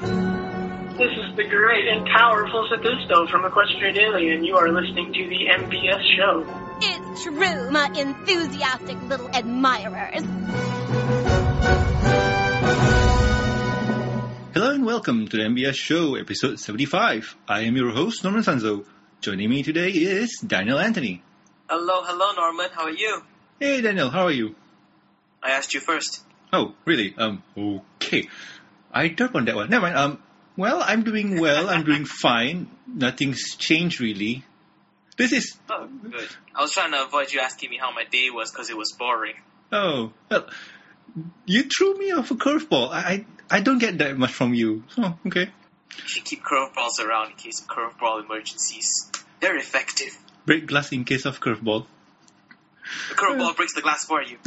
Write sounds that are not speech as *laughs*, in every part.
This is the great and powerful Sethisto from Equestrian and You are listening to the MBS show. It's true, my enthusiastic little admirers. Hello and welcome to the MBS show, episode 75. I am your host, Norman Sanzo. Joining me today is Daniel Anthony. Hello, hello, Norman. How are you? Hey Daniel, how are you? I asked you first. Oh, really? Um, okay. I derp on that one. Never mind. Um, well, I'm doing well. I'm doing *laughs* fine. Nothing's changed really. This is Oh, good. I was trying to avoid you asking me how my day was because it was boring. oh well. You threw me off a curveball. I I I don't get that much from you. Oh, okay. You should keep curveballs around in case of curveball emergencies. They're effective. Break glass in case of curveball. The curveball breaks the glass for you. *laughs*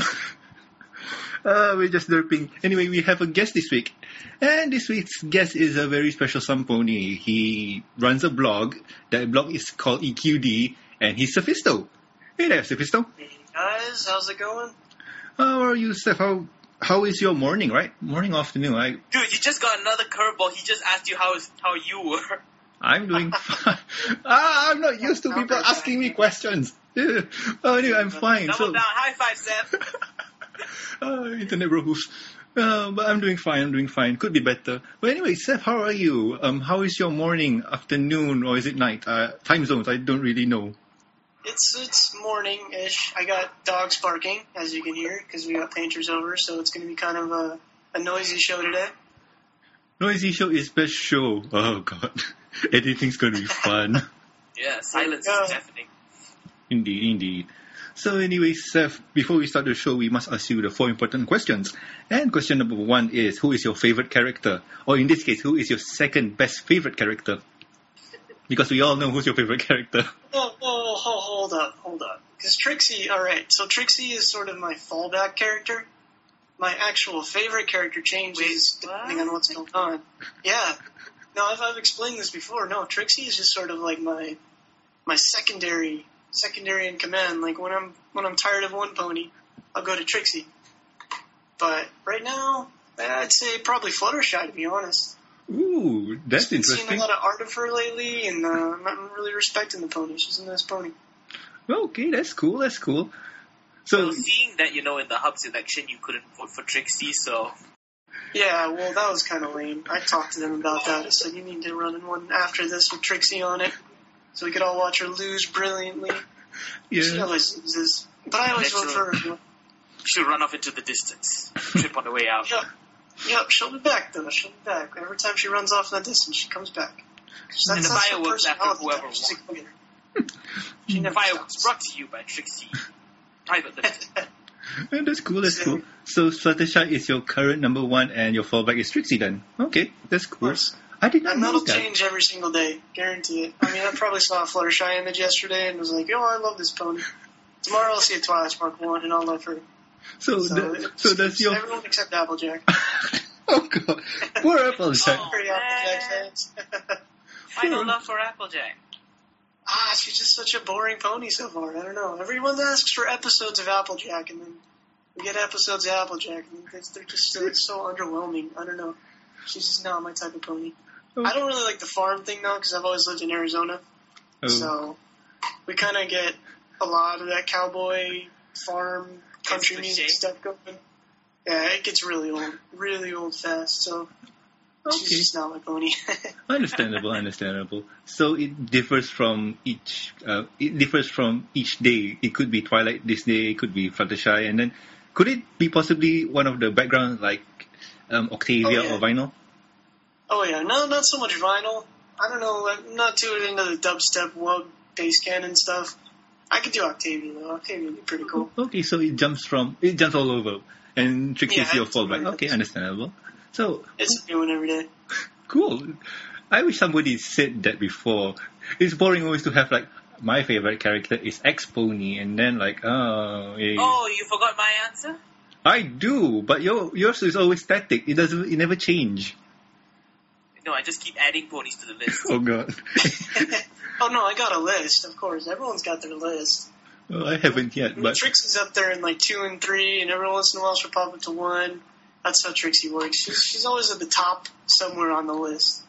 Uh, we're just derping. Anyway, we have a guest this week. And this week's guest is a very special some pony. He runs a blog. That blog is called EQD, and he's Sethisto. Hey there, Sethisto. Hey guys, how's it going? How are you, Steph? How, how is your morning, right? Morning, afternoon. I, Dude, you just got another curveball. He just asked you how how you were. I'm doing *laughs* fine. ah, I'm not used to people asking me questions. *laughs* Oh, anyway, I'm fine. Double So, down. High five, Seth. *laughs* uh, *laughs* internet bros. Uh, but I'm doing fine. I'm doing fine. Could be better. But anyway, Seth, how are you? Um, how is your morning, afternoon, or is it night? Uh, time zones, I don't really know. It's it's morning-ish. I got dogs barking, as you can hear, because we got painters over, so it's going to be kind of a, a noisy show today. Noisy show is best show. Oh god, *laughs* editing's gonna be fun. *laughs* yeah, silence is deafening. Indeed, indeed. So anyway, Seth, before we start the show, we must ask you the four important questions. And question number one is, who is your favorite character? Or in this case, who is your second best favorite character? Because we all know who's your favorite character. Whoa, whoa, whoa, hold up, hold up. Because Trixie, alright, so Trixie is sort of my fallback character. My actual favorite character changes Wait, depending on what's going on. Yeah. No, I've, I've explained this before. No, Trixie is just sort of like my my secondary secondary in command. Like when I'm when I'm tired of one pony, I'll go to Trixie. But right now, I'd say probably Fluttershy to be honest. Ooh, that's Been seeing a lot of art of her lately, and uh, I'm I'm really respecting the pony. She's a nice pony. Okay, that's cool, that's cool. So, So seeing that you know in the hub selection you couldn't vote for Trixie, so Yeah, well, that was kind of lame. I talked to them about that. I said, you need to run in one after this with Trixie on it, so we could all watch her lose brilliantly. She yeah. always loses. But I always vote for her. you should run off into the distance. Trip on the way out. Yep. Yep, she'll be back, though. She'll be back. Every time she runs off in the distance, she comes back. And That's, the that's her fireworks after whoever type. She's a won. go-getter. *laughs* The never fireworks brought to you by Trixie. Private Limited. Yeah, *laughs* that's cool, that's cool. So, Fluttershy is your current number one and your fallback is Trixie then. Okay, that's Of cool. course. I did not And know that'll that. change every single day. Guarantee it. I mean, I probably saw a Fluttershy image yesterday and was like, oh, I love this pony. Tomorrow I'll see a Twilight Spark one and I'll love her. So, So, the, so that's your... Everyone except Applejack. *laughs* oh god, poor *laughs* Applejack. Oh. Pretty Applejack fans. *laughs* Final love for Applejack. ah, she's just such a boring pony so far. I don't know. Everyone asks for episodes of Applejack, and then we get episodes of Applejack, and they're just so, it's so underwhelming. I don't know. She's just not my type of pony. Oh. I don't really like the farm thing though, because I've always lived in Arizona, Oh. so we kind of get a lot of that cowboy farm country music cliche. stuff going. Yeah, it gets really old, really old fast. So she's just not my pony. *laughs* Understandable, understandable. So it differs from each. Uh, it differs from each day. It could be Twilight this day. It could be Fluttershy, and then could it be possibly one of the backgrounds like um, Octavia Oh, yeah. or Vinyl? Oh yeah, no, not so much vinyl. I don't know, I'm not too into the dubstep, wub, bass cannon stuff. I could do Octavia though. Octavia would be pretty cool. Okay, so it jumps from it jumps all over, and Trixie is Yeah, your it's fallback. really- Okay, understandable. So It's a new one every day. cool. I wish somebody said that before. It's boring always to have like my favorite character is X Pony, and then like oh, eh. Oh, you forgot my answer? I do, but your yours is always static. It doesn't. It never change. No, I just keep adding ponies to the list. *laughs* Oh god. *laughs* oh no, I got a list, of course. Everyone's got their list. well, I haven't yet, but Trixie's up there in like two and three, and every once in a while she'll pop up to one. That's how Trixie works. She's she's always at the top somewhere on the list.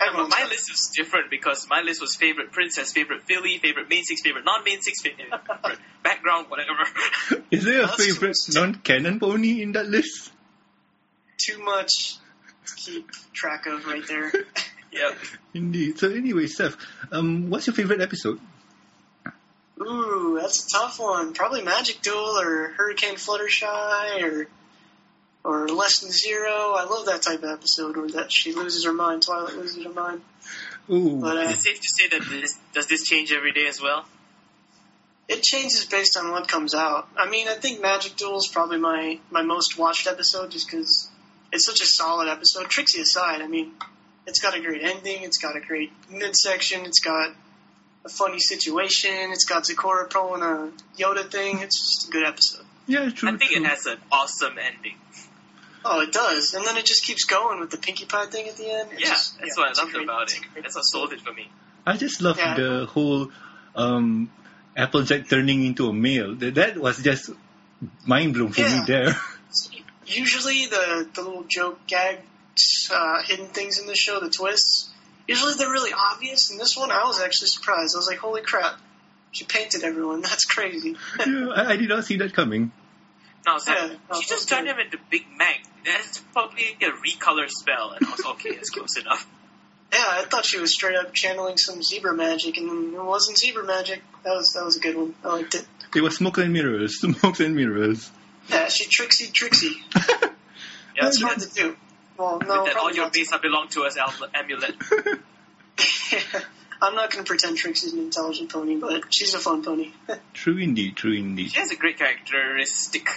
Yeah, but my list was different because my list was favorite princess, favorite filly, favorite main six, favorite non-main six, favorite *laughs* background, whatever. Is there a That's favorite non-canon pony in that list? too much to keep track of right there. *laughs* yep. Indeed. So anyway, Steph, um, what's your favorite episode? Ooh, that's a tough one. Probably Magic Duel or Hurricane Fluttershy or or Lesson Zero. I love that type of episode where that she loses her mind, Twilight loses her mind. Ooh, But uh, Is it safe to say that this does this change every day as well? it changes based on what comes out. I mean, I think Magic Duel is probably my my most watched episode just because it's such a solid episode. Trixie aside, I mean, it's got a great ending. It's got a great midsection. It's got a funny situation. It's got Zecora pulling a Yoda thing. It's just a good episode. yeah, true. I think true. it has an awesome ending. Oh, it does, and then it just keeps going with the Pinkie Pie thing at the end. It's Yeah, just- that's yeah, what I it's a loved great- about it. That's what sold it for me. I just love Yeah. the whole um, Applejack turning into a male. That, that was just mind blowing for me there. *laughs* Usually, the the little joke gag uh, hidden things in the show, the twists. Usually, they're really obvious. And this one, I was actually surprised. I was like, "Holy crap!" She painted everyone. *laughs* That's crazy. yeah, I, I did not see that coming. No, I was like, Yeah, she just turned him into Big Mac. That's probably a recolor spell, and I was okay. That's close enough. Yeah, I thought she was straight up channeling some zebra magic, and then it wasn't zebra magic. That was that was a good one. I liked it. It was smoke and mirrors, *laughs* smoke and mirrors. Yeah, she Trixie Trixie. *laughs* Yeah, That's hard to do. Well, no, that all your not. base belong to us am- amulet. *laughs* I'm not going to pretend Trixie's an intelligent pony, but she's a fun pony. True indeed, true indeed. She has a great characteristic.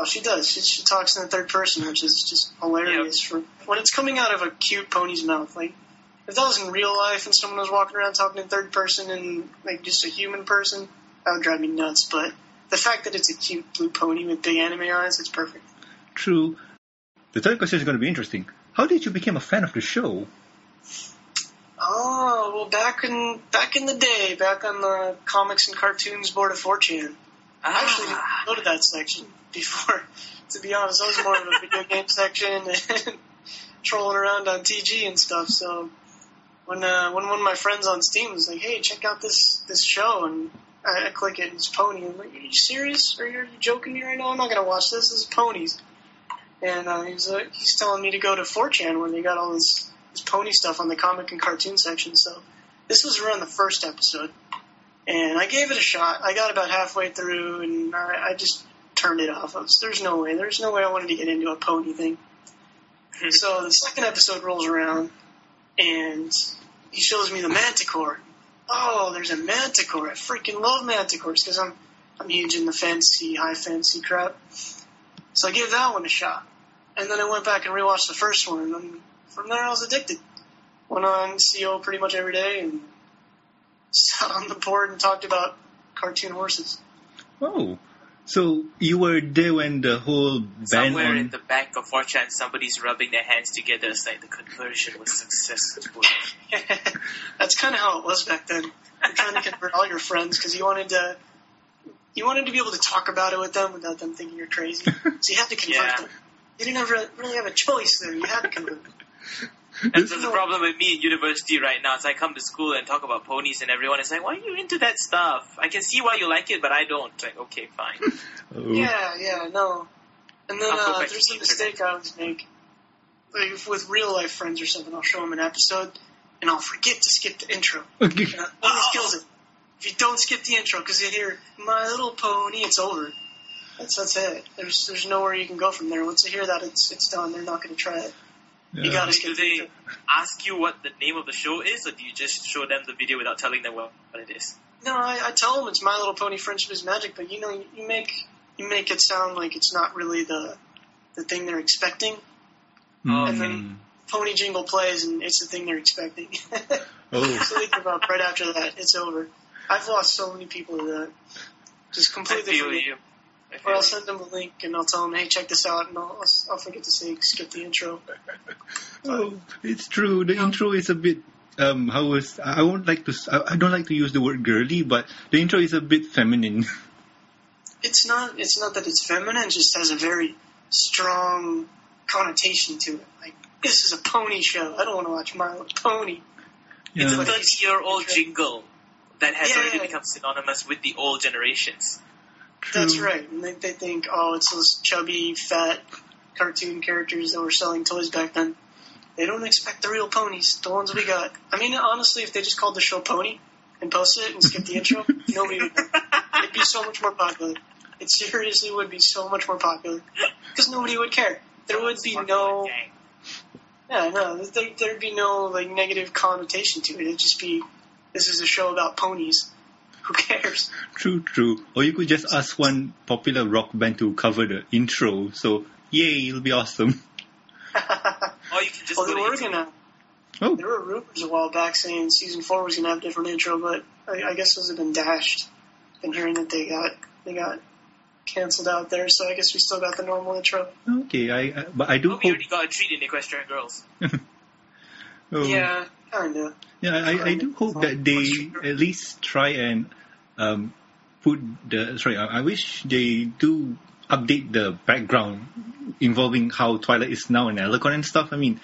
Oh, she does. She, she talks in the third person, which is just hilarious. For when it's coming out of a cute pony's mouth, like if that was in real life and someone was walking around talking in third person and like just a human person, that would drive me nuts. But the fact that it's a cute blue pony with big anime eyes, it's perfect. True. The third question is going to be interesting. How did you become a fan of the show? Oh well, back in back in the day, back on the comics and cartoons board of 4chan. I actually didn't Ah, go to that section before. *laughs* To be honest, I was more of a video game section and *laughs* trolling around on TG and stuff. So when uh, when one of my friends on Steam was like, "Hey, check out this this show," and I, I click it, and it's Pony. I'm like, "Are you serious? Are you, joking me right now? I'm not gonna watch this. This is ponies." And uh, he's like, he's telling me to go to 4chan where they got all this this pony stuff on the comic and cartoon section. So this was around the first episode and I gave it a shot. I got about halfway through, and I, I just turned it off. I was, there's no way. There's no way I wanted to get into a pony thing. Hmm. so the second episode rolls around, and he shows me the Manticore. Oh, there's a Manticore. I freaking love Manticores because I'm I'm huge in the fantasy, high fantasy crap. So I gave that one a shot, and then I went back and rewatched the first one, and then from there I was addicted. Went on CO pretty much every day, and *laughs* sat on the board and talked about cartoon horses. Oh, so you were there when the whole ban somewhere on in the back of 4chan, somebody's rubbing their hands together. It's like the conversion was successful. *laughs* That's kind of how it was back then. You're trying to convert all your friends because you wanted to, you wanted to be able to talk about it with them without them thinking you're crazy. So you had to convert Yeah. them. You didn't ever really have a choice there. You had to convert them. That's the problem with me in university right now. Is I come to school and talk about ponies, and everyone is like, "Why are you into that stuff?" I can see why you like it, but I don't. Like, okay, fine. Oh, *laughs* Yeah, yeah, no. And then uh, there's a mistake I always make. Like if with real life friends or something, I'll show them an episode, and I'll forget to skip the intro. *laughs* Okay. And that always kills it. If you don't skip the intro, because you hear "My Little Pony," it's over. That's that's it. There's there's nowhere you can go from there. Once you hear that, it's it's done. They're not going to try it. You gotta Do they ask you what the name of the show is, or do you just show them the video without telling them what, it is? No, I, I tell them it's My Little Pony Friendship is Magic, but you know, you, you make you make it sound like it's not really the the thing they're expecting. Mm. then- Pony Jingle plays, and it's the thing they're expecting. Oh, *laughs* so they give up right after that. It's over. I've lost so many people to that. Just I completely feel forget. you. I Or I'll send them a link and I'll tell them, hey, check this out, and I'll, I'll, I'll forget to say skip the intro. *laughs* oh, it's true. The intro is a bit. Um, how was I won't like to. s- I I don't like to use the word girly, but the intro is a bit feminine. *laughs* It's not. It's not that it's feminine. It just has a very strong connotation to it. Like this is a pony show. I don't want to watch My Little Pony. It's a 30 year old jingle that has Yeah. already become synonymous with the old generations. That's right. And they, they think, oh, it's those chubby, fat cartoon characters that were selling toys back then. They don't expect the real ponies, the ones we got. I mean, honestly, if they just called the show Pony and posted it and skipped the intro, *laughs* nobody would know. It'd be so much more popular. It seriously would be so much more popular. Because nobody would care. There would be no, yeah, no, there, there'd be no, like, negative connotation to it. It'd just be, this is a show about ponies. Who cares? True, true. Or you could just ask one popular rock band to cover the intro. So, yay, it'll be awesome. *laughs* Or you can just well, go they to were gonna, Oh, There were rumors a while back saying season four was going to have a different intro, but I, I guess those have been dashed. Been hearing that they got they got canceled out there, so I guess we still got the normal intro. okay. I, I but I do Oh, we already got a treat in Equestria Girls. *laughs* oh, Yeah, kinda. Yeah, I, I do hope that they at least try and um, put the sorry. I, I wish they do update the background involving how Twilight is now an Alicorn and stuff. I mean,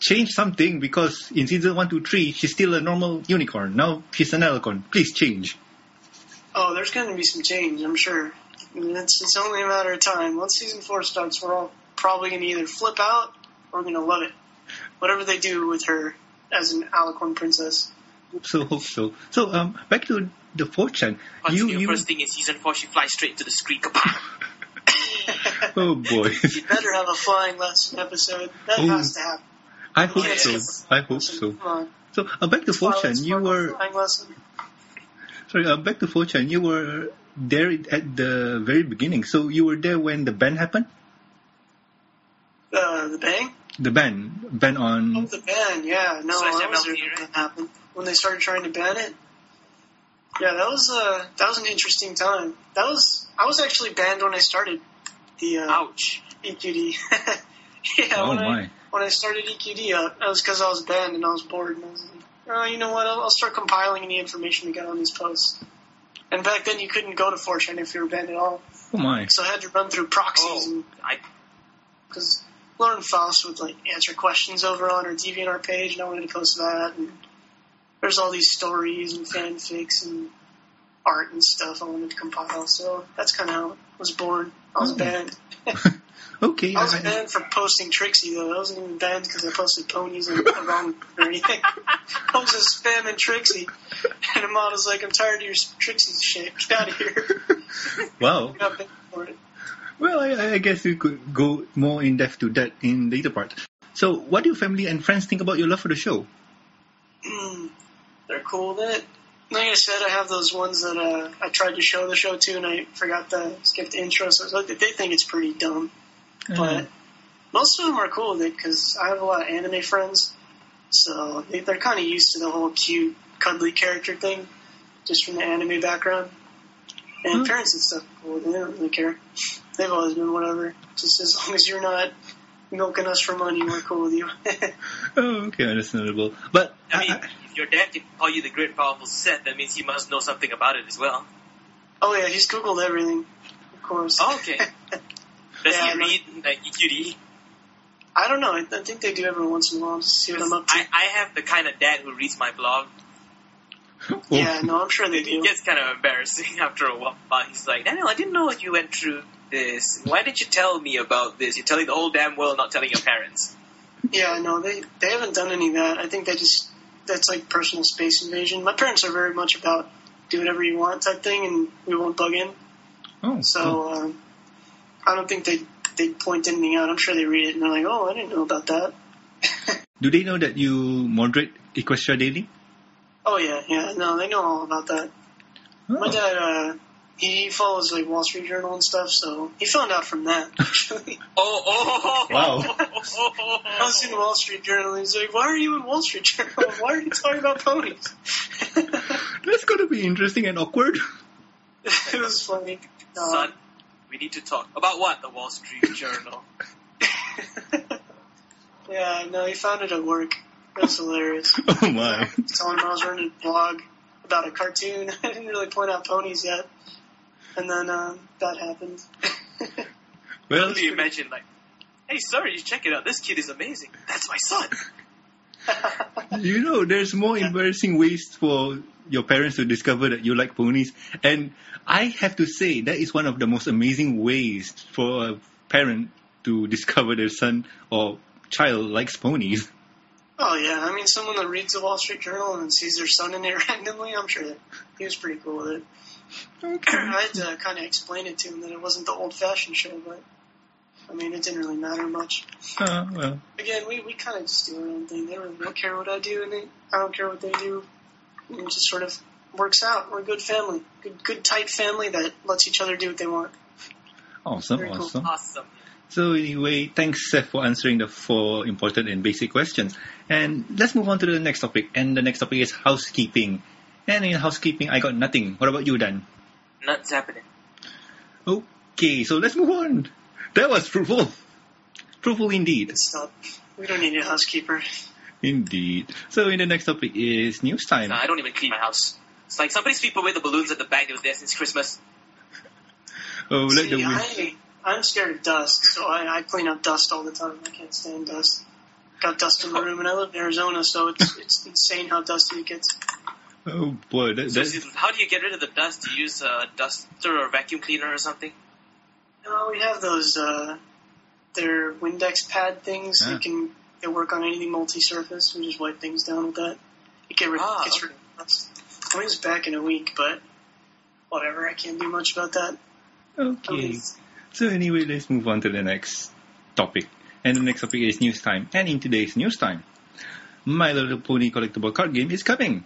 change something because in season one, two, three, she's still a normal unicorn. Now she's an Alicorn. Please change. Oh, there's going to be some change, I'm sure. I mean, it's it's only a matter of time. Once season four starts, we're all probably going to either flip out or we're going to love it. Whatever they do with her as an Alicorn princess. So, hope so. So um, back to the 4chan. But You, the you. first thing in season 4, she flies straight into the screen. *laughs* Oh boy. *laughs* you better have a flying lesson episode. That Oh. has to happen. I hope Yeah. so. I hope so. So uh, back to 4chan. You were. Sorry, uh, back to 4chan. You were there at the very beginning. So you were there when the ban happened? Uh, the bang? The ban. Ban on. Oh, on... the ban, yeah. No, Slash I was there when right? that happened. When they started trying to ban it. Yeah, that was uh, that was an interesting time. That was I was actually banned when I started the uh, Ouch. EQD. *laughs* yeah, oh when I my. when I started EQD up, that was because I was banned and I was bored. And I was like, oh, you know what? I'll, I'll start compiling any information we got on these posts. And back then, you couldn't go to 4chan if you were banned at all, Oh my. so I had to run through proxies Oh, and I, because Lauren Faust would like answer questions over on her DeviantArt page, and I wanted to post that. And there's all these stories and fanfics and art and stuff I wanted to compile. So that's kind of how it was born. I was Oh. banned. *laughs* *laughs* Okay. I was banned for posting Trixie though. I wasn't even banned because I posted ponies and wrong or anything. *laughs* I was just spamming Trixie, and Ahmad was like, "I'm tired of your Trixie shit. Get out of here." wow. I got banned for it. Well, I, I guess we could go more in depth to that in later part. So, what do your family and friends think about your love for the show? Mm, they're cool with it. Like I said, I have those ones that uh, I tried to show the show to, and I forgot to skip the intro, so they think it's pretty dumb. But most of them are cool with it because I have a lot of anime friends, so they, they're kind of used to the whole cute, cuddly character thing, just from the anime background. And parents and stuff cool. They don't really care. They've always been whatever. Just as long as you're not milking us for money, we're cool with you. *laughs* oh, okay, understandable. But I mean, I- if your dad can call you the great powerful Seth, that means he must know something about it as well. oh yeah, he's googled everything, of course. Oh, okay. *laughs* Does Yeah, he I read like EQD? I don't know. I, I think they do every once in a while to see what I'm up to. I, I have the kind of dad who reads my blog. Yeah, no, I'm sure they do. It gets kind of embarrassing *laughs* after a while. He's like, Daniel, I didn't know you went through this. Why didn't you tell me about this? You're telling the whole damn world, not telling your parents. Yeah, no, they they haven't done any of that. I think they just that's like personal space invasion. My parents are very much about do whatever you want type thing, and we won't bug in. oh, So um, I don't think they they point anything out. I'm sure they read it and they're like, oh, I didn't know about that. *laughs* Do they know that you moderate Equestria Daily? Oh yeah, yeah, no, they know all about that. My Oh. dad, uh, he follows like Wall Street Journal and stuff, so he found out from that. *laughs* Actually, Oh, oh, Wow. I was in Wall Street Journal. and He's like, "Why are you in Wall Street Journal? Why are you talking about ponies?" *laughs* That's going to be interesting and awkward. it was funny. Uh, Son, we need to talk. About what? The Wall Street Journal. *laughs* yeah, no, he found it at work. It was hilarious. *laughs* Oh my. Telling him I was running a blog about a cartoon. *laughs* I didn't really point out ponies yet, and then um, that happened. *laughs* Well, you imagine like, hey sir, you check it out. This kid is amazing. That's my son. you know, there's more embarrassing ways for your parents to discover that you like ponies. And I have to say, that is one of the most amazing ways for a parent to discover their son or child likes ponies. Oh yeah, I mean, someone that reads the Wall Street Journal and sees their son in it *laughs* randomly, I'm sure that he was pretty cool with it. I had to kind of explain it to him that it wasn't the old-fashioned show, but I mean, it didn't really matter much. Uh, well, Again, we, we kind of just do our own thing. They really don't care what I do, and they, I don't care what they do. It just sort of works out. We're a good family, good good tight family that lets each other do what they want. awesome, Very cool. awesome. Awesome. So anyway, thanks Seth for answering the four important and basic questions. And let's move on to the next topic. And the next topic is housekeeping. And in housekeeping, I got nothing. What about you, Dan? Nothing's happening. Okay, so let's move on. That was fruitful. Fruitful indeed. Good stuff. We don't need a housekeeper. Indeed. So in the next topic is news time. Nah, I don't even clean my house. It's like somebody sweep away the balloons at the back that was there since Christmas. Oh, let the See, wind. I, I'm scared of dust, so I, I clean up dust all the time. I can't stand dust. Got dust in the room, and I live in Arizona, so it's it's insane how dusty it gets. Oh boy, that, So that, is it- how do you get rid of the dust? Do you use a duster or vacuum cleaner or something? No, we have those. Uh, they're Windex pad things. Ah. You can they work on anything multi-surface. We just wipe things down with that. It get rid, Ah, gets rid of dust. Mine's back in a week, but whatever. I can't do much about that. okay. So anyway, let's move on to the next topic. And the next topic is news time. And in today's news time, My Little Pony collectible card game is coming.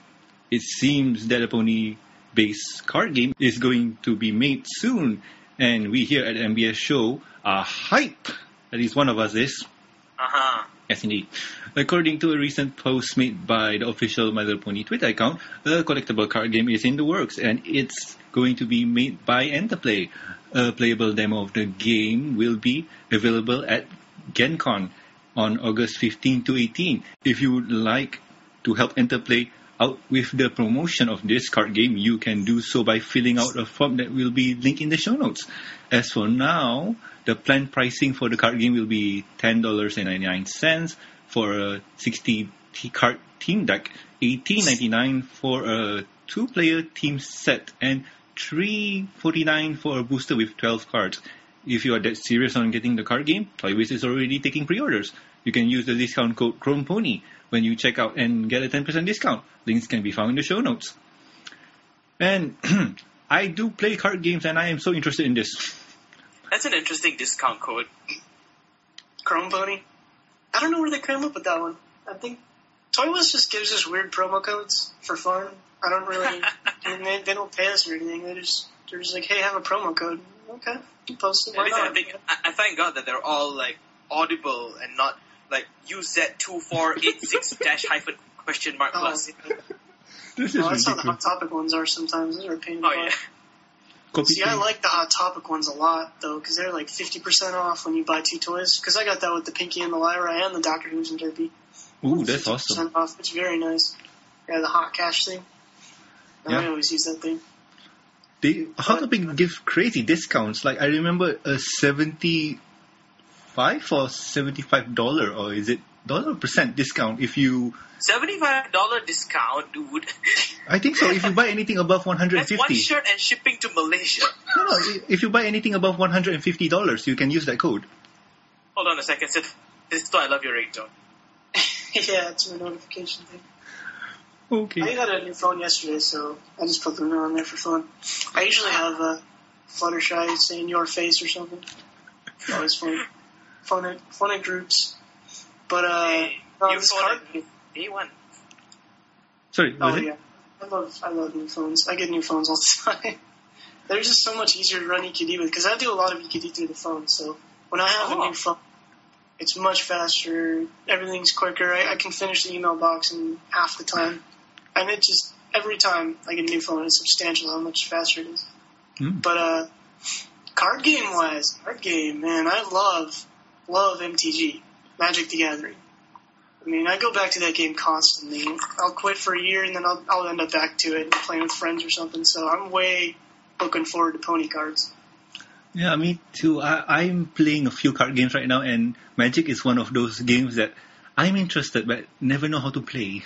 It seems that a pony-based card game is going to be made soon. And we here at MBS Show are hype. At least one of us is. Uh huh. Yes, indeed. According to a recent post made by the official My Little Pony Twitter account, a collectible card game is in the works and it's going to be made by Enterplay. A playable demo of the game will be available at GenCon on August 15 to 18. If you would like to help Enterplay out with the promotion of this card game, you can do so by filling out a form that will be linked in the show notes. As for now, the planned pricing for the card game will be $10.99 for a 60 t- card team deck, $18.99 for a two-player team set, and $3.49 for a booster with 12 cards. If you are that serious on getting the card game, Toywiz is already taking pre-orders. You can use the discount code ChromePony when you check out and get a 10% discount. Links can be found in the show notes. And *clears throat* I do play card games and I am so interested in this. That's an interesting discount code. Chrome Pony. I don't know where they came up with that one. I think Toywiz just gives us weird promo codes for fun. I don't really. *laughs* I mean, they, they don't pay us or anything. They just they're just like, hey, have a promo code. Okay, post it. Why At least I not? think I, I thank God that they're all like audible and not like UZ two four eight six dash hyphen question mark Oh, plus. yeah. *laughs* This is Oh, that's how the. Hot Topic ones are sometimes. Those are a pain in the Oh yeah. Copy See, I like the Hot Topic ones a lot, though, because they're like 50% off when you buy two toys. Because I got that with the Pinkie and the Lyra and the Doctor Who's and Derpy. Ooh, that's 50% awesome. Off. It's very nice. Yeah, the hot cash thing. I Yeah. always use that thing. They Hot Topic give crazy discounts. Like I remember a seventy-five or seventy-five dollar, or is it dollar percent discount if you? Seventy five dollar discount, dude. *laughs* I think so. If you buy anything above one hundred and That's one fifty, shirt and shipping to Malaysia. no, no. If you buy anything above one hundred and fifty dollars, you can use that code. Hold on a second, Sid. This is why I love your ringtone. *laughs* yeah, it's my notification thing. I got a new phone yesterday, so I just put them on there for fun. I usually have uh, Fluttershy saying your face or something. It's always fun. Fun at, fun at groups. But, uh, Hey, no, new this phone card at- game- Day one. Sorry, was Oh it? yeah, I love I love new phones. I get new phones all the *laughs* time. They're just so much easier to run EQD with because I do a lot of EQD through the phone. So when I have Oh. a new phone, it's much faster. Everything's quicker. I, I can finish the email box in half the time, and it just every time I get a new phone, it's substantial how much faster it is. Hmm. But uh, card game wise, card game man, I love love MTG, Magic the Gathering. I mean, I go back to that game constantly. I'll quit for a year and then I'll, I'll end up back to it and playing with friends or something. So I'm way looking forward to pony cards. Yeah, me too. I, I'm playing a few card games right now, and Magic is one of those games that I'm interested but never know how to play.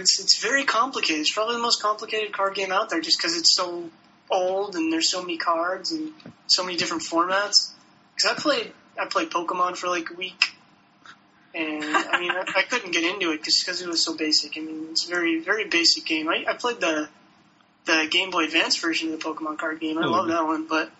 It's it's very complicated. It's probably the most complicated card game out there, just because it's so old and there's so many cards and so many different formats. Because I played I played Pokemon for like a week, and I mean I, I couldn't get into it just because it was so basic. I mean it's a very very basic game. I, I played the the Game Boy Advance version of the Pokemon card game. I Oh. love that one, but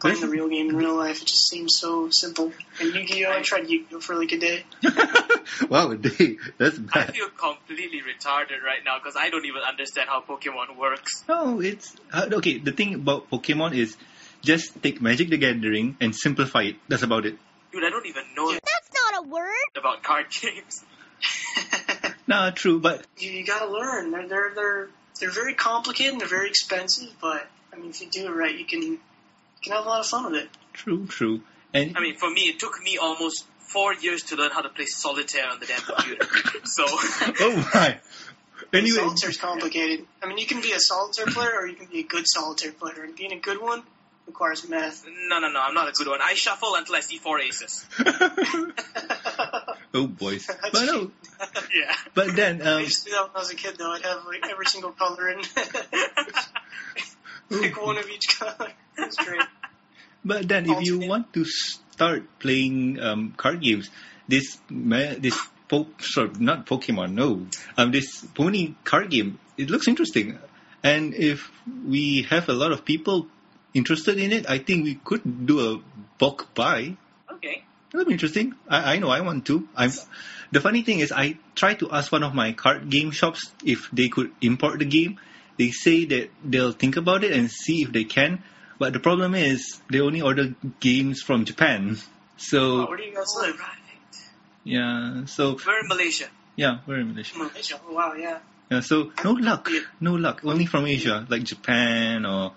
playing the real game in real life, it just seems so simple. And Yu-Gi-Oh! I tried Yu-Gi-Oh! for like a day. *laughs* wow, a day. That's I feel completely retarded right now because I don't even understand how Pokemon works. No, it's uh, okay. The thing about Pokemon is just take Magic the Gathering and simplify it. That's about it. Dude, I don't even know That's not a word. about card games. *laughs* Nah, true, but you, you gotta learn. They're they're they're they're very complicated and they're very expensive, but I mean, if you do it right, you can you can have a lot of fun with it. true, true. And I mean, for me, it took me almost four years to learn how to play solitaire on the damn computer. *laughs* so, *laughs* oh my. Anyway, Solitaire's complicated. I mean, you can be a solitaire player or you can be a good solitaire player, and being a good one requires math. no, no, no, I'm not a good one. I shuffle until I see four aces. *laughs* oh boy! That's But no, yeah. but then I um, used to do that when I was a kid, though. I'd have like every single color and pick one of each color. Great. *laughs* But then, if you want to start playing um, card games, this this po- sorry, not Pokemon, no, um, this pony card game, it looks interesting. And if we have a lot of people interested in it, I think we could do a bulk buy. Okay. That'll be interesting. I, I know I want to. I'm. The funny thing is, I tried to ask one of my card game shops if they could import the game. They say that they'll think about it and see if they can. But the problem is, they only order games from Japan. So oh, you guys live? Right. yeah, so We're in Malaysia. yeah, we're in Malaysia. Malaysia. Oh, wow, yeah. Yeah, so no luck, no luck. Only from Asia, like Japan or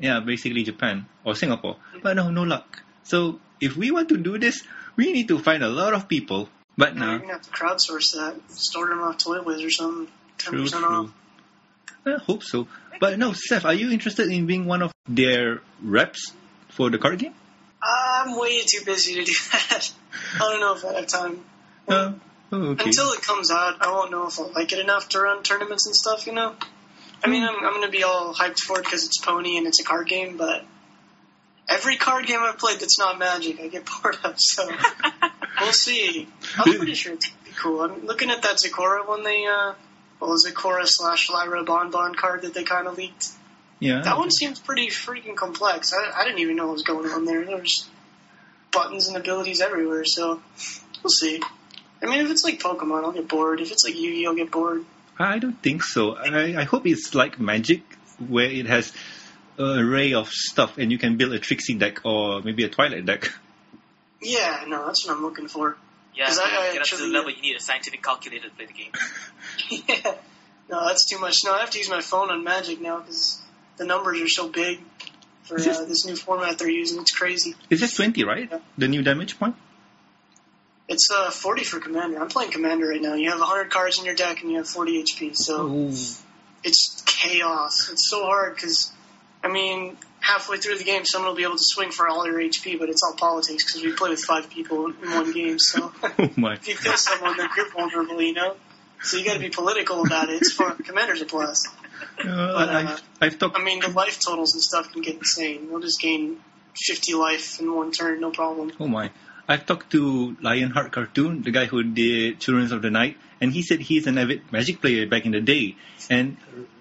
yeah, basically Japan or Singapore. But no, no luck. So if we want to do this, we need to find a lot of people. But Now you're gonna have to crowdsource that. Just order them off Toywiz or something. True, true. off. I hope so. But no, Seth, are you interested in being one of their reps for the card game? I'm way too busy to do that. I don't know if I have time. Uh, oh, okay. Until it comes out, I won't know if I'll like it enough to run tournaments and stuff, you know? I mean, I'm, I'm going to be all hyped for it because it's Pony and it's a card game, but every card game I've played that's not Magic, I get *laughs* bored of, so *laughs* we'll see. I'm pretty sure it's gonna be cool. I'm looking at that Zecora one they, uh, well, Zecora slash Lyra Bon Bon card that they kind of leaked. yeah. That one seems pretty freaking complex. I, I didn't even know what was going on there. There's buttons and abilities everywhere, so we'll see. I mean, if it's like Pokemon, I'll get bored. If it's like Yu-Gi, I'll get bored. I don't think so. I, I hope it's like Magic, where it has an array of stuff and you can build a Trixie deck or maybe a Twilight deck. Yeah, no, that's what I'm looking for. Yeah, 'Cause to I- I get up to the level, you need a scientific calculator to play the game. *laughs* yeah. No, that's too much. No, I have to use my phone on Magic now because the numbers are so big for this- uh, this new format they're using. It's crazy. It's just 20, right? The new damage point? It's uh, 40 for Commander. I'm playing Commander right now. You have 100 cards in your deck and you have 40 HP, so Oh. it's chaos. It's so hard because, I mean, halfway through the game, someone will be able to swing for all your HP, but it's all politics because we play with five people in one game. So *laughs* Oh my. if you kill someone, then you're vulnerable, you know. So you got to be political about it. It's fun. Commander's a blast. Uh, uh, I've, I've talked. I mean, the life totals and stuff can get insane. We'll just gain 50 life in one turn, no problem. Oh my. I've talked to Lionheart Cartoon, the guy who did Children of the Night, and he said he's an avid Magic player back in the day. And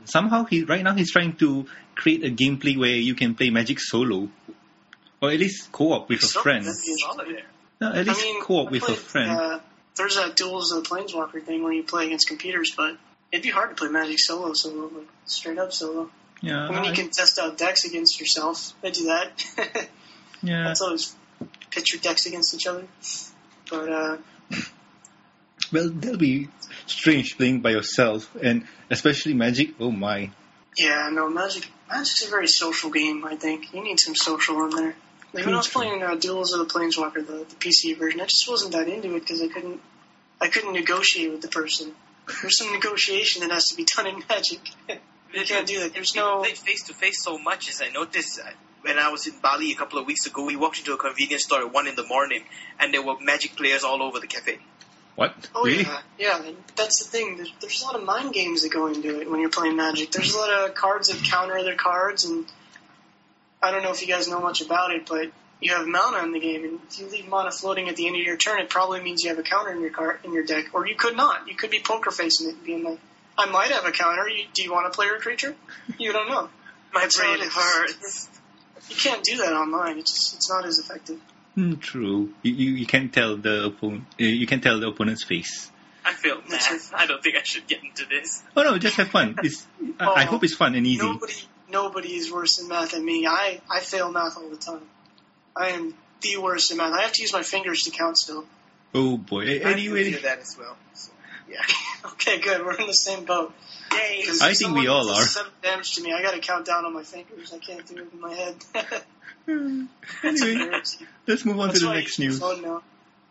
somehow he right now he's trying to create a gameplay where you can play Magic solo. Or at least co-op with a So, friend. that'd be Solitaire. No, at least I mean, co-op I with a friend. Uh, there's a Duels of the Planeswalker thing where you play against computers, but it'd be hard to play Magic solo, solo, like straight up solo. yeah, I mean, you can test out decks against yourself. I do that. *laughs* yeah. That's always pitch your decks against each other. But uh, Well, that'll be strange playing by yourself, and especially Magic. Oh my. yeah, no, Magic. Magic's a very social game. I think you need some social on there. Like when I was playing uh, Duels of the Planeswalker, the, the PC version, I just wasn't that into it because I couldn't. I couldn't negotiate with the person. There's some negotiation that has to be done in Magic. *laughs* you can't do that. There's People no. play face to face so much as I noticed. I, when I was in Bali a couple of weeks ago, we walked into a convenience store at one in the morning, and there were Magic players all over the cafe. What? Oh really? yeah, yeah. That's the thing. There's, there's a lot of mind games that go into it when you're playing Magic. There's a lot of cards that counter other cards, and I don't know if you guys know much about it, but you have mana in the game, and if you leave mana floating at the end of your turn, it probably means you have a counter in your card in your deck, or you could not. You could be poker facing it, and being like, "I might have a counter. You, do you want to play your creature?" You don't know. My brain hurts. You can't do that online. It's just it's not as effective. Hmm, true. You, you you can tell the opponent. You can tell the opponent's face. I feel That's math. I don't think I should get into this. Oh no, just have fun. It's, I, I Oh, hope it's fun and easy. Nobody, nobody is worse in math than me. I, I fail math all the time. I am the worst in math. I have to use my fingers to count still. Oh boy. A- I feel Anyway, that as well. So, yeah. *laughs* Okay, good. We're in the same boat. Yay! 'Cause I think we all are. Seven damage to me. I got to count down on my fingers. I can't do it in my head. *laughs* Anyway, let's move on That's to the next news. my phone.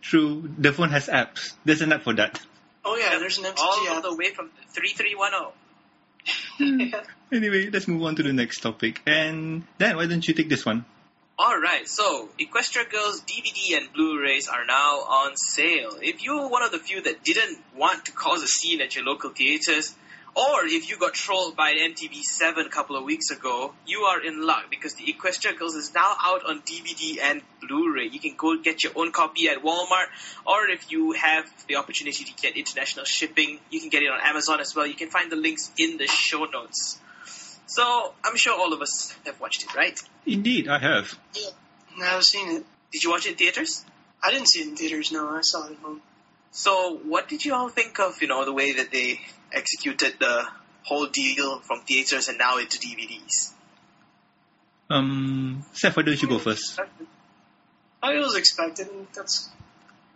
True, the phone has apps. There's an app for that. Oh yeah, there's an MTG all app. the way from 3310. *laughs* Anyway, let's move on to the next topic. And Dan, why don't you take this one? Alright, so Equestria Girls DVD and Blu-rays are now on sale. If you're one of the few that didn't want to cause a scene at your local theaters, or if you got trolled by ntv7 a couple of weeks ago, you are in luck because the Equestria Girls is now out on DVD and Blu-ray. You can go get your own copy at Walmart, or if you have the opportunity to get international shipping, you can get it on Amazon as well. You can find the links in the show notes. So, I'm sure all of us have watched it, right? Indeed, I have. Yeah, I've seen it. Did you watch it in theaters? I didn't see it in theaters. No, I saw it at home. So, what did you all think of, you know, the way that they executed the whole deal from theaters and now into DVDs? Um, Seth, why don't you go first? I was expected. and That's.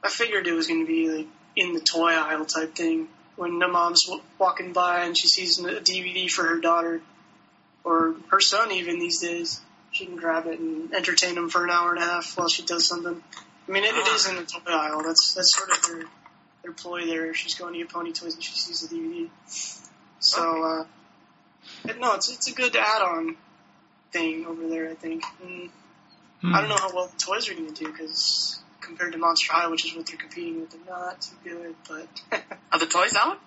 I figured it was going to be like in the toy aisle type thing when the mom's walking by and she sees a DVD for her daughter or her son even these days. She can grab it and entertain him for an hour and a half while she does something. I mean, it, it is in the toy aisle. That's that's sort of their ploy there. She's going to get pony toys and she sees the DVD. So, uh, no, it's it's a good add-on thing over there. I think. And Hmm. I don't know how well the toys are going to do because compared to Monster High, which is what they're competing with, they're not too good. But *laughs* Are the toys out?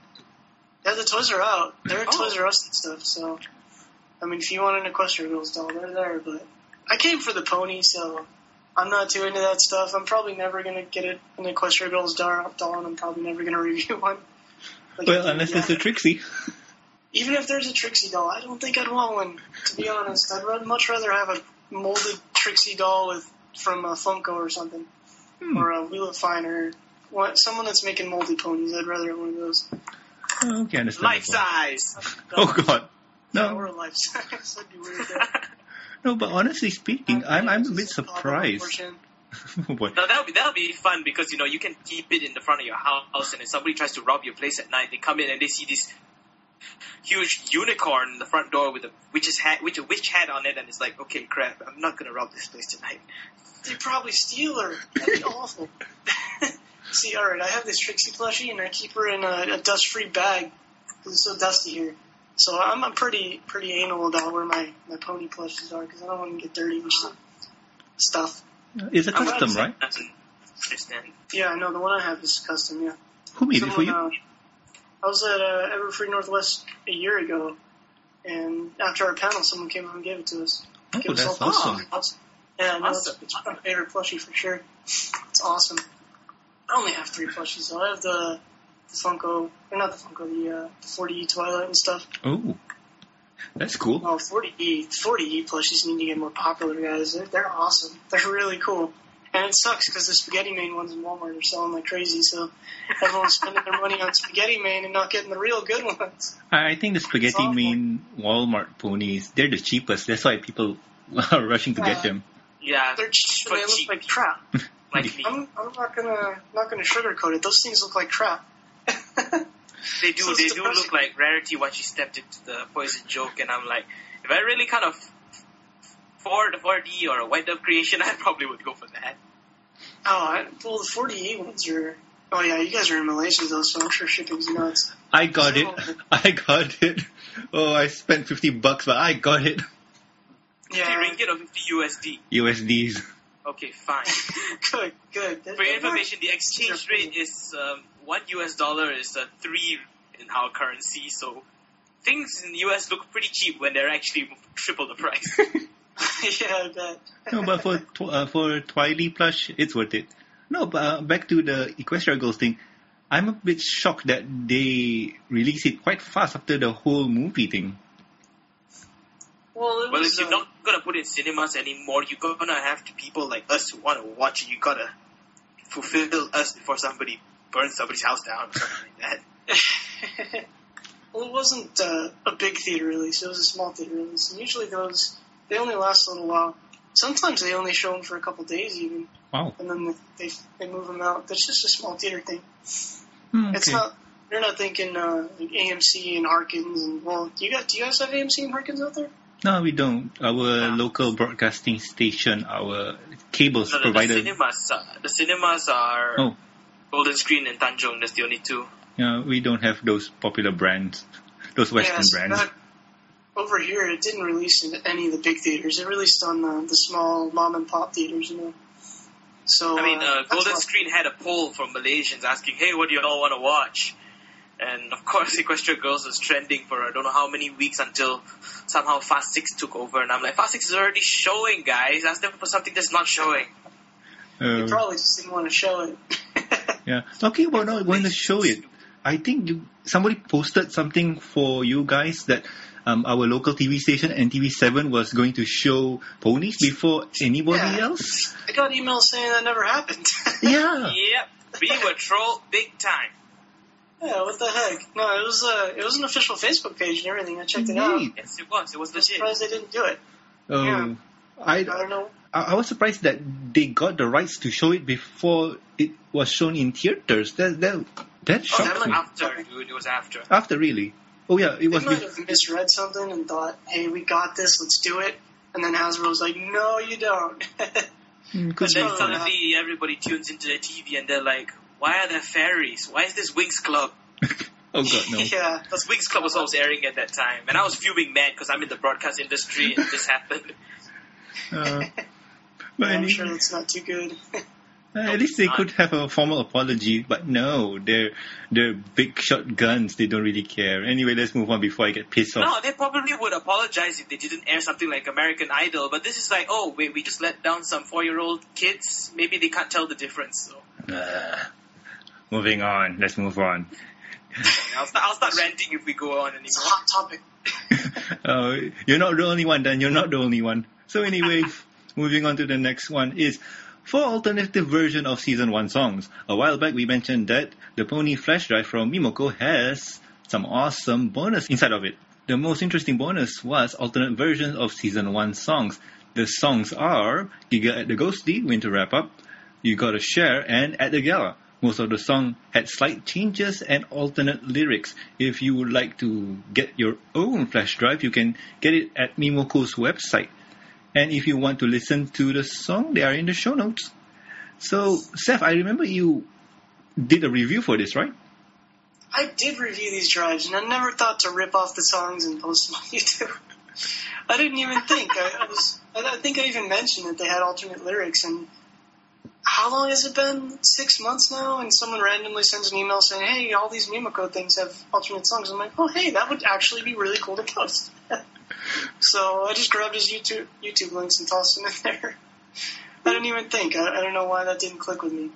yeah, the toys are out. They're Oh. Toys R Us and stuff. So I mean, if you want an Equestria Girls doll, they're there. But I came for the pony, so I'm not too into that stuff. I'm probably never going to get it, an Equestria Girls doll, doll, and I'm probably never going *laughs* to review one. Like, Well, unless yeah. there's a Trixie. Even if there's a Trixie doll, I don't think I'd want one. To be honest, I'd ra- much rather have a molded Trixie doll with from a Funko or something, Hmm. or a WeLoveFine, or what, someone that's making moldy ponies. I'd rather have one of those. Oh, okay, understandable. Life size! *laughs* Oh god. Yeah, No, or a life size. *laughs* That'd be weird. Though. no, but honestly speaking, I'm I'm a bit Just pop up surprised. portion. *laughs* Oh, boy. Now that'll be that'll be fun because you know you can keep it in the front of your house, and if somebody tries to rob your place at night, they come in and they see this huge unicorn in the front door with a witch's hat, witch a witch hat on it, and it's like, okay, crap, I'm not gonna rob this place tonight. They'd probably steal her. That'd be awful. *laughs* See, alright, I have this Trixie plushie, and I keep her in a, a dust-free bag because it's so dusty here. So I'm, I'm pretty pretty anal about where my, my pony plushies are because I don't want to get dirty and stuff. It's a I'm custom, right? say That's understand. Yeah, I know the one I have is custom. Yeah. Who made it for you? uh, I was at uh, Everfree Northwest a year ago, and after our panel, someone came up and gave it to us. Oh, Give us that's all- awesome. Awesome. Yeah, no, Awesome. It's, it's my favorite plushie for sure. It's awesome. I only have three plushies, though. I have the, the Funko, or not the Funko, the, uh, the 4DE Twilight and stuff. Oh, that's cool. Oh, 40E, 4DE plushies need to get more popular, guys. They're, they're awesome. They're really cool. And it sucks because the Spaghetti Main ones in Walmart are selling like crazy, so everyone's spending their money on Spaghetti Main and not getting the real good ones. I I think the spaghetti awful. main Walmart ponies, they're the cheapest. That's why people *laughs* are rushing to get them. Yeah, They're cheap For they look cheap. like crap. *laughs* like. I'm, I'm not gonna not gonna sugarcoat it. Those things look like crap. *laughs* They do. So they do look like rarity once you stepped into the poison joke, and I'm like, if I really kind of afford a 4D or a white dove creation, *laughs* I probably would go for that. Oh, I, well, the 48 ones are. Oh yeah, you guys are in Malaysia though, so I'm sure shipping's nuts. I got it. *laughs* I got it. Oh, I spent 50 bucks, but I got it. Yeah. 50 Yeah. ringgit or 50 USD? USDs. Okay, fine. Good, good. For your information, the exchange rate is um, one US dollar is uh, three in our currency, so things in the US look pretty cheap when they're actually triple the price. *laughs* yeah, I bet. No, but for tw- uh, for Twilight plush, it's worth it. No, but uh, back to the Equestria Girls thing. I'm a bit shocked that they released it quite fast after the whole movie thing. Well, well, was, if you're uh, not gonna put it in cinemas anymore, you're gonna have to people like us who want to watch it. You gotta fulfill us before somebody burns somebody's house down or something like that. *laughs* well, it wasn't uh, a big theater release. It was a small theater release. And usually those, they only last a little while. Sometimes they only show them for a couple days even, Wow. and then they they move them out. That's just a small theater thing. It's okay. not. They're not thinking uh, like AMC and Harkins and well, do you got do you guys have AMC and Harkins out there? No, we don't. Our No. local broadcasting station, our cables No, no, the provider. cinemas, uh, the cinemas are Oh. Golden Screen and Tanjong. That's the only two. Yeah, we don't have those popular brands, those Western yes, brands. but over here, it didn't release in any of the big theaters. It released on the, the small mom and pop theaters, you know. So I mean, uh, uh, Golden Screen had a poll from Malaysians asking, "Hey, what do you all want to watch?" And of course, *laughs* Equestria Girls was trending for I don't know how many weeks until somehow Fast Six took over, and I'm like, Fast Six is already showing, guys. Ask them for something that's not showing. They Uh, probably just didn't want to show it. *laughs* yeah. Talking about not going to show it, I think you, somebody posted something for you guys that um, our local TV station NTV7 was going to show ponies before anybody Yeah. else. I got emails saying that never happened. *laughs* Yeah. Yep, we were trolled big time. yeah, what the heck? No, it was uh, it was an official Facebook page and everything. I checked it out. Indeed. Yes, it was. It was I'm legit. surprised they didn't do it. Oh, Yeah. I, I don't know. I I was surprised that they got the rights to show it before it was shown in theaters. That that that Oh, shocked that me. might- After, dude, it was after. After really. Oh yeah, it They was. might bef- have misread something and thought, "Hey, we got this. Let's do it." And then Hasbro was like, "No, you don't." Mm, *laughs* But could then be. Oh, suddenly everybody tunes into their TV and they're like, "Why are there fairies? Why is this Winx Club?" *laughs* oh god no. *laughs* yeah, Because Winx Club was always airing at that time, and I was fuming mad because I'm in the broadcast industry and this happened. Uh, but I'm sure that's not too good. *laughs* uh, at least they could have a formal apology. But no, they're they're big shot guns. They don't really care. Anyway, let's move on before I get pissed off. No, they probably would apologize if they didn't air something like American Idol, but this is like, oh wait, we just let down some four-year-old kids. Maybe they can't tell the difference. So Uh, moving on. Let's move on. *laughs* I'll start, I'll start ranting if we go on It's a hot topic. uh, *laughs* you're not the only one, Dan. You're not the only one. So anyway, moving on to the next one is for alternative version of season one songs. A while back we mentioned that the Pony flash drive from Mimoco has some awesome bonus inside of it. The most interesting bonus was alternate versions of season one songs. The songs are Giggle at the Ghostly, Winter Wrap Up, You Gotta Share, and At the Gala. Most of the song had slight changes and alternate lyrics. If you would like to get your own flash drive, you can get it at Mimoco's website. And if you want to listen to the song, they are in the show notes. So, Seth, I remember you did a review for this, right? I did review these drives, and I never thought to rip off the songs and post them on *laughs* YouTube. I didn't even think. I, I was. I, think I even mentioned that they had alternate lyrics. And how long has it been? Six months now. And someone randomly sends an email saying, "Hey, all these Mimoco things have alternate songs." I'm like, "Oh, hey, that would actually be really cool to post." *laughs* so I just grabbed his YouTube YouTube links and tossed them in there. *laughs* I didn't even think. I, I don't know why that didn't click with me.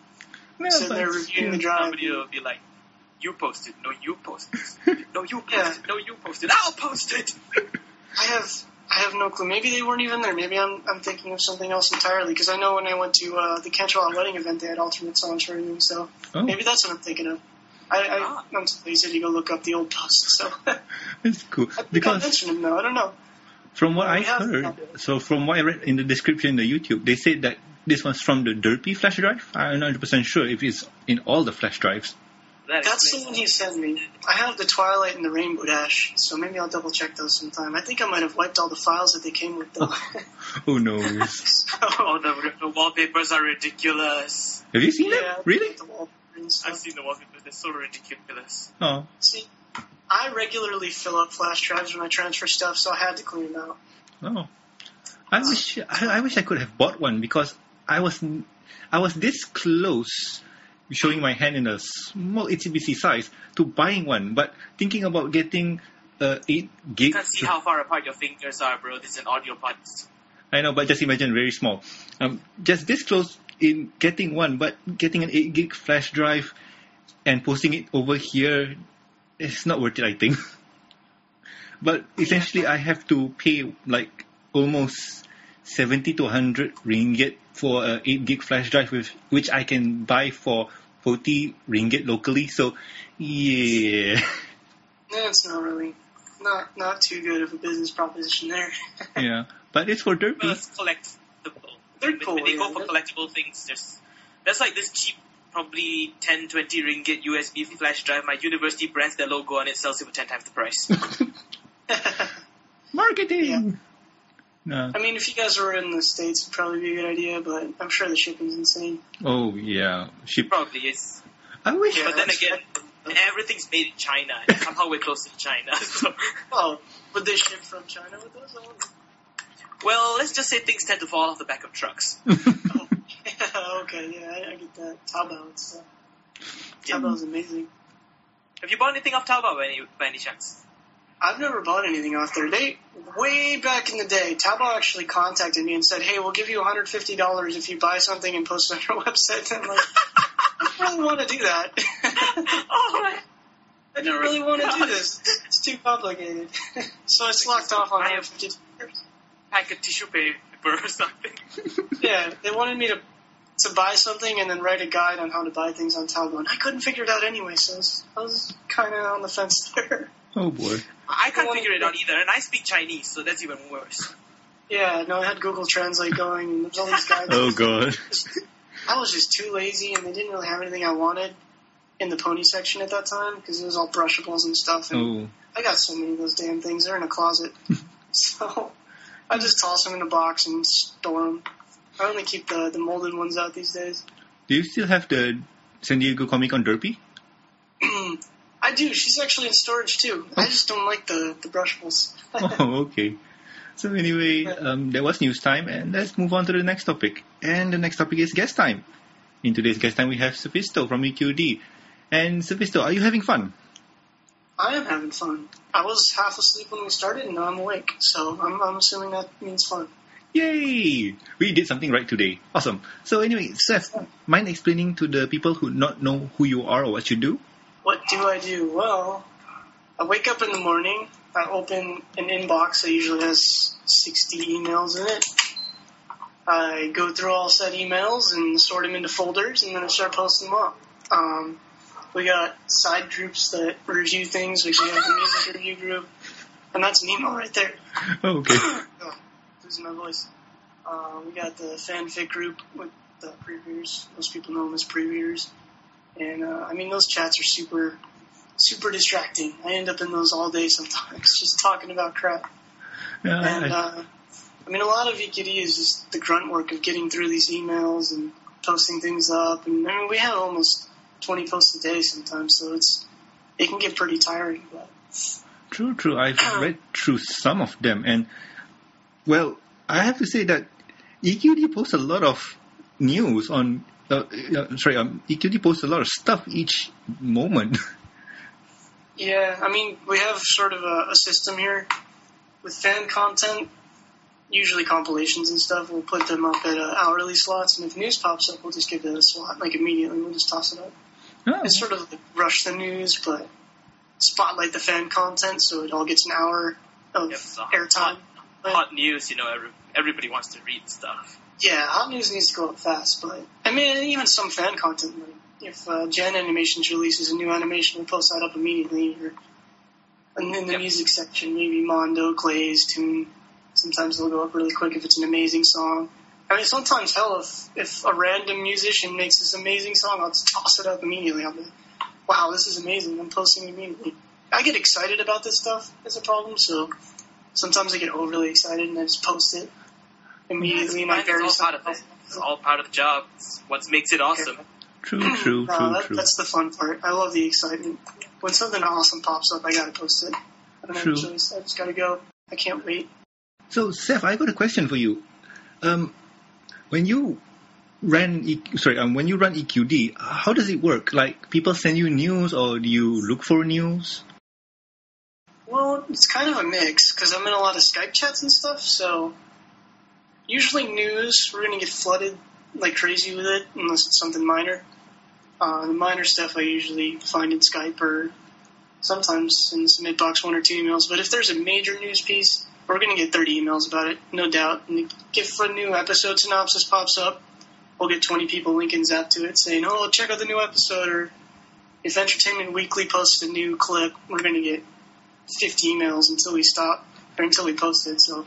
Yeah, Sitting but there reviewing the drive. Somebody will be like, "You posted? No, you posted. *laughs* No, you posted. Yeah. No, you posted. I'll post it." *laughs* I have I have no clue. Maybe they weren't even there. Maybe I'm I'm thinking of something else entirely. Because I know when I went to uh, the Canterlot wedding event, they had alternate songs for everything. So Oh, maybe that's what I'm thinking of. I, Ah. I I'm too lazy to go look up the old posts. So *laughs* it's cool. think I Because mentioned him though. I don't know. from what I We heard, so from what I read in the description in the YouTube, they said that this was from the Derpy flash drive. I'm not 100% sure if it's in all the flash drives. That That's the one he sent me. I have the Twilight and the Rainbow Dash, so maybe I'll double check those sometime. I think I might have wiped all the files that they came with though. *laughs* Who knows? *laughs* Oh, the, the wallpapers are ridiculous. Have you seen yeah, that? Really? The wallpaper and stuff. I've seen the wallpapers. They're so ridiculous. Oh, See, I regularly fill up flash drives when I transfer stuff, so I had to clean them out. oh. I wish I, I wish I could have bought one because I was I was this close, showing my hand in a small HCBC size to buying one, but thinking about getting a eight gig. You can't see how far apart your fingers are, bro. This is an audio podcast. I know, but just imagine very small. Um, just this close in getting one, but getting an 8 gig flash drive and posting it over here is not worth it, I think. *laughs* but essentially, I have to pay like almost 70 to 100 ringgit for a 8 gig flash drive, with, which I can buy for 40 ringgit locally. So, yeah. *laughs* That's not really not not too good of a business proposition there. *laughs* yeah. But it's for derpy. Well, it's collectible. They're when, when they go for collectible things, there's there's like this cheap, probably 10, 20 ringgit USB flash drive. My university brands their logo on it, sells it for ten times the price. *laughs* Marketing. No. I mean, if you guys were in the states, it'd probably be a good idea, but I'm sure the shipping's insane. Oh yeah. Ship. probably is. I wish. Yeah. But then again, everything's made in China. and somehow we're closer to China. *laughs* So, Oh, would they ship from China with those? I well, let's just say things tend to fall off the back of trucks. *laughs* *laughs* Okay, yeah, I, I get that. Taobao and stuff. Taobao's amazing. Have you bought anything off Taobao by any, by any chance? I've never bought anything off there. They way back in the day, Taobao actually contacted me and said, "Hey, we'll give you $150 if you buy something and post it on our *laughs* website." And I'm like, I don't really want to do that. *laughs* oh my I don't really want to do this. It's too complicated. so I slacked off on I have- $150. pack of tissue paper or something. Yeah, they wanted me to to buy something and then write a guide on how to buy things on Taobao, and I couldn't figure it out anyway. So I was, was kind of on the fence *laughs* there. Oh boy. I can't Well, figure it out either, and I speak Chinese, so that's even worse. Yeah, no, I had Google Translate going, and there's all these guides. Oh god. *laughs* I was just too lazy, and they didn't really have anything I wanted in the pony section at that time because it was all brushables and stuff. And Oh. I got so many of those damn things. They're in a closet, *laughs* so I just toss them in a box and store them. I only keep the the molded ones out these days. Do you still have the San Diego Comic Con Derpy? *clears throat* I do. She's actually in storage too. I just don't like the the brushables. *laughs* oh, okay. So anyway, um, that was news time, and let's move on to the next topic. And the next topic is guest time. In today's guest time, we have Sethisto from EQD. And Sethisto, are you having fun? I am having fun. I was half asleep when we started, and now I'm awake. So I'm, I'm assuming that means fun. Yay! We did something right today. Awesome. So anyway, Seth, mind explaining to the people who not know who you are or what you do? What do I do? Well, I wake up in the morning. I open an inbox that usually has 60 emails in it. I go through all said emails and sort them into folders, and then I start posting them up. Um, we got side groups that review things. We have the music review group, and that's an email right there. Oh, okay. *coughs* Losing my voice. Uh, we got the fanfic group with the previewers. Most people know them as previewers. And, uh, I mean, those chats are super, super distracting. I end up in those all day sometimes, *laughs* just talking about crap. Yeah, And, I- uh, I mean, a lot of EQD is just the grunt work of getting through these emails and posting things up. And, I mean, we have almost 20 posts a day sometimes, so it's, it can get pretty tiring, but True, true. I've read through some of them, and well, I have to say that EQD posts a lot of news on. Uh, uh, sorry, um, EQD posts a lot of stuff each moment. *laughs* Yeah, I mean, we have sort of a, a system here with fan content, usually compilations and stuff. We'll put them up at uh, hourly slots, and if news pops up, we'll just give it a slot, like immediately. We'll just toss it up. Oh, It's sort of like rush the news, but spotlight the fan content so it all gets an hour of Yep, airtime. Hot, news, you know, every, everybody wants to read stuff. Yeah, hot news needs to go up fast, but I mean, even some fan content. Like if uh, Jan Animations releases a new animation, we'll post that up immediately. Or and in the Yep. music section, maybe Mondo, Glaze, Tune. Sometimes they'll go up really quick if it's an amazing song. I mean, sometimes hell, if if a random musician makes this amazing song, I'll just toss it up immediately. I'll be, wow, this is amazing. I'm posting it immediately. I get excited about this stuff. Is a problem, so sometimes I get overly excited and I just post it immediately. and I'm It's very all part of it. It's all part of the job. It's what makes it awesome. true, true, No, true, *clears throat* that, true. That's the fun part. I love the excitement. When something awesome pops up, I gotta post it. I don't have True. a choice. I just gotta go. I can't wait. So, Seth, I got a question for you. Um, when you ran, e- sorry, um, when you run EQD, how does it work? Like, people send you news, or do you look for news? Well, it's kind of a mix because I'm in a lot of Skype chats and stuff. So usually news, we're gonna get flooded like crazy with it unless it's something minor. Uh, the minor stuff I usually find in Skype or sometimes in some inbox one or two emails. But if there's a major news piece, we're gonna get 30 emails about it, no doubt. And if a new episode synopsis pops up, we'll get 20 people linking Zap to it saying, "Oh, check out the new episode." Or if Entertainment Weekly posts a new clip, we're gonna get 50 emails until we stop or until we post it. So,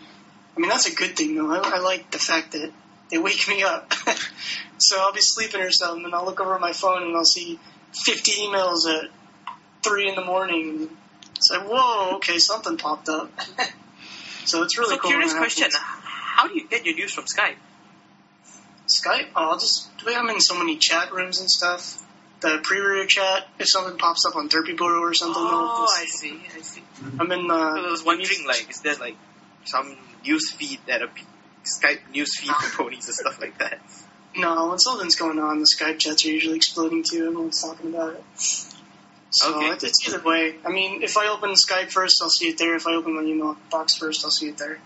I mean, that's a good thing though. I, I like the fact that they wake me up. *laughs* so I'll be sleeping or something, and I'll look over my phone and I'll see 50 emails at three in the morning. It's like, whoa, okay, something popped up. *laughs* so it's really so cool. curious question. How do you get your news from Skype? Skype? Oh, I'll just I'm in so many chat rooms and stuff. The pre-reader chat, if something pops up on Derpibooru or something, Oh, I see. I see. I'm in. Uh, I was wondering, like, is there like some news feed that a Skype news feed for ponies and stuff like that? No, when something's going on, the Skype chats are usually exploding too. Everyone's talking about it. So Okay. it- it's either way. I mean, if I open Skype first, I'll see it there. If I open my email box first, I'll see it there.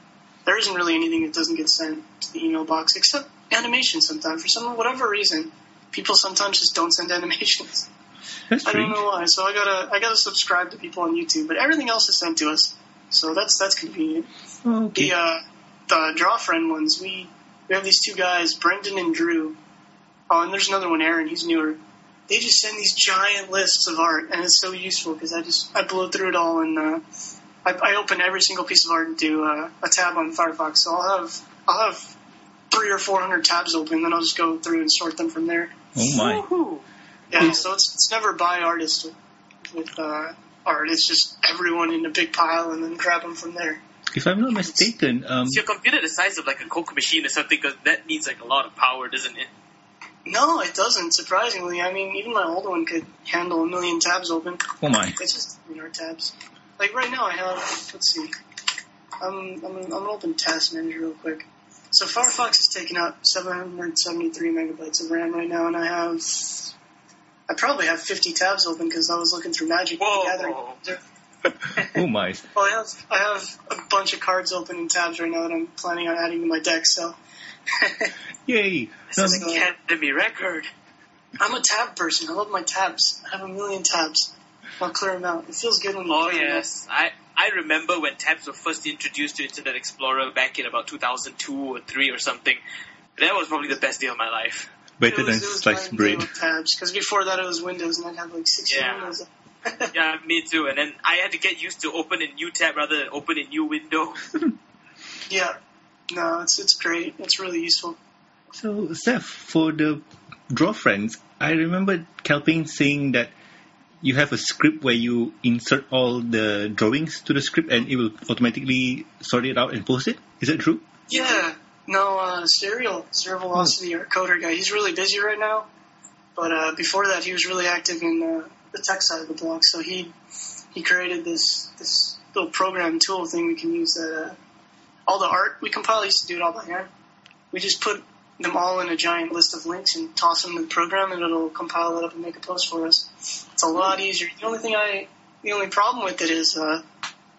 There isn't really anything that doesn't get sent to the email box except animation. Sometimes, for some whatever reason, people sometimes just don't send animations. That's I don't know why. So I gotta I gotta subscribe to people on YouTube, but everything else is sent to us. So that's that's convenient. Oh, okay. The uh, the draw friend ones, we we have these two guys, Brendan and Drew. Oh, and there's another one, Aaron. He's newer. They just send these giant lists of art, and it's so useful because I just I blow through it all, and uh, I, I open every single piece of art into uh, a tab on Firefox. So I'll have I'll have three or four hundred tabs open, then I'll just go through and sort them from there. Oh my. Woohoo. Yeah, so it's it's never by artist with, with uh, art. It's just everyone in a big pile, and then grab them from there. If I'm not mistaken, um, Is your computer the size of like a Coke machine or something? Because that needs like a lot of power, doesn't it? No, it doesn't. Surprisingly, I mean, even my old one could handle a million tabs open. oh my. It's just you know tabs. Like right now, I have. Let's see. I'm I'm, I'm gonna open Task Manager real quick. So Firefox is taking up 773 megabytes of RAM right now, and I have. I probably have 50 tabs open because I was looking through Magic the Whoa. Gathering. *laughs* Oh my. Well, I have I have a bunch of cards open in tabs right now that I'm planning on adding to my deck. So *laughs* Yay. This is an Academy record. I'm a tab person. I love my tabs. I have a million tabs. I'll clear them out. It feels good when you Oh clear 'em out. yes, I I remember when tabs were first introduced to Internet Explorer back in about 2002 or three or something. That was probably the best day of my life. better It than it was sliced bread. tabs because before that it was Windows and I'd have like 16 Yeah. Windows. *laughs* Yeah, me too. And then I had to get used to open a new tab rather than open a new window. *laughs* Yeah, no, it's it's great. It's really useful. So, Seth, for the draw friends, I remember Calpain saying that you have a script where you insert all the drawings to the script and it will automatically sort it out and post it. Is that true? Yeah, no, uh, Cereal, Cereal Velocity, our coder guy, he's really busy right now. But uh, before that, he was really active in uh, the tech side of the blog. So he he created this this little program tool thing we can use that uh, all the art we compile. I used to do it all by hand. We just put them all in a giant list of links and toss them in the program, and it'll compile it up and make a post for us. It's a lot easier. The only thing I the only problem with it is. Uh,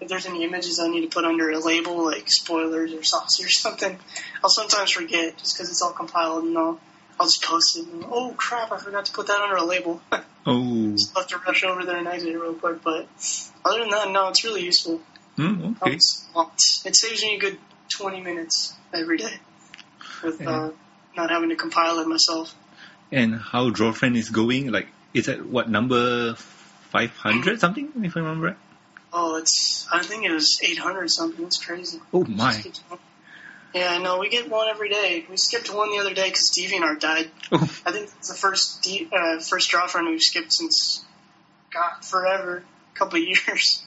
if there's any images I need to put under a label, like spoilers or *laughs* saucy or something, I'll sometimes forget just because it's all compiled and I'll, I'll just post it. And, oh crap, I forgot to put that under a label. *laughs* Oh, just have to rush over there and exit it real quick. But other than that, no, it's really useful. hmm, okay. Helps a lot. It saves me a good 20 minutes every day with uh, not having to compile it myself. And how draw friend is going? Like, is that what number 500 something, if I remember right? Oh, it's, I think it was 800 something. It's crazy. Oh my. Yeah, no, we get one every day. We skipped one the other day because DeviantArt died. Oh, I think it's the first D, uh, first draw friend we've skipped since, God, forever, a couple of years.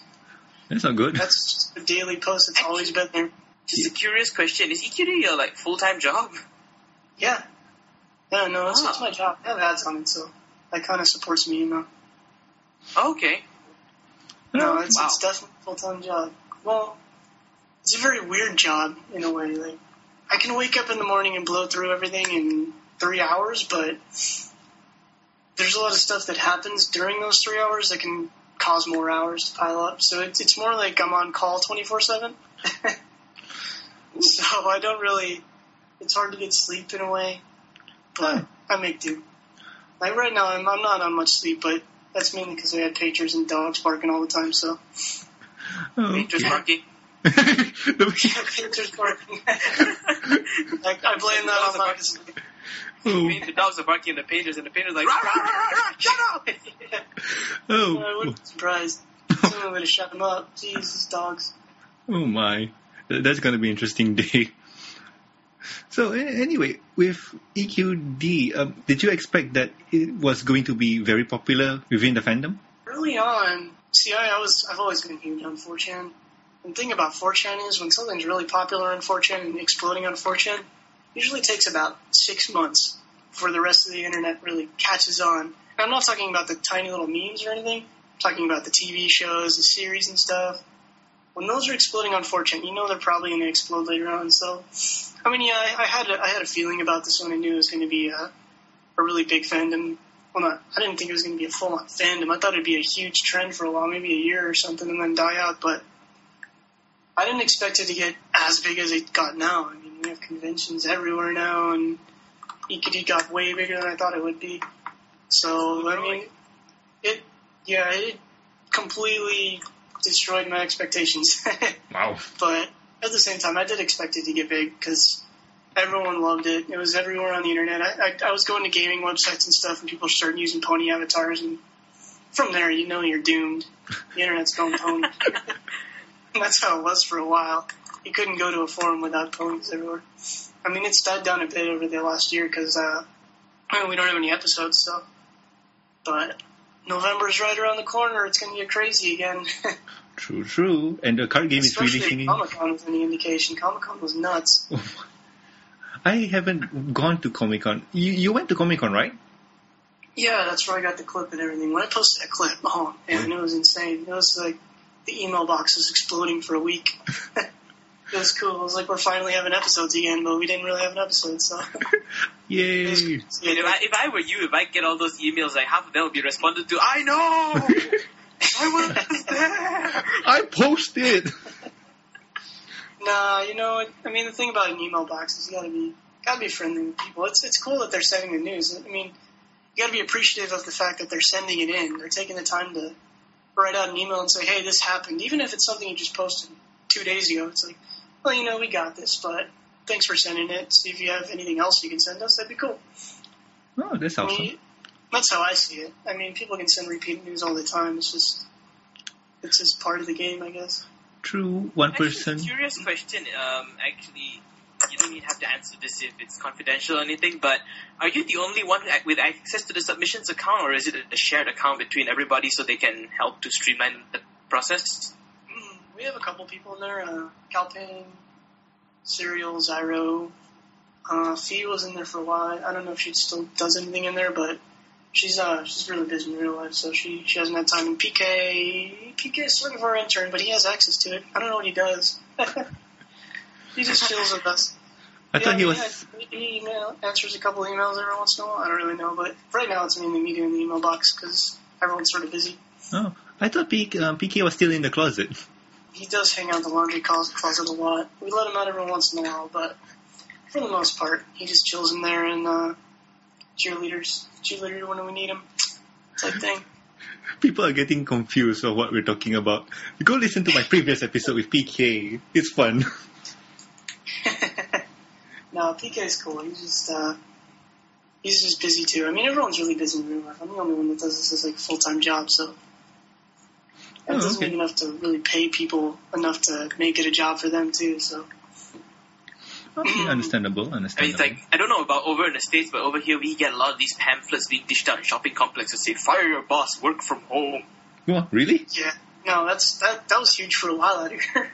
that's not good. That's just a daily post. It's always been there. Just a curious question: Is EQD your like full time job? Yeah. Yeah, no, it's, Ah. it's my job. I have ads on it, so that kind of supports me, you know. Okay. No, Oh, it's, wow. it's definitely a full time job. Well, it's a very weird job in a way. Like I can wake up in the morning and blow through everything in three hours, but there's a lot of stuff that happens during those three hours that can cause more hours to pile up. So it's it's more like I'm on call twenty four seven. *laughs* So I don't really. It's hard to get sleep in a way, but I make do. Like right now, I'm I'm not on much sleep, but that's mainly because we had pagers and dogs barking all the time. So Oh, Just okay. barking. *laughs* pagers barking. *laughs* like I blame that on my. I *laughs* oh, the dogs are barking in the pages, and the pages are like, rah, rah, rah, rah, rah, shut up! Oh. I oh, wouldn't be surprised. Someone would have shut them up. Jesus, dogs. oh my. That's going to be an interesting day. So anyway, with EQD, um, did you expect that it was going to be very popular within the fandom? Early on, see, I, was I've always been huge on 4chan. And the thing about 4chan is when something's really popular on 4chan and exploding on 4chan, usually takes about six months before the rest of the internet really catches on. And I'm not talking about the tiny little memes or anything. I'm talking about the TV shows, the series and stuff. When those are exploding on 4chan, you know they're probably going to explode later on. So, I mean, yeah, I, I had a, I had a feeling about this one. I knew it was going to be a, a really big fandom. Well, not, I didn't think it was going to be a full-on fandom. I thought it'd be a huge trend for a while, maybe a year or something, and then die out. But I didn't expect it to get as big as it got now. I mean, we have conventions everywhere now, and EQD got way bigger than I thought it would be. So, I mean, it, yeah, it completely destroyed my expectations. *laughs* Wow. but at the same time, I did expect it to get big because everyone loved it. It was everywhere on the internet. I, I, I was going to gaming websites and stuff, and people started using pony avatars, and from there, you know you're doomed. The internet's going pony. and *laughs* *laughs* that's how it was for a while. You couldn't go to a forum without ponies everywhere. I mean, it's died down a bit over the last year because uh, I mean, we don't have any episodes, so. But November's right around the corner. It's going to get crazy again. *laughs* True, true. And the card game is Especially releasing. if Comic Con was any indication. Comic Con was nuts. *laughs* I haven't gone to Comic Con. You, you went to Comic Con, right? Yeah, that's where I got the clip and everything. When I posted that clip, oh man, it was insane. It was like the email box was exploding for a week. *laughs* it was cool. It was like we're finally having episodes again, but we didn't really have an episode, so. *laughs* Yay! it was- I if, I, if I were you, if I get all those emails, like half of them would be responded to, I know! *laughs* I was there! I posted. *laughs* Nah, you know, I mean, the thing about an email box is you gotta be, gotta be friendly with people. It's, it's cool that they're sending the news. I mean, you gotta be appreciative of the fact that they're sending it in. They're taking the time to write out an email and say, hey, this happened. Even if it's something you just posted two days ago, it's like, well, you know, we got this, but thanks for sending it. See if you have anything else you can send us. That'd be cool. Oh, that's I mean, that's how I see it. I mean, people can send repeat news all the time. It's just, it's just part of the game, I guess. True. One Actually, person. Curious question. Um, actually, you don't even have to answer this if it's confidential or anything. But are you the only one with access to the submissions account, or is it a shared account between everybody so they can help to streamline the process? We have a couple people in there. Uh, Calpain, Cereal, Zyro. Uh, Fee was in there for a while. I don't know if she still does anything in there, but she's uh she's really busy in real life, so she she hasn't had time. And PK PK is sort of our intern, but he has access to it. I don't know what he does. *laughs* he just chills with us. I thought he was. yeah, he email, answers a couple emails every once in a while. I don't really know, but right now it's mainly me doing the email box because everyone's sort of busy. Oh, I thought PK, um, PK was still in the closet. *laughs* he does hang out in the laundry closet a lot. We let him out every once in a while, but for the most part, he just chills in there and uh, cheerleaders, cheerleader when we need him, type thing. *laughs* People are getting confused of what we're talking about. Go listen to my previous episode with PK. It's fun. *laughs* no, PK is cool. He's just uh, he's just busy too. I mean, everyone's really busy in real life. I'm the only one that does this as like full time job, so. It Oh, doesn't okay. make enough to really pay people enough to make it a job for them too. So Okay, mm-hmm. understandable, I mean, understandable. it's like I don't know about over in the states, but over here we get a lot of these pamphlets being dished out in shopping complexes saying "Fire your boss, work from home." Oh, really? yeah, no, that's that that was huge for a while out *laughs* here.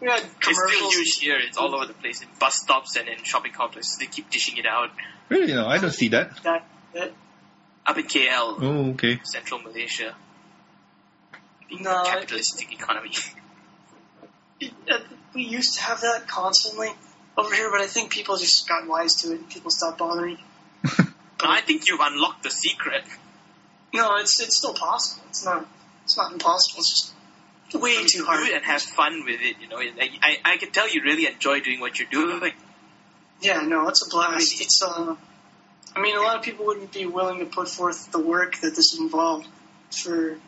we had It's still huge here. It's all over the place in bus stops and in shopping complexes. They keep dishing it out. Really? No, I don't see that. that, that Up in KL, Oh, okay. central Malaysia, no, capitalistic economy. it- we used to have that constantly over here, but I think people just got wise to it and people stopped bothering. *laughs* I think you've unlocked the secret. No, it's it's still possible. It's not it's not impossible. It's just way too hard. Do it and have fun with it. You know, I, I, I can tell you really enjoy doing what you're doing. Yeah, no, it's a blast. It's uh, I mean, a lot of people wouldn't be willing to put forth the work that this involved. For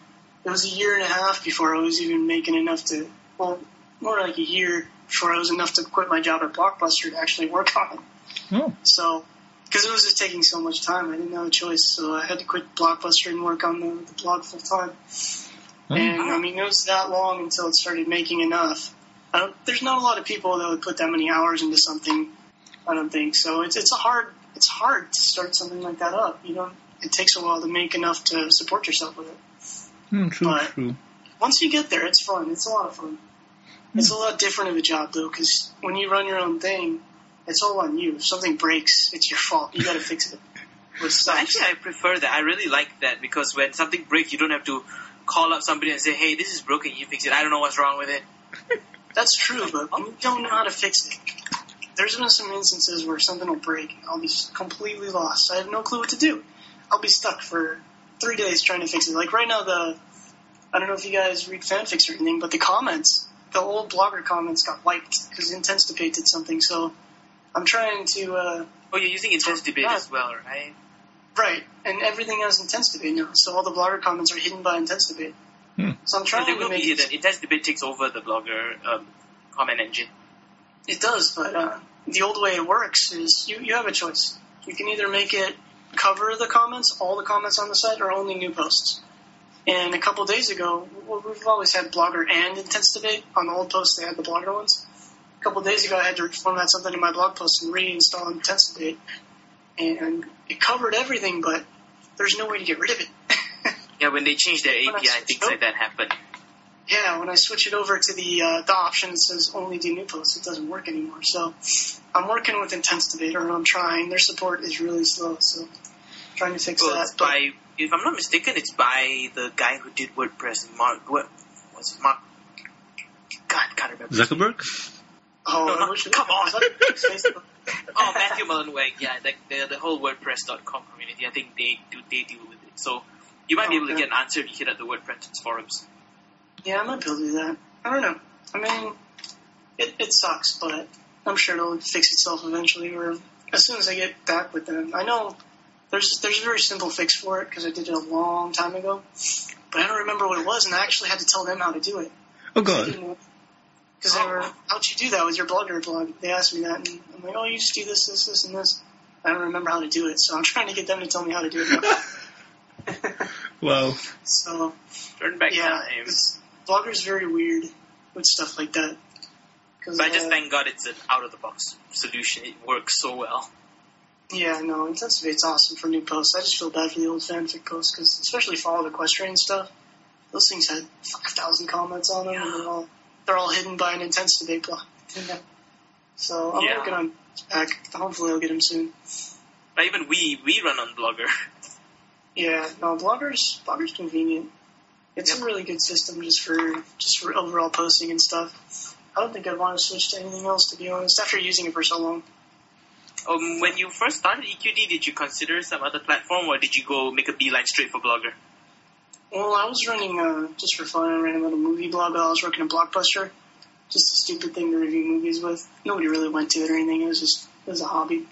it was a year and a half before I was even making enough to, well, more like a year before I was enough to quit my job at Blockbuster to actually work on it. Oh, So, because it was just taking so much time, I didn't have a choice. So I had to quit Blockbuster and work on the, the blog full time. Oh. Hmm. And I mean, it was that long until it started making enough. I don't, there's not a lot of people that would put that many hours into something. I don't think so. It's it's a hard it's hard to start something like that up. You don't. It takes a while to make enough to support yourself with it. Hmm, true, But- true. Once you get there, it's fun. It's a lot of fun. It's a lot different of a job though, because when you run your own thing, it's all on you. If something breaks, it's your fault. You got to fix it. Which So sucks. actually, I prefer that. I really like that because when something breaks, you don't have to call up somebody and say, "Hey, this is broken. You fix it." I don't know what's wrong with it. *laughs* That's true, but when you don't know how to fix it, there's been some instances where something will break. and I'll be completely lost. I have no clue what to do. I'll be stuck for three days trying to fix it. Like right now, the I don't know if you guys read fanfics or anything, but the comments, the old blogger comments got wiped because Intense Debate did something. So I'm trying to uh, Oh, you're using intense debate Yeah. as well, right? right, and everything has Intense Debate now. So all the blogger comments are hidden by Intense Debate. Hmm. So I'm trying they to will be make it hidden. Intense debate takes over the blogger um, comment engine. It does, but uh, the old way it works is you, you have a choice. You can either make it cover the comments, all the comments on the site, or only new posts. And a couple days ago, we've always had Blogger and Intense Debate. On the old posts, they had the Blogger ones. A couple days ago, I had to reformat something in my blog post and reinstall Intense Debate. And it covered everything, but there's no way to get rid of it. *laughs* Yeah, when they change their API, things like that happen. Yeah, when I switch it over to the uh, the option that says only do new posts, it doesn't work anymore. So I'm working with Intense Debate, or I'm trying. Their support is really slow, so I'm trying to fix Well, that. it's But by, if I'm not mistaken, it's by the guy who did WordPress, Mark. What was it, Mark? God, can't remember. Zuckerberg? oh, no, I no, come on. *laughs* is that Facebook? Oh, Matthew Mullenweg. Yeah, the, the the whole WordPress.com community. I think they do they deal with it. So you might be able to get an answer if you hit up the WordPress forums. Yeah, I might be able to do that. I don't know. I mean, it, it sucks, but I'm sure it'll fix itself eventually, or as soon as I get back with them. I know there's there's a very simple fix for it because I did it a long time ago, but I don't remember what it was, and I actually had to tell them how to do it. Oh god. Because they were, how'd you do that with your blogger blog? They asked me that, and I'm like, oh, you just do this, this, this, and this. I don't remember how to do it, so I'm trying to get them to tell me how to do it. *laughs* now. Wow. so Turn back yeah, time. It's- blogger's very weird with stuff like that. But I just uh, thank God it's an out of the box solution. It works so well. Yeah, no, Intense Debate's awesome for new posts. I just feel bad for the old fanfic posts, because especially for all the equestrian stuff, those things had 5,000 comments on them, and they're all, they're all hidden by an Intense Debate blog. So I'm Yeah. working on back. Hopefully I'll get him soon. But even we we run on Blogger. Yeah, no, bloggers, bloggers convenient. It's a really good system just for just for overall posting and stuff. I don't think I'd want to switch to anything else to be honest. After using it for so long, Um, when you first started EQD, did you consider some other platform, or did you go make a beeline straight for Blogger? well, I was running uh, just for fun. I ran a little movie blog. while I was working at Blockbuster, just a stupid thing to review movies with. Nobody really went to it or anything. It was just it was a hobby.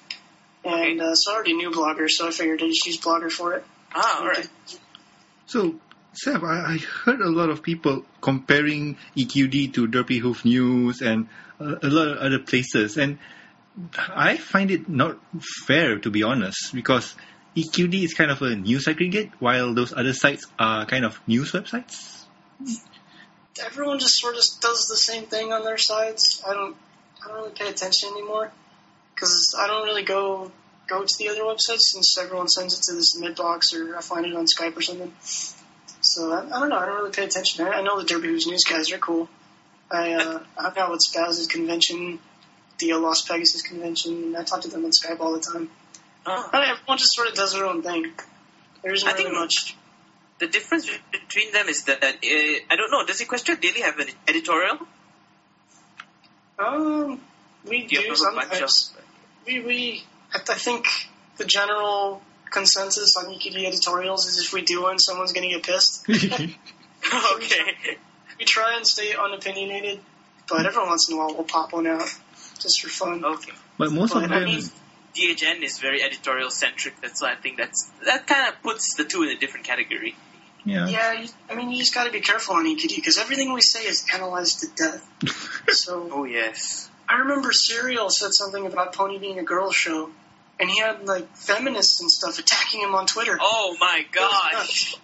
And uh, so I already knew Blogger, so I figured I'd just use Blogger for it. Ah, alright. So, Seb, I, I heard a lot of people comparing EQD to Derpy Hooves News and a, a lot of other places, and I find it not fair to be honest, because EQD is kind of a news aggregate, while those other sites are kind of news websites. everyone just sort of does the same thing on their sides. I don't, I don't really pay attention anymore because I don't really go go to the other websites since everyone sends it to this midbox or I find it on Skype or something. So I, I don't know. I don't really pay attention. I, I know the Derpy Hooves News guys are cool. I uh, hung out with Spaz's convention, the Las Pegasus convention, and I talk to them on Skype all the time. Ah. I mean, everyone just sort of does their own thing. There isn't I really think- much. The difference between them is that uh, I don't know. Does Equestria Daily have an editorial? Um, we Do do bunch of? sometimes. We, we, I I think the general consensus on EQD editorials is if we do one, someone's going to get pissed. *laughs* *laughs* okay. We try and stay unopinionated, but every once in a while we'll pop one out just for fun. Okay. but most of But, I mean, DHN is very editorial centric. That's why I think that's that kind of puts the two in a different category. yeah. Yeah, you, I mean, you just got to be careful on EQD because everything we say is analyzed to death. *laughs* so Oh yes. I remember Cereal said something about Pony being a girl show, and he had like feminists and stuff attacking him on Twitter. Oh my gosh.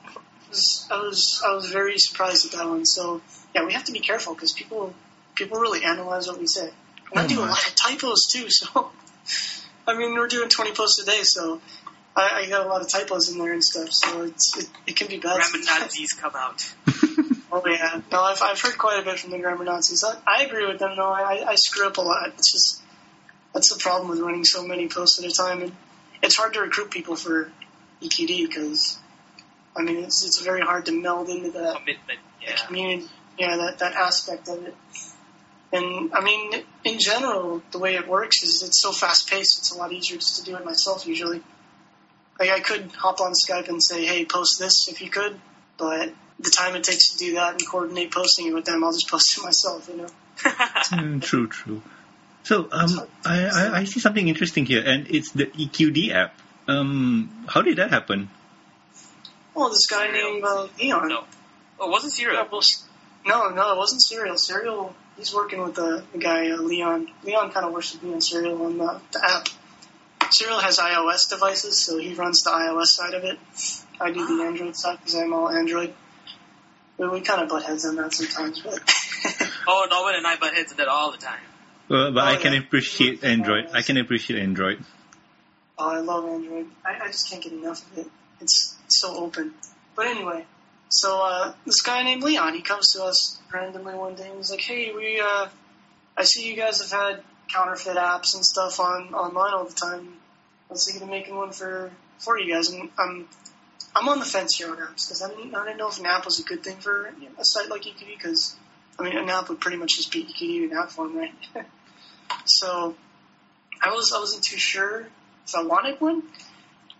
was, I was I was very surprised at that one. So yeah, we have to be careful because people people really analyze what we say. And I do a lot of typos too. So *laughs* I mean, we're doing 20 posts a day, so I, I got a lot of typos in there and stuff. So it's it, it can be bad. Ramen sometimes. Nazis come out. *laughs* Oh yeah, no, I've I've heard quite a bit from the grammar Nazis. I, I agree with them though. I I screw up a lot. It's just that's the problem with running so many posts at a time, and it's hard to recruit people for EQD because I mean it's it's very hard to meld into that Commitment. the Yeah. community, yeah, that, that aspect of it. And I mean, in general, the way it works is it's so fast paced. It's a lot easier just to do it myself usually. Like I could hop on Skype and say, "Hey, post this if you could," but the time it takes to do that and coordinate posting it with them, I'll just post it *laughs* myself. You know? Mm, true, true. So um, I, I, I see something interesting here, and it's the EQD app. Um, how did that happen? Well, this guy Cereal. named uh, Leon. no. Oh, it wasn't Yeah, Cereal. well, s- no, no, it wasn't Cereal. Cereal, he's working with the, the guy, uh, Leon. Leon kind of works with me and Cereal on the, the app. Cereal has iOS devices, so he runs the iOS side of it. I do the Android side because I'm all Android. We, we kind of butt heads on that sometimes, but *laughs* *laughs* Oh, Norman and I butt heads at that all the time. Uh, but I Oh, can yeah. appreciate Android. I can appreciate Android. oh, I love Android. I, I just can't get enough of it. It's so open. But anyway, so uh, this guy named Leon, he comes to us randomly one day and he's like, "Hey, we, uh, I see you guys have had counterfeit apps and stuff on online all the time. I was thinking of making one for for you guys." And I'm I'm on the fence here on apps because I didn't I didn't know if an app was a good thing for a site like EQD because I mean an app would pretty much just be EQD in app form, right? *laughs* so I was I wasn't too sure if I wanted one.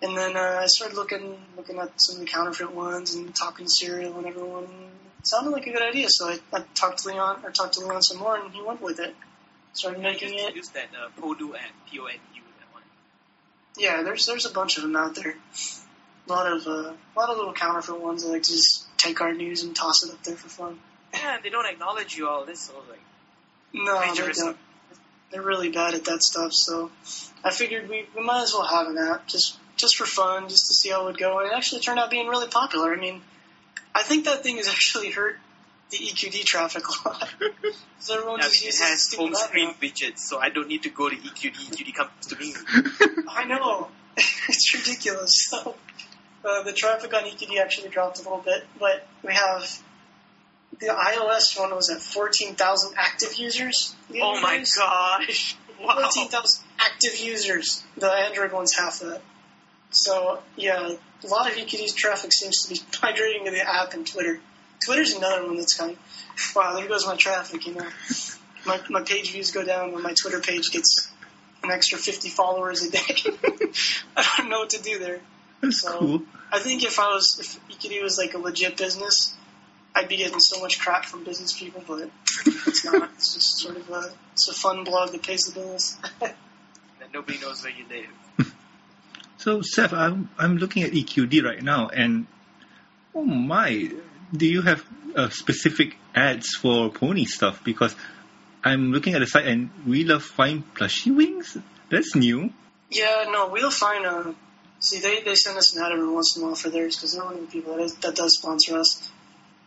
And then uh, I started looking looking at some of the counterfeit ones and talking to Cereal and everyone. It sounded like a good idea, so I, I talked to Leon or talked to Leon some more, and he went with it. Started making it. use that uh, Ponu app, P O N U, that one. Yeah, there's there's a bunch of them out there. A lot of uh, a lot of little counterfeit ones that like to just take our news and toss it up there for fun. Yeah, they don't acknowledge you all this, so like, No, They don't. They're really bad at that stuff. So I figured we, we might as well have an app just just for fun, just to see how it would go. And it actually turned out being really popular. I mean, I think that thing has *laughs* actually hurt the EQD traffic a lot. *laughs* so everyone I just mean, it has home screen now. widgets, so I don't need to go to EQD. EQD comes to me. I know. *laughs* it's ridiculous. So uh, the traffic on EQD actually dropped a little bit, but we have the iOS one was at 14,000 active users. Oh other my days. gosh! Wow. 14,000 active users. The Android one's half that. So, yeah, a lot of EQD's traffic seems to be *laughs* migrating to the app and Twitter. Twitter's another one that's kind of, wow, there goes my traffic, you know. My, my page views go down when my Twitter page gets an extra 50 followers a day. *laughs* I don't know what to do there. That's So- cool. I think if I was, if EQD was like a legit business, I'd be getting so much crap from business people, but it's not. It's just sort of a, it's a fun blog that pays the bills. *laughs* That nobody knows where you live. So, Seth, I'm, I'm looking at EQD right now, and oh my, do you have uh, specific ads for pony stuff? Because I'm looking at the site, and WeLoveFine plushy wings. That's new. Yeah, no, we'll find a. See, they, they send us an ad every once in a while for theirs because they're one of the people that, is, that does sponsor us.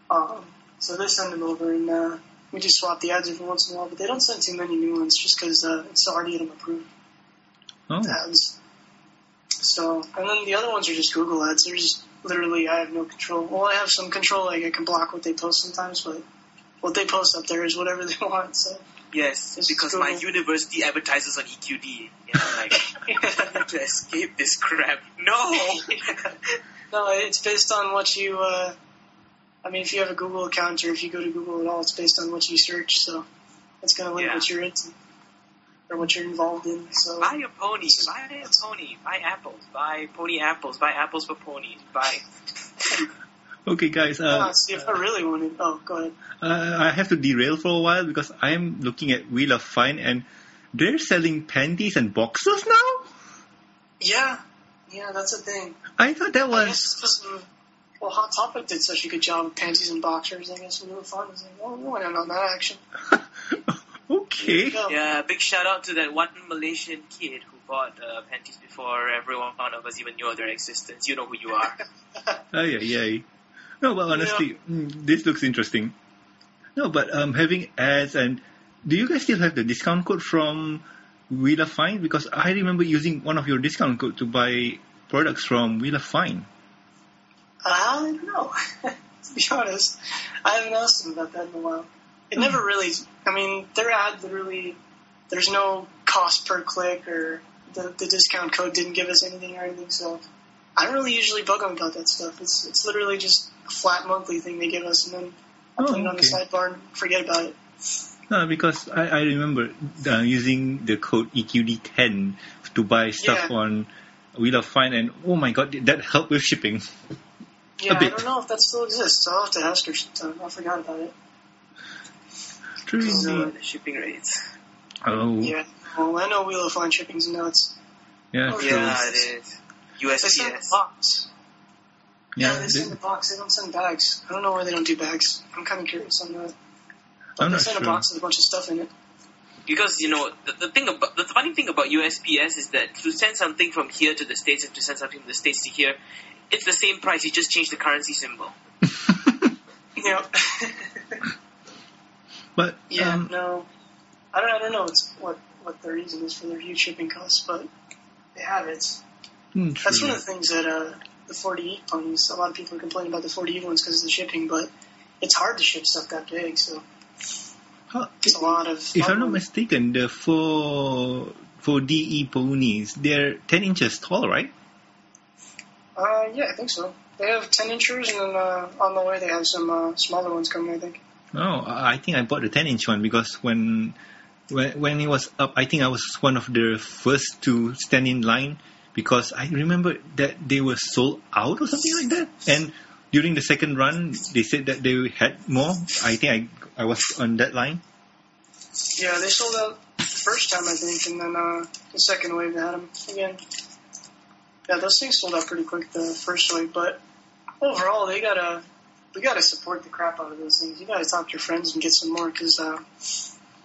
Um, so they send them over and uh, we just swap the ads every once in a while, but they don't send too many new ones just because uh, it's already get them approved Oh, ads. So, and then the other ones are just Google ads. They're just literally, I have no control. Well, I have some control, like I can block what they post sometimes, but what they post up there is whatever *laughs* they want. So, Yes, It's because cool. my university advertises on EQD. And I'm like, I need to escape this crap. No! *laughs* No, it's based on what you. Uh, I mean, if you have a Google account or if you go to Google at all, it's based on what you search. So It's gonna limit Yeah. what you're into or what you're involved in. So Buy a pony. Is- Buy a pony. Buy apples. Buy pony apples. Buy apples for ponies. Buy. *laughs* Okay, guys. Uh, Ah, see if I really wanted. Oh, go ahead. uh, I have to derail for a while because I am looking at WeLoveFine and they're selling panties and boxers now. Yeah, yeah, that's a thing. I thought that I guess this was, well, Hot Topic did such a good job with panties and boxers. I guess we were fun. I was like, well, we went in on that action. *laughs* okay. Yeah, big shout out to that one Malaysian kid who bought uh, panties before everyone of us even knew of their existence. You know who you are. *laughs* Oh yeah, yeah. No, but honestly, mm, this looks interesting. No, but um, having ads and do you guys still have the discount code from WeLoveFine? Because I remember using one of your discount code to buy products from WeLoveFine. I don't know. *laughs* to be honest, I haven't asked them about that in a while. It never really. I mean, their ad literally. There's no cost per click, or the the discount code didn't give us anything or anything. So I don't really usually bug them about that stuff. It's it's literally just a flat monthly thing they give us, and then I Oh, put it on the sidebar and forget about it. No, because I, I remember uh, using the code EQD10 to buy stuff Yeah. on WeLoveFine, and oh my god, did that help with shipping? *laughs* Yeah, I bit. don't know if that still exists. I'll have to ask her sometime. Uh, I forgot about it. True So, indeed. Uh, shipping rates. Oh, Yeah. Well, I know WeLoveFine shipping's nuts. yeah, Oh. Yeah, it is. They send a USPS. box. Yeah, Yeah, they they- send a box. They don't send bags. I don't know why they don't do bags. I'm kind of curious on that. But I'm they not send sure. a box with a bunch of stuff in it. Because you know the, the thing about the funny thing about USPS is that to send something from here to the states and to send something from the states to here, it's the same price. You just change the currency symbol. *laughs* you *laughs* know. but yeah. um, no. I don't. I don't know. It's what what the reason is for their huge shipping costs, but they have it. hmm, That's one of the things that uh, the 4DE ponies. A lot of people are complaining about the 4DE ones because of the shipping, but it's hard to ship stuff that big. So A lot of. If I'm not mistaken, the four four DE ponies, they're ten inches tall, right? Uh, yeah, I think so. They have 10 inches, and then uh, on the way they have some uh, smaller ones coming. I think. Oh, I I think I bought the ten inch one because when when when it was up, I think I was one of the first to stand in line because I remember that they were sold out or something like that. And during the second run, they said that they had more. I think I I was on that line. Yeah, they sold out the first time, I think, and then uh, the second wave they had them again. Yeah, those things sold out pretty quick the first wave, but overall they gotta we gotta support the crap out of those things. You gotta talk to your friends and get some more because uh,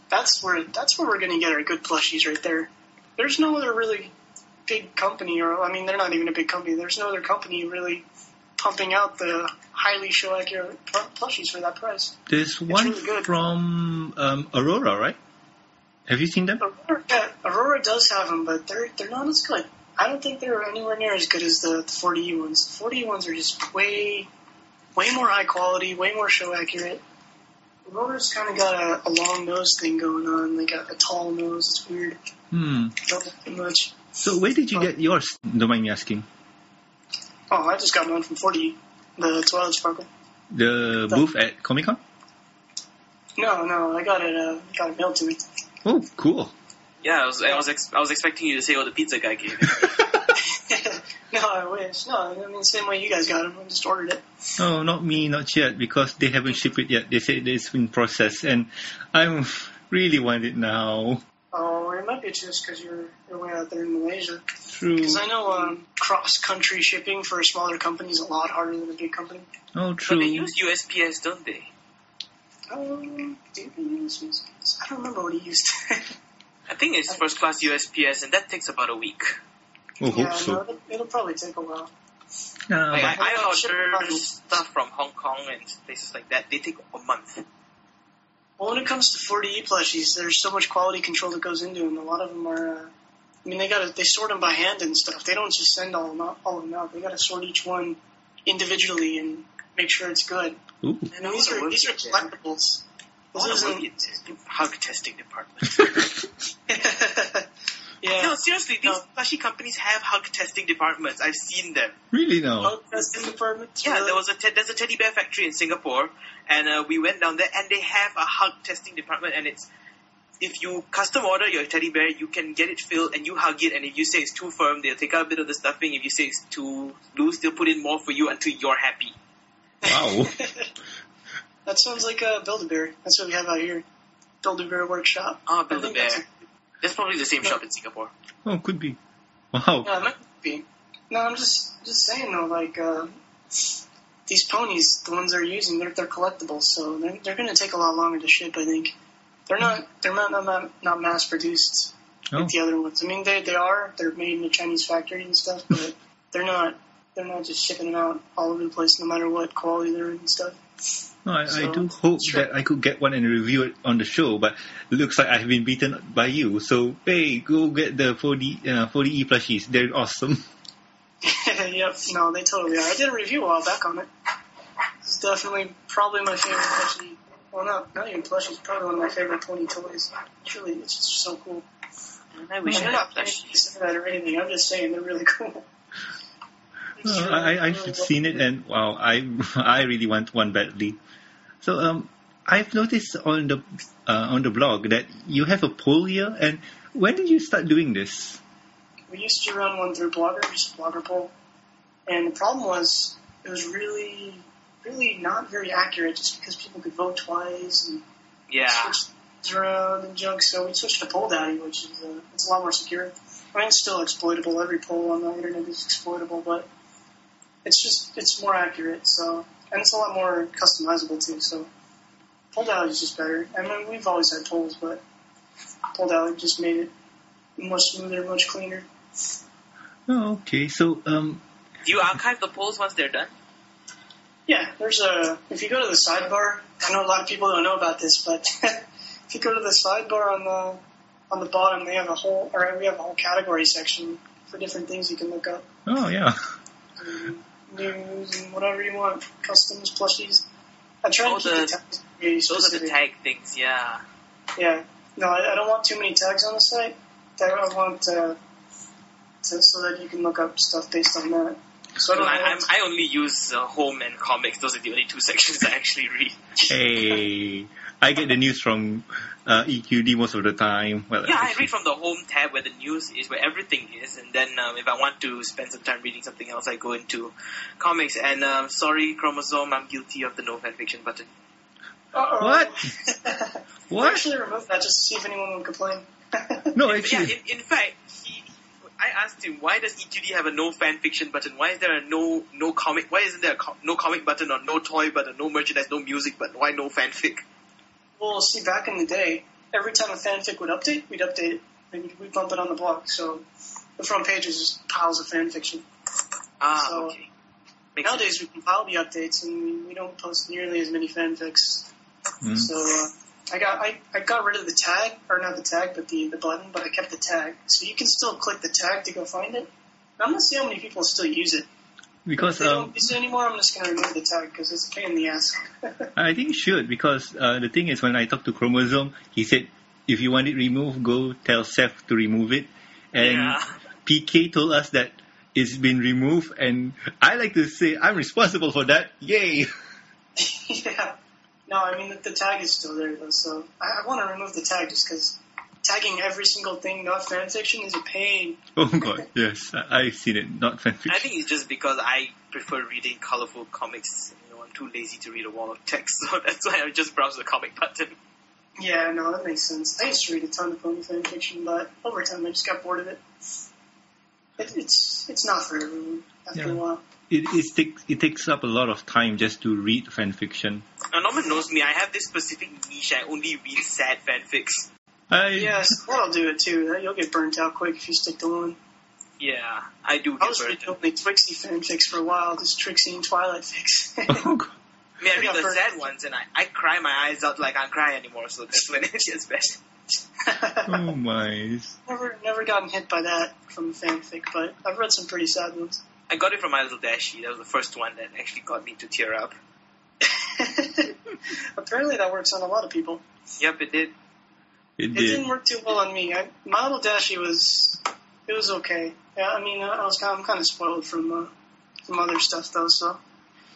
that's where that's where we're gonna get our good plushies right there. There's no other really big company, or I mean, they're not even a big company. There's no other company really pumping out the highly show accurate plushies for that price. There's one really from um, Aurora, right? Have you seen them? Aurora, yeah, Aurora does have them, but they're they're not as good. I don't think they're anywhere near as good as the, the 4DE ones. The 4DE ones are just way way more high quality, way more show accurate. Aurora's kind of got a, a long nose thing going on, like a, a tall nose. It's weird. Hmm. Don't like much. So where did you get yours? Don't mind me asking. Oh, I just got mine from 40, the Twilight Sparkle. The booth at Comic Con. No, no, I got it. Uh, got it mailed to me. Oh, cool. Yeah, I was I was ex- I was expecting you to say, what the pizza guy gave it." *laughs* *laughs* no, I wish. No, I mean, same way you guys got them. I just ordered it. Oh, not me, not yet, because they haven't shipped it yet. They said it's in process, and I really want it now. Oh, it might be just because you're, you're way out there in Malaysia. True. Because I know um, cross-country shipping for a smaller company is a lot harder than a big company. Oh, But true. they use USPS, don't they? Um, do they use USPS? I don't remember what he used. *laughs* I think it's first class USPS, and that takes about a week. oh, yeah, hope so. no, it'll, it'll probably take a while. Ah, Like, but- I, I I order stuff from Hong Kong and places like that. They take a month. Well, when it comes to 4DE plushies, there's so much quality control that goes into them. A lot of them are. Uh, I mean, they got to they sort them by hand and stuff. They don't just send all them out, all of them out. They got to sort each one individually and make sure it's good. Ooh. And these are these are collectibles. This This isn't. hug testing department. *laughs* *laughs* *laughs* yeah. No, seriously, these No. plushie companies have hug testing departments. I've seen them. Really now? Oh, testing department. Yeah, really? there was a te- there's a teddy bear factory in Singapore, and uh, we went down there, and they have a hug testing department, and it's if you custom order your teddy bear, you can get it filled and you hug it. And if you say it's too firm, they'll take out a bit of the stuffing. If you say it's too loose, they'll put in more for you until you're happy. Wow. *laughs* that sounds like a Build-A-Bear. That's what we have out here. Build-A-Bear Workshop. Ah, I build a think bear. that's- That's probably the same shop in Singapore. oh, could be. Wow. Yeah, it might be. No, I'm just just saying though, like uh, these ponies, the ones they're using, they're they're collectibles, so they're they're gonna take a lot longer to ship. I think they're not they're not not, not mass produced Oh. like the other ones. I mean, they they are they're made in a Chinese factory and stuff, but they're not they're not just shipping them out all over the place, no matter what quality they're in and stuff. No, I, I do hope sure. that I could get one and review it on the show, but it looks like I've been beaten by you. So, hey, go get the 4D, uh, 4DE plushies. They're awesome. *laughs* *laughs* yep, no, they totally are. I did a review a while back on it. It's definitely probably my favorite plushie. Well, not not even plushie. It's probably one of my favorite pony toys. It's really it's just so cool. I wish I'm I not had plushies. for that or anything. I'm just saying they're really *laughs* cool. It's I, I've really seen it, and wow, I *laughs* I really want one badly. So, um, I've noticed on the uh, on the blog that you have a poll here, and when did you start doing this? We used to run one through Blogger, just Blogger poll, and the problem was it was really, really not very accurate, just because people could vote twice and Yeah. switch around and junk. So we switched to Poll Daddy, which is uh, it's a lot more secure. I mean, it's still exploitable. Every poll on the internet is exploitable, but it's just it's more accurate. So and it's a lot more customizable too. So Poll Daddy is just better. I mean, we've always had polls, but Poll Daddy just made it much smoother, much cleaner. Oh, okay. So, um, Do you archive the polls once they're done? Yeah, there's a. If you go to the sidebar, I know a lot of people don't know about this, but *laughs* if you go to the sidebar on the on the bottom, they have a whole, or we have a whole category section for different things you can look up, oh yeah. um, news and whatever you want, customs, plushies. I try Oh, and keep the- the tags really Those are the tag things, yeah. Yeah, no, I, I don't want too many tags on the site. I I want uh, to, so that you can look up stuff based on that. So I I, I'm, I only use uh, home and comics. Those are the only two *laughs* sections I actually read. Hey, I get the news from uh, EQD most of the time. Well, Yeah, I read from the home tab where the news is, where everything is, and then um, if I want to spend some time reading something else, I go into comics. And um, sorry, Chromosome, I'm guilty of the no fanfiction button. Uh-oh. What? I *laughs* What? actually removed that just to see if anyone would complain. *laughs* No, Yeah, actually, in, in fact, he, I asked him, why does EQD have a no fanfiction button? Why is there a no no comic? Why isn't there a co- no comic button or no toy button, no merchandise, no music button? Why no fanfic? Well, see, back in the day, every time a fanfic would update, we'd update it. We'd, we'd bump it on the blog. So the front page is just piles of fanfiction. Ah, So, okay. Makes Nowadays, we compile the updates, and we, we don't post nearly as many fanfics. Mm. So uh, I got I, I got rid of the tag, or not the tag, but the, the button, but I kept the tag. So you can still click the tag to go find it. I'm gonna see how many people still use it. If because they um, don't use it anymore, I'm just gonna remove the tag because it's a pain in the ass. *laughs* I think you should because uh, the thing is when I talked to Chromosome, he said if you want it removed, go tell Seth to remove it, and Yeah. PK told us that it's been removed, and I like to say I'm responsible for that. Yay! *laughs* yeah. No, I mean the, the tag is still there though, so I, I want to remove the tag just because tagging every single thing not fanfiction is a pain. *laughs* Oh god, yes, I- I've seen it. Not fanfiction. I think it's just because I prefer reading colorful comics. You know, I'm too lazy to read a wall of text, *laughs* so that's why I just browse the comic button. Yeah, no, that makes sense. I used to read a ton of pony fanfiction, but over time I just got bored of it. it it's it's not for everyone after Yeah. a while. it, it takes it takes up a lot of time just to read fanfiction. Now, Norman knows me. I have this specific niche. I only read sad fanfics. I Yes, that'll do it too. You'll get burnt out quick if you stick to one. Yeah, I do I get was burnt reading out. only Twixie fanfics for a while, just Trixie and Twilight fics. *laughs* *laughs* oh god. I mean, I I read the burnt. sad ones, and I, I cry my eyes out like I can't cry anymore. So that's when it gets bad. *laughs* Oh my. never, never gotten hit by that from a fanfic, but I've read some pretty sad ones. I got it from my little dashie. That was the first one that actually got me to tear up. *laughs* Apparently, that works on a lot of people. Yep, it did. It It did. didn't work too well on me. I, my little dashie was, it was okay. Yeah, I mean, I was kind, I'm kind of spoiled from uh, from other stuff though. So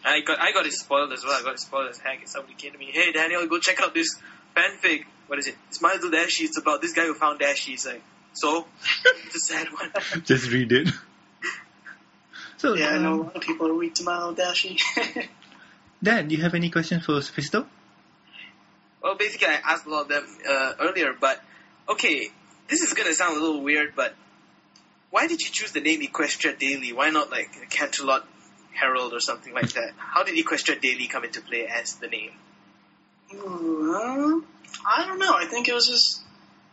I got I got it spoiled as well. I got it spoiled as heck. And somebody came to me, "Hey Daniel, go check out this fanfic." what is it? It's My Little Dashie. It's about this guy who found Dashie. It's like, so? it's a sad one. *laughs* Just read it. So, *laughs* Yeah, I know a um, lot of people are weak to Milo Dashi. Dan, do you have any questions for Sethisto? Well, basically, I asked a lot of them uh, earlier, but okay, this is gonna sound a little weird, but why did you choose the name Equestria Daily? Why not like Canterlot Herald or something like that? How did Equestria Daily come into play as the name? Ooh, uh, I don't know. I think it was just.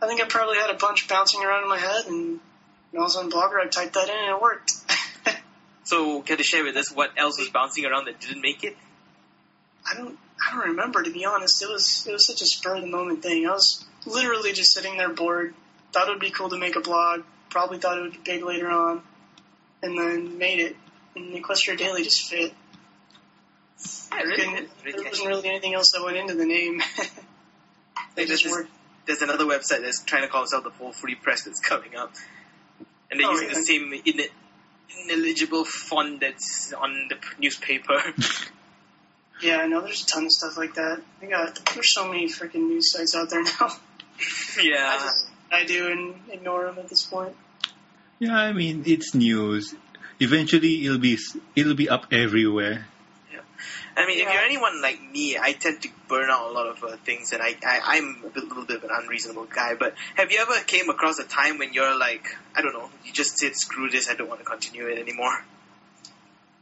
I think I probably had a bunch bouncing around in my head, and when I was on Blogger, I typed that in and it worked. *laughs* So, can you share with us what else was bouncing around that didn't make it? I don't. I don't remember to be honest. It was. It was such a spur of the moment thing. I was literally just sitting there bored. Thought it would be cool to make a blog. Probably thought it would be big later on, and then made it. And Equestria Daily just fit. Yeah, really, Couldn't- really there wasn't really anything else that went into the name. *laughs* they Like, just this worked. There's another website that's trying to call itself the Foal Free Press that's coming up, and they're Oh, using really? the same in- ineligible font that's on the newspaper. *laughs* Yeah, I know. There's a ton of stuff like that. I got. There's so many freaking news sites out there *laughs* now. I yeah. just. I do and ignore them at this point. Yeah, I mean it's news. Eventually, it'll be it'll be up everywhere. Yeah, I mean, if you're anyone like me, I tend to burn out a lot of uh, things, and I, I I'm a bit, little bit of an unreasonable guy. But have you ever came across a time when you're like, I don't know, you just said, "Screw this, I don't want to continue it anymore."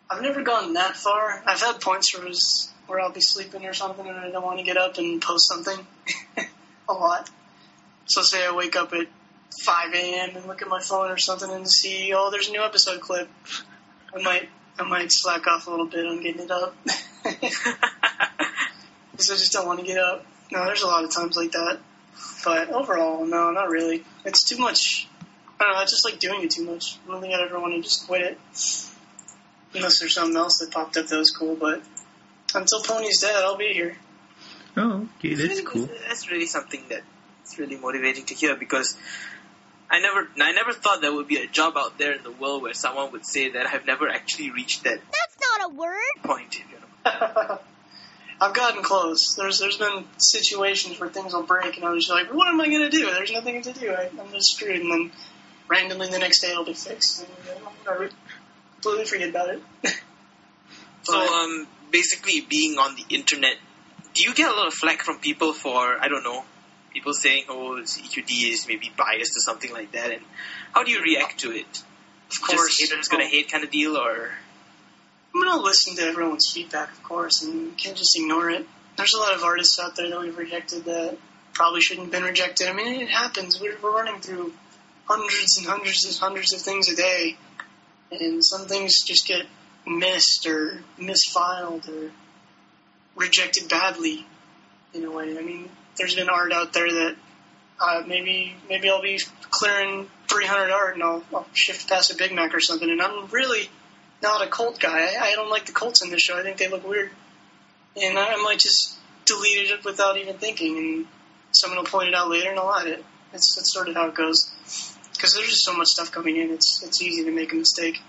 I've never gone that far. I've had points where, it was, where I'll be sleeping or something and I don't want to get up and post something *laughs* a lot. So say I wake up at 5 a.m. and look at my phone or something and see, oh, there's a new episode clip. I might, I might slack off a little bit on getting it up. *laughs* Because I just don't want to get up. No, there's a lot of times like that. But overall, no, not really. It's too much. I don't know. I just like doing it too much. I don't think I'd ever want to just quit it. Unless there's something else that popped up that was cool. But until Pony's dead, I'll be here. Oh, okay, that's Really- cool. That's really something that's really motivating to hear because I never, I never thought there would be a job out there in the world where someone would say that I've never actually reached that That's not a word. point. You know? *laughs* I've gotten close. There's there's been situations where things will break, and I was like, "What am I gonna do? There's nothing to do. I, I'm just screwed." And then randomly the next day it'll be fixed. And, uh, whatever. Completely forget about it. *laughs* So, um, basically, being on the internet, do you get a lot of flack from people for, I don't know, people saying, oh, EQD is maybe biased or something like that, and how do you react to it? of course, Just haters gonna hate kind of deal, or I'm gonna listen to everyone's feedback, of course, and you can't just ignore it. There's a lot of artists out there that we've rejected that probably shouldn't have been rejected. I mean, it happens. We're, we're running through hundreds and hundreds and hundreds of things a day, and some things just get missed or misfiled or rejected badly in a way. I mean, there's been art out there that uh, maybe maybe I'll be clearing 300 art and I'll, I'll shift past a Big Mac or something, and I'm really not a cult guy. I, I don't like the Colts in this show. I think they look weird, and I, I might just delete it without even thinking, and someone will point it out later, and I'll add it. That's, that's sort of how it goes. Because there's just so much stuff coming in, it's it's easy to make a mistake.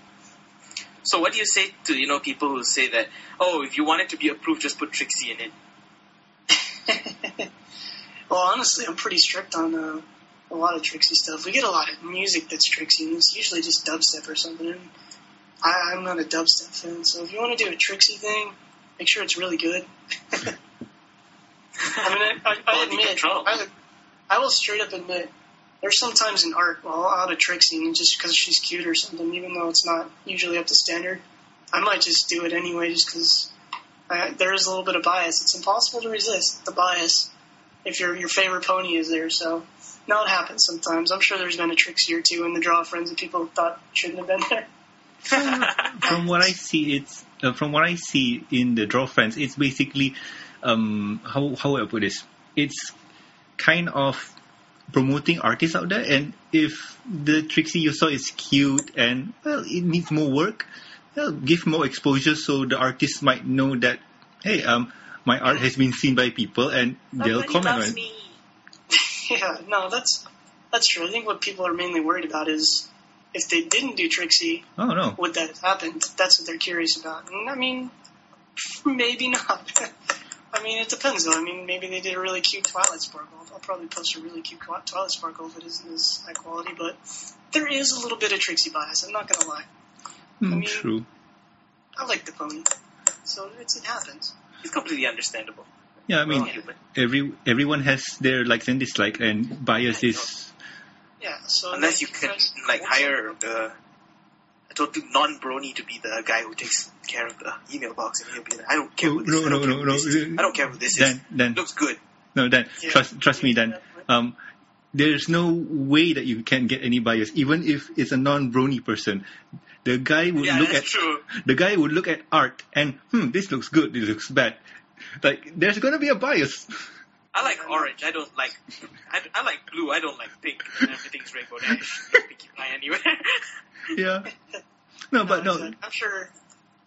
So what do you say to, you know, people who say that, oh, if you want it to be approved, just put Trixie in it? *laughs* well, honestly, I'm pretty strict on uh, a lot of Trixie stuff. We get a lot of music that's Trixie, and it's usually just dubstep or something. And I, I'm not a dubstep fan, so if you want to do a Trixie thing, make sure it's really good. *laughs* I mean, I, I, I admit. I, I will straight up admit, there's sometimes in art, well, out of Trixie, just because she's cute or something, even though it's not usually up to standard, I might just do it anyway, just because there is a little bit of bias. It's impossible to resist the bias if your your favorite pony is there. So, no, it happens sometimes. I'm sure there's been a Trixie or two in the draw friends that people thought shouldn't have been there. *laughs* from what I see, it's uh, from what I see in the draw friends, it's basically um, how how would I put this? It's kind of promoting artists out there, and if the Trixie you saw is cute and well, it needs more work, well, give more exposure so the artists might know that hey, um, my art has been seen by people and they'll Nobody comment on it. *laughs* yeah, no, that's that's true. I think what people are mainly worried about is if they didn't do Trixie, Oh no, would that have happened? That's what they're curious about. And I mean, *laughs* maybe not. *laughs* I mean, it depends though. I mean, maybe they did a really cute Twilight Sparkle. I'll probably post a really cute Twi- Twilight Sparkle if it isn't as high quality, but there is a little bit of Trixie bias. I'm not gonna lie. Hmm, mean- true. I like the pony, so it's, it happens. It's completely understandable. Yeah, I mean, We're every everyone has their likes and dislikes, and bias is. Yeah. So Unless you can like hire the a total non-brony to be the guy who takes care of the email box, and he'll be like, "I don't care who this no, is. I no, don't care no, who no. this is. I don't care who this Dan, is. Dan, Looks good." no, Dan. Yeah. Trust, trust me, Dan. Um, there's no way that you can get any bias, even if it's a non-brony person. The guy would Yeah, look at true. the guy would look at art and hmm, this looks good, this looks bad. Like there's gonna be a bias. I like orange. I don't like. I, I like blue. I don't like pink. And everything's rainbow dash. Pinkie Pie anywhere. *laughs* yeah. No, but no. exactly. I'm sure.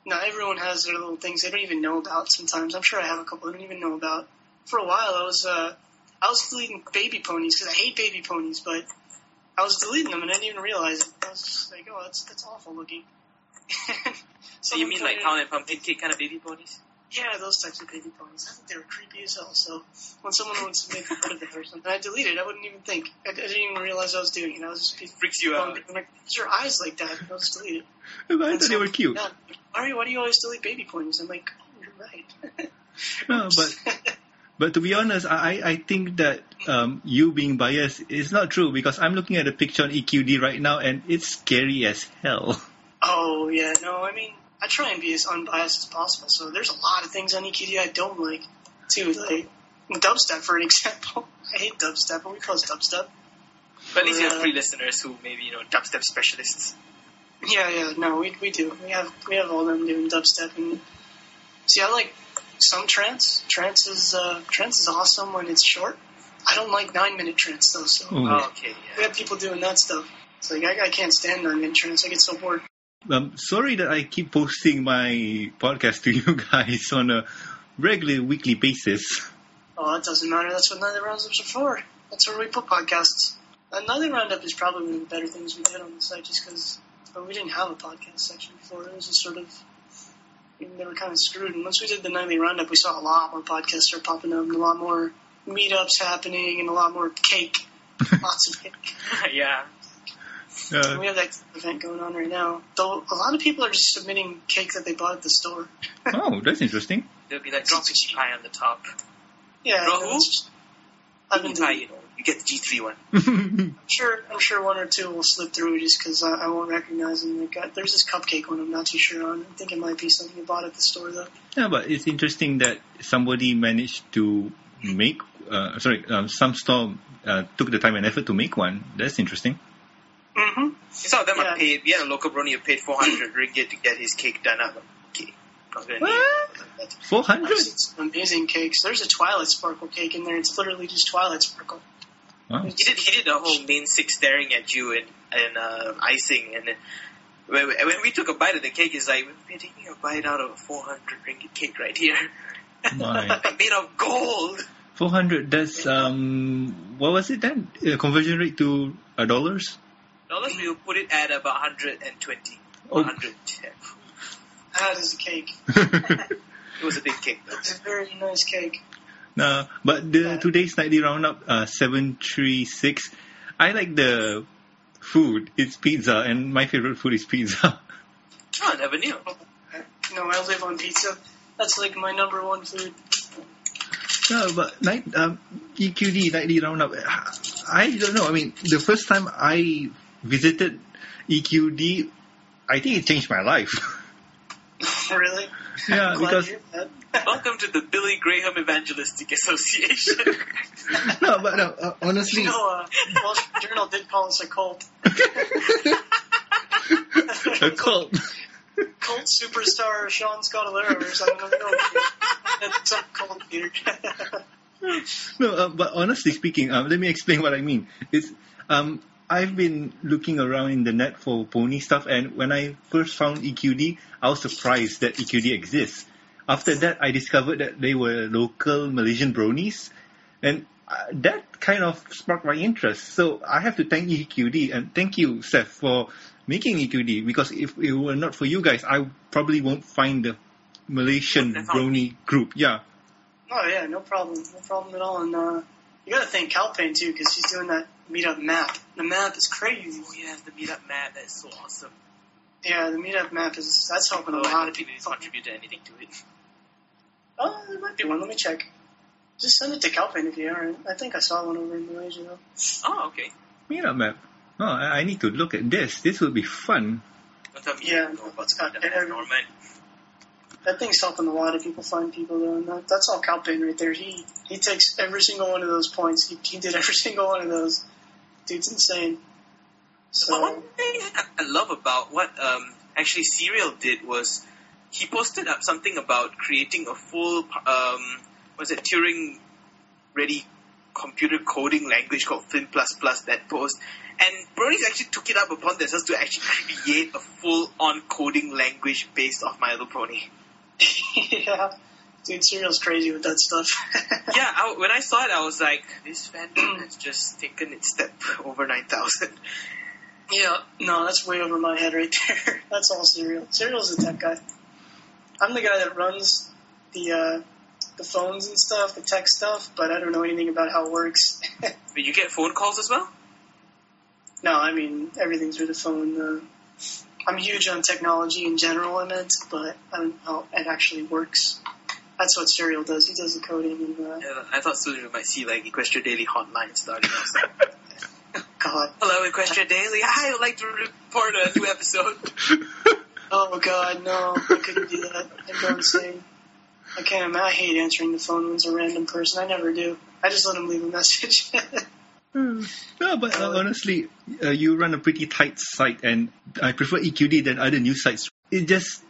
No, everyone has their little things they don't even know about. Sometimes I'm sure I have a couple I don't even know about. For a while, I was uh, I was deleting baby ponies because I hate baby ponies, but I was deleting them and I didn't even realize it. I was just like, oh, that's that's awful looking. *laughs* so you mean like Someone pound and pumpkin cake kind of baby ponies? Yeah, those types of baby ponies. I think they were creepy as hell. So when someone would submit fun of it or something, I deleted. it. I wouldn't even think. I, I didn't even realize I was doing it. I was just Freaks you out. I'm like, your eyes like that? I'll just delete it. *laughs* I And thought they were cute. Yeah. Ari, why do you always delete baby ponies? I'm like, oh, you're right. No, *laughs* but but to be honest, I I think that um, you being biased is not true because I'm looking at a picture on EQD right now and it's scary as hell. oh yeah, no, I mean, I try and be as unbiased as possible. So there's a lot of things on EQD I don't like too, like dubstep for an *laughs* example. I hate dubstep, but we call it dubstep. But at least you have Uh, three listeners who maybe you know dubstep specialists. Yeah, yeah, no, we we do. We have we have all them doing dubstep and see. I like some trance. Trance is uh, trance is awesome when it's short. I don't like nine minute trance though. So Oh. Oh, okay, we yeah. have people doing that stuff. It's like I, I can't stand nine minute trance. I get so bored. Um, sorry that I keep posting my podcast to *laughs* you guys on a regular weekly basis. Oh, that doesn't matter. That's what Nightly Roundups are for. That's where we put podcasts. Uh, Nightly Roundup is probably one of the better things we did on the site just because we didn't have a podcast section before. It was just sort of, I mean, they were kind of screwed. And once we did the Nightly Roundup, we saw a lot more podcasts start popping up and a lot more meetups happening and a lot more cake. *laughs* Lots of cake. *laughs* yeah. Uh, We have that event going on right now. Though a lot of people are just submitting cake that they bought at the store. oh, that's interesting. There'll be that drop Pinkie Pie on the top. Yeah, Bro, you know, who? it's just- I've been Pinkie Pie, doing you know, you get the G3 one. *laughs* I'm sure I'm sure one or two will slip through just because I, I won't recognize them. Like, there's this cupcake one I'm not too sure on. I think it might be something you bought at the store though. yeah, but it's interesting that somebody managed to make. Uh, sorry, um, some store uh, took the time and effort to make one. That's interesting. Mm-hmm. Some of them Yeah. are paid. We had a local brony who paid 400 ringgit to get his cake done up. Okay, Four hundred. gonna name it. Four I've hundred. seen some amazing cakes. There's a Twilight Sparkle cake in there. It's literally just Twilight Sparkle. Wow. He did. He did the whole main six staring at you and and uh, icing, and then when, when we took a bite of the cake, it's like we're taking a bite out of a 400 ringgit cake right here, My. *laughs* made of gold. Four hundred. That's um. What was it then? Uh, conversion rate to uh, dollars. Dollars we will put it at about 120, Oh. 110. That is a cake. *laughs* It was a big cake though. It's a very nice cake. no, but the Yeah. today's nightly roundup uh, seven three six. I like the food. It's pizza, and my favorite food is pizza. Oh, I never knew. No, I live on pizza. That's like my number one food. No, but night um, EQD nightly roundup. I don't know. I mean, the first time I visited EQD, I think it changed my life. *laughs* really? Yeah, I'm because to hear that. Welcome to the Billy Graham Evangelistic Association. *laughs* no, but no. Uh, honestly, You know, uh, Wall Street Journal did call us a cult. *laughs* a cult. cult superstar Shaun Scotellaro or something. I don't know. That's some cult here. No, uh, but honestly speaking, um, let me explain what I mean. It's um, I've been looking around in the net for pony stuff, and when I first found EQD, I was surprised that EQD exists. After that, I discovered that they were local Malaysian bronies, and uh, that kind of sparked my interest. So I have to thank EQD and thank you, Seth, for making EQD. Because if it were not for you guys, I probably won't find the Malaysian Wouldn't brony group. Yeah. Oh yeah, no problem, no problem at all. And uh, you got to thank Calpain too, because she's doing that meetup map. The map is crazy. Oh yeah, the meetup map. That is so awesome. Yeah, the meetup map is that's helping a Although I lot of people. he's contributed anything to it. Oh, there might be one. Let me check. Just send it to Calpain if you aren't. I think I saw one over in Malaysia though. Oh, okay. Meetup map. Oh, I I need to look at this. This will be fun. Don't Yeah, you know about got meetup map, every- Norman. That thing's helping a lot of people find people though, and that, that's all Calpain right there. He he takes every single one of those points. He, he did every *laughs* single one of those. Dude's insane. So one thing I love about what um, actually Cereal did was he posted up something about creating a full um, was it Turing ready computer coding language called Fin plus plus that post. And Bronies actually took it up upon themselves to actually create a full on coding language based off My Little Pony. yeah, dude, Cereal's crazy with that stuff. *laughs* yeah, I, when I saw it, I was like, this fandom has just taken its step over 9,000. Yeah, no, that's way over my head right there. *laughs* that's all Cereal. Cereal's the tech guy. I'm the guy that runs the uh, the phones and stuff, the tech stuff, but I don't know anything about how it works. *laughs* But you get phone calls as well? no, I mean everything through the phone. Uh, I'm huge on technology in general, I meant, but I don't know how it actually works. That's what Cereal does. He does the coding and uh, Yeah, I thought soon we might see like Equestria Daily Hotline starting. I was *laughs* God, Hello, Equestria Daily. I'd like to report a new episode. *laughs* oh God, no, I couldn't do that. I'd go insane. I can't. I hate answering the phone when it's a random person. I never do. I just let them leave a message. *laughs* No, but uh, honestly, uh, you run a pretty tight site, and I prefer EQD than other news sites. It just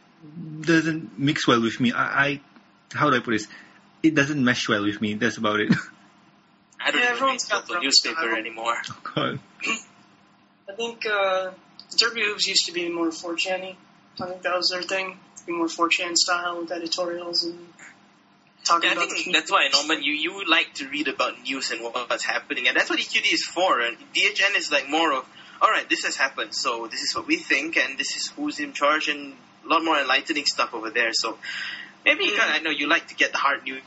doesn't mix well with me. I, I how do I put this? It doesn't mesh well with me. That's about it. *laughs* I don't Yeah, even read everyone's got the newspaper style. anymore. God. I think uh, Derpy Hooves used to be more 4chan I think that was their thing. Be more 4chan style with editorials and talking Yeah, I about think that's why, Norman, you, you like to read about news and what's happening, and that's what EQD is for. And DHN is like more of, all right, this has happened, so this is what we think, and this is who's in charge, and a lot more enlightening stuff over there. So maybe I know you like to get the hard news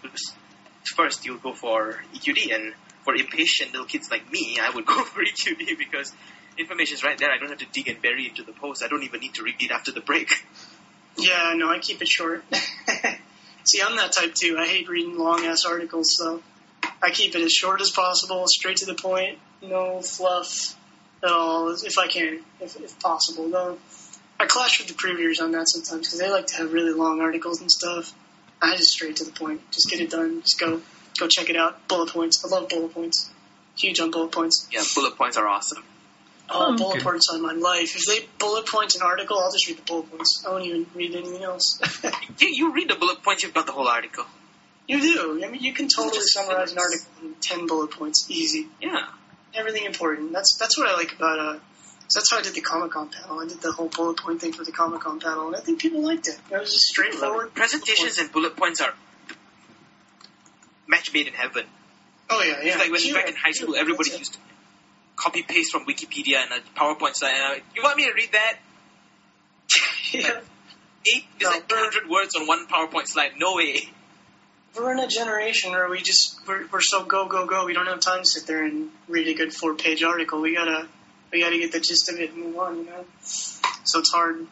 first. You'll go for EQD, and for impatient little kids like me, I would *laughs* go for EQD because information is right there. I don't have to dig and bury into the post. I don't even need to read it after the break. Yeah, no, I keep it short. *laughs* See, I'm that type too. I hate reading long ass articles, so I keep it as short as possible, straight to the point, no fluff at all, if I can, if, if possible. Though I clash with the previewers on that sometimes because they like to have really long articles and stuff. I just straight to the point, just get it done, just go, go check it out. Bullet points. I love bullet points. Huge on bullet points. Yeah, bullet points are awesome. Oh, Oh, bullet okay. points on my life. If they bullet point an article, I'll just read the bullet points. I won't even read anything else. *laughs* You, you read the bullet points, you've got the whole article. You do. I mean, you can totally Just summarize an article in ten bullet points, easy. Yeah. Everything important. That's that's what I like about uh. So that's how I did the Comic Con panel. I did the whole bullet point thing for the Comic Con panel, and I think people liked it. It was just straightforward. Presentations and bullet points are match made in heaven. Oh yeah, yeah. It's like when Sure. back in high school, everybody used to copy paste from Wikipedia and a PowerPoint slide. And I, you want me to read that? *laughs* yeah. Eight, there's No, like 200 words on one PowerPoint slide. No way. We're in a generation where we just we're, we're so go go go. We don't have time to sit there and read a good four page article. We gotta we gotta get the gist of it and move on. You know. So it's hard.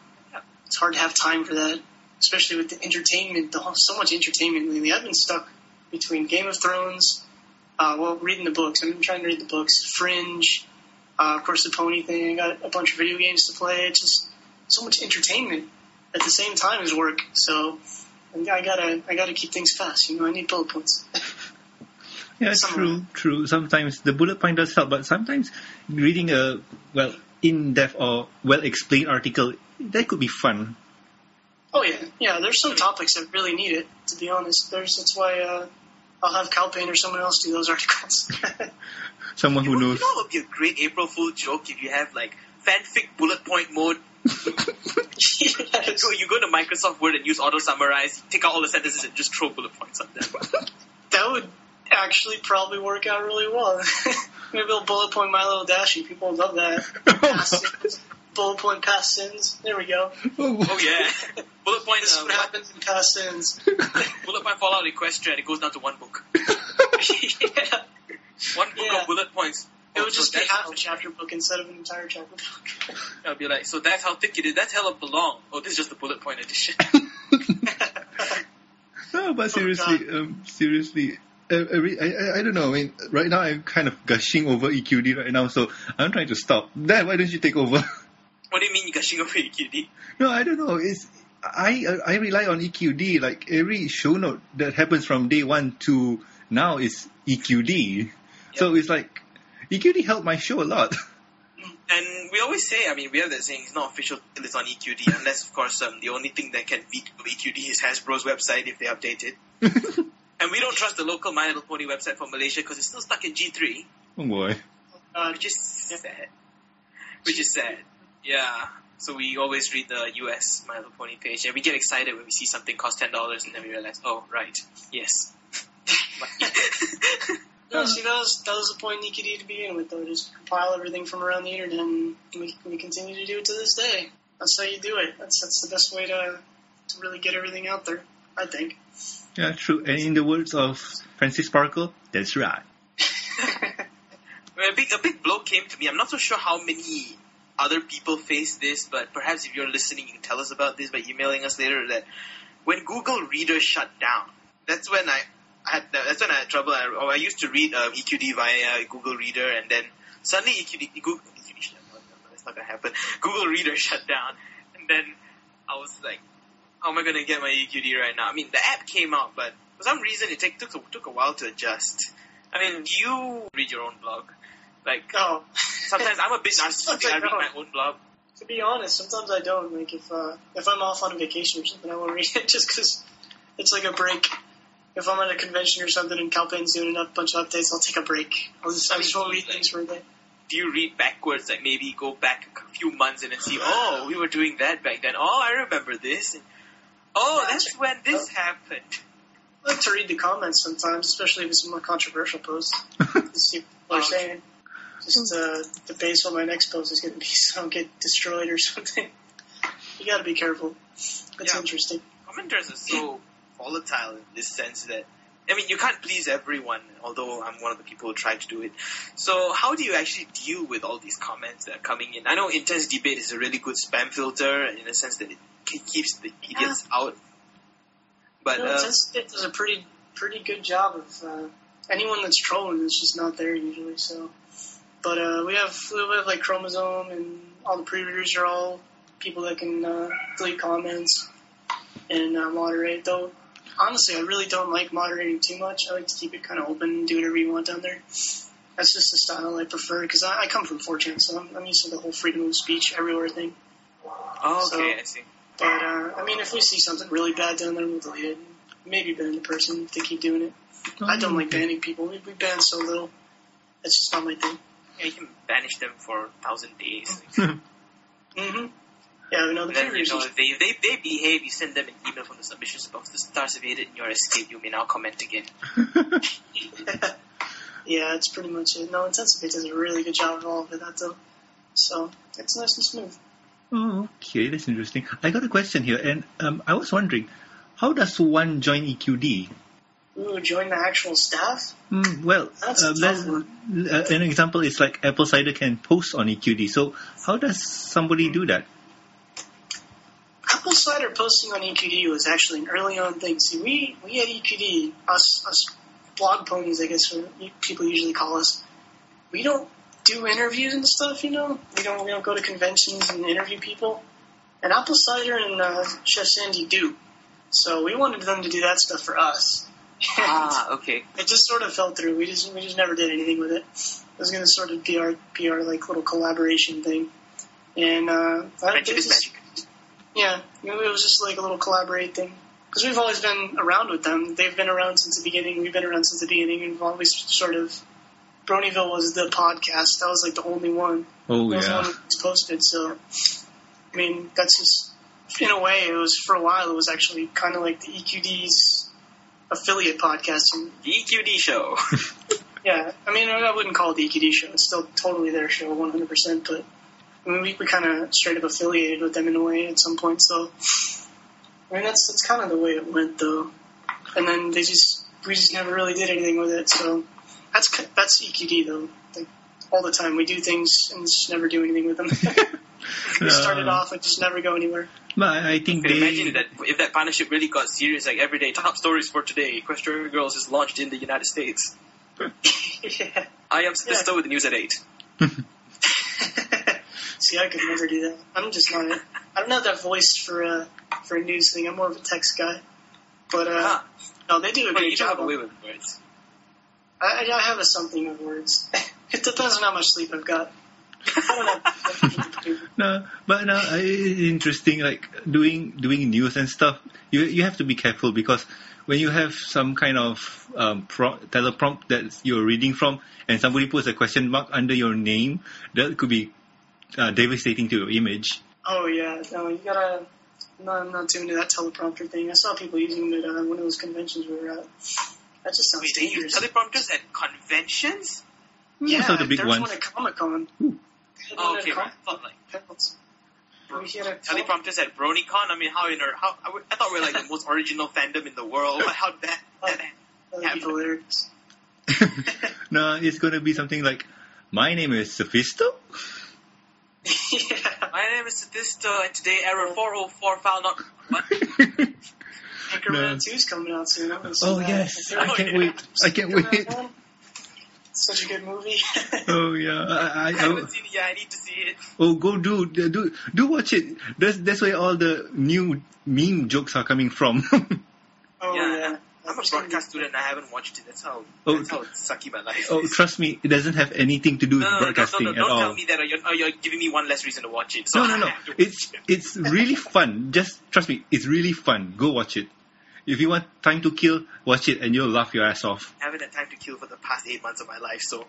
It's hard to have time for that, especially with the entertainment. The whole, so much entertainment lately. I've been stuck between Game of Thrones. Uh, well, reading the books. Been trying to read the books. Fringe. Uh, of course, the pony thing. I got a bunch of video games to play. It's just so much entertainment at the same time as work. So I gotta, I gotta keep things fast. You know, I need bullet points. *laughs* Yeah, Some- true, true. Sometimes the bullet point does help, but sometimes reading a well in-depth or well-explained article that could be fun. Oh yeah, yeah. There's some topics that really need it. To be honest, there's that's why uh, I'll have Calpain or someone else do those articles. *laughs* Someone who You know, knows. you know what would be a great April Fool joke if you have like fanfic bullet point mode. *laughs* yes. So *laughs* you go to Microsoft Word and use auto summarize, take out all the sentences and just throw bullet points on them. That would actually probably work out really well. *laughs* Maybe I'll bullet point my little dashy. People would love that. *laughs* bullet point past sins. There we go. Oh yeah, bullet point. This is Uh, what happens in past sins. *laughs* bullet point Fallout Equestria. It goes down to one book. yeah. One book Yeah. of bullet points. It Oh, would so just be half how- a chapter book instead of an entire chapter book. I'll be like, so that's how thick it is. That's hella long. Oh, this is just the bullet point edition. No, but Oh, seriously, um, seriously, I, I, I- I don't know. I mean, right now I'm kind of gushing over EQD right now, so I'm trying to stop. Dad, why don't you take over? *laughs* what do you mean gushing over EQD? no, I don't know. It's I I rely on EQD. Like every show note that happens from day one to now is EQD. So it's like EQD helped my show a lot. *laughs* And we always say, I mean, we have that saying, it's not official till it's on EQD, unless, of course, um, the only thing that can beat EQD is Hasbro's website if they update it. *laughs* And we don't trust the local My Little Pony website for Malaysia because it's still stuck in G3, oh boy. Uh, which is sad. Which is sad. Yeah. So we always read the US My Little Pony page, and we get excited when we see something cost ten dollars, and then we realize, oh right, yes. *laughs* no, see, that was, that was the point in EQD to begin with, though. Just compile everything from around the internet, and we, we continue to do it to this day. That's how you do it. That's, that's the best way to, to really get everything out there, I think. Yeah, true. And in the words of Francis Sparkle, that's right. *laughs* a big a big blow came to me. I'm not so sure how many other people face this, but perhaps if you're listening, you can tell us about this by emailing us later. That when Google Reader shut down, that's when I, had that's when I had trouble. I, oh, I used to read uh, EQD via Google Reader, and then suddenly EQD Google EQD shut down. That's not gonna happen. *laughs* Google Reader shut down, and then I was like, how am I gonna get my EQD right now? I mean, the app came out, but for some reason it take, took a, took a while to adjust. I mean, do you read your own blog? Like No. *laughs* sometimes I'm a bit narcissistic. I read my own blog. To be honest, sometimes I don't. Like if uh, if I'm off on a vacation or something, I won't read it *laughs* just because it's like a break. If I'm at a convention or something and Calpain's doing a bunch of updates, I'll take a break. I'll just I just won't read things for a day. Do you read backwards? Like maybe go back a few months and then see, *sighs* oh, we were doing that back then. Oh, I remember this. Oh, that's when this happened. I like to read the comments sometimes, especially if it's a more controversial post. *laughs* to see what people are saying. Just uh, to base what my next post is going to be, so I don't get destroyed or something. You got to be careful. It's Yeah. interesting. Commenters are so volatile in this sense that I mean, you can't please everyone, although I'm one of the people who try to do it. So how do you actually deal with all these comments that are coming in? I know intense debate is a really good spam filter in the sense that it keeps the idiots out. But know, uh, It does a pretty pretty good job of uh, anyone that's trolling is just not there usually. So, but uh, we have we have like Chromosome and all the pre-readers are all people that can uh, delete comments and uh, moderate. Though honestly, I really don't like moderating too much. I like to keep it kind of open and do whatever you want down there. That's just the style I prefer because I, I come from 4chan, so I'm, I'm used to the whole freedom of speech everywhere thing. oh, so- okay, I see. But uh, I mean, if we see something really bad down there, we'll delete it. And maybe ban the person if they keep doing it. I don't like banning people. We, we ban so little. That's just not my thing. Yeah, you can banish them for a thousand days. *laughs* hmm Yeah, we know the then, you know, if they, if they, they behave, you send them an email from the submissions box. The stars have aided in your escape. You may now comment again. *laughs* Yeah, it's pretty much it. No, Intense Debate does a really good job of all of that, though. So it's nice and smooth. Oh, okay, that's interesting. I got a question here, and um, I was wondering, how does one join EQD? Ooh, join the actual staff? Mm, well, That's uh, a let's- tough uh, an example is like Apple Cider can post on EQD. So how does somebody do that? Apple Cider posting on EQD was actually an early on thing. See, we, we at EQD, us, us blog ponies, I guess people usually call us, we don't do interviews and stuff, you know? We don't, we don't go to conventions and interview people. And Apple Cider and uh, Chef Sandy do. So we wanted them to do that stuff for us. *laughs* ah, okay. it just sort of fell through. We just we just never did anything with it. It was going to sort of be our be our like little collaboration thing, and uh, I, Friendship it is magic. Yeah, you know, it was just like a little collaborate thing. Because we've always been around with them. They've been around since the beginning. We've been around since the beginning, and we've always sort of. Bronyville was the podcast. That was like the only one. Oh That was the one yeah. that was posted. So, I mean, that's just in a way. It was for a while. It was actually kind of like the EQD's affiliate podcast, and The EQD show. *laughs* yeah, I mean, I wouldn't call it the EQD show. It's still totally their show, 100%. But I mean, we, we kind of straight up affiliated with them in a way at some point. So, I mean, that's that's kind of the way it went, though. And then they just we just never really did anything with it. So that's c- that's EQD though. Like all the time, we do things and just never do anything with them. *laughs* we started Uh, off and just never go anywhere. But I think they. imagine that if that partnership really got serious, like every day, top stories for today, Equestria Girls is launched in the United States. *laughs* yeah. I am Sethisto with the news at 8. *laughs* See, I could never do that. I'm just not. A, I don't have that voice for a for a news thing. I'm more of a text guy. But uh, Ah, no, they do a well, great you job. have a with words. I, I have a something of words. *laughs* it depends on how much sleep I've got. I don't know. No, but no, uh, it's interesting. Like doing doing news and stuff, you you have to be careful because when you have some kind of um, pro- teleprompt that you're reading from, and somebody puts a question mark under your name, that could be uh, devastating to your image. oh yeah, no, you gotta. No, I'm not too into that teleprompter thing. I saw people using it uh, one of those conventions we were at. That just sounds Wait, they use dangerous. teleprompters at conventions? yeah, Most of the big there was ones. one at Comic Con. Oh, okay, right. Like We teleprompters at BronyCon. I mean, how in our, how I, w- I thought we were like the most original fandom in the world. How did that? that That'd hilarious. *laughs* *laughs* no, it's going to be something like, "My name is Sethisto." Yeah. my name is Sethisto, and today error 404 file not. What? *laughs* Anchorman No. 2's coming out soon. I'm Oh that. yes, I can't yeah. wait. I can't wait. Such a good movie. *laughs* Oh yeah, I, I, I I, haven't oh. seen it yet. I need to see it. oh go do do do watch it. That's that's where all the new meme jokes are coming from. *laughs* oh Yeah. yeah. I'm a broadcast student. I haven't watched it. That's how. Oh, that's how sucky my life oh, is. trust me, it doesn't have anything to do with no, no, no, broadcasting no, no, at don't tell me that, or you're, or you're giving me one less reason to watch it. So No, no, no. have to watch It's it. it's really fun. Just trust me, it's really fun. Go watch it. If you want time to kill, watch it and you'll laugh your ass off. I haven't had time to kill for the past eight months of my life. So,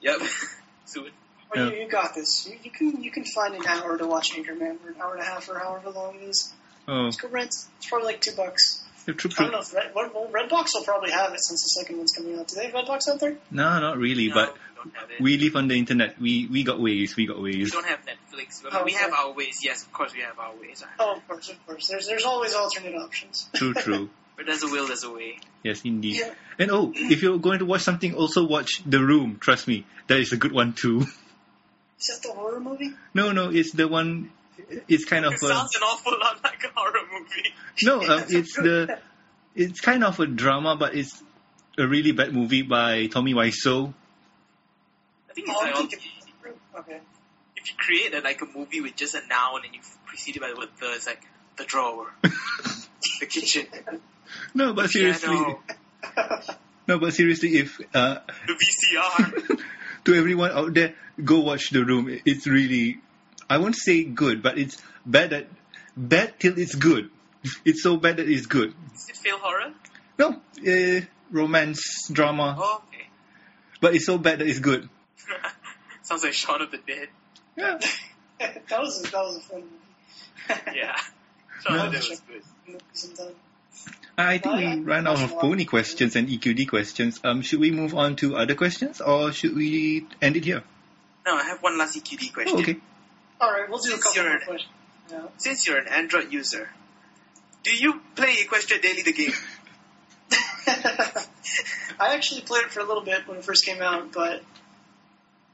yep. *laughs* Soon. Well, Yeah. you, you got this. You, you can you can find an hour to watch Anchorman, or an hour and a half, or however long it is. Oh, Just go rent. It's probably like two bucks. True, true, I don't know if Red, well, well, Redbox will probably have it since the second one's coming out. Do they have Redbox out there? No, not really. No, but we don't have it. we live on the internet. We we got ways. We got ways. We don't have Netflix. But Oh, we okay. have our ways. Yes, of course we have our ways. Oh, of course, of course. There's there's always alternate options. True, *laughs* true. But there's a will, there's a way. Yes, indeed. Yeah. And oh, if you're going to watch something, also watch The Room. Trust me, that is a good one too. Is that the horror movie? No, no, it's the one. It's kind of It a sounds an awful lot like a horror movie. *laughs* no. Um, it's the. It's kind of a drama, but it's a really bad movie by Tommy Wiseau. I think it's Oh, like all. Okay. if you create a, like a movie with just a noun and you precede it by the word the, it's like the drawer, *laughs* the kitchen, No, but seriously, piano, no, but seriously, if uh, the VCR. *laughs* to everyone out there, go watch The Room. It's really, I won't say good, but it's bad at bad till it's good. It's so bad that it's good. Is it feel horror? No, uh, romance drama, Oh, okay. but it's so bad that it's good. *laughs* Sounds like Shaun of the Dead. Yeah. *laughs* that was a, that was a fun movie. *laughs* Yeah. Shaun No. of the Dead was good. I think we ran out of pony questions and EQD questions. Um, should we move on to other questions, or should we end it here? No, I have one last EQD question. Oh, okay. All right, we'll do a Since couple you're more an- questions. Yeah. Since you're an Android user, do you play Equestria Daily the game? *laughs* I actually played it for a little bit when it first came out, but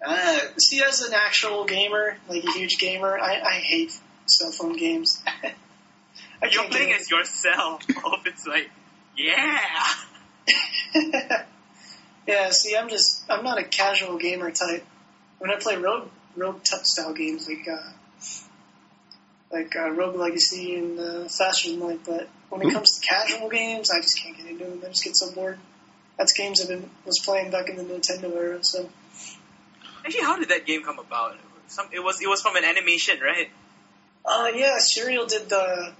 uh, see, as an actual gamer, like a huge gamer, I, I hate cell phone games. *laughs* You're playing as yourself. *laughs* Oh, it's like, yeah. yeah, see, I'm just I'm not a casual gamer type. When I play rogue rogue t- style games like uh, like uh, Rogue Legacy and uh, Faster Than Light, but when it Ooh. comes to casual games, I just can't get into them. I just get so bored. That's games I've been was playing back in the Nintendo era, so. Actually, how did that game come about? Some, it was it was from an animation, right? Uh, yeah, Cereal did the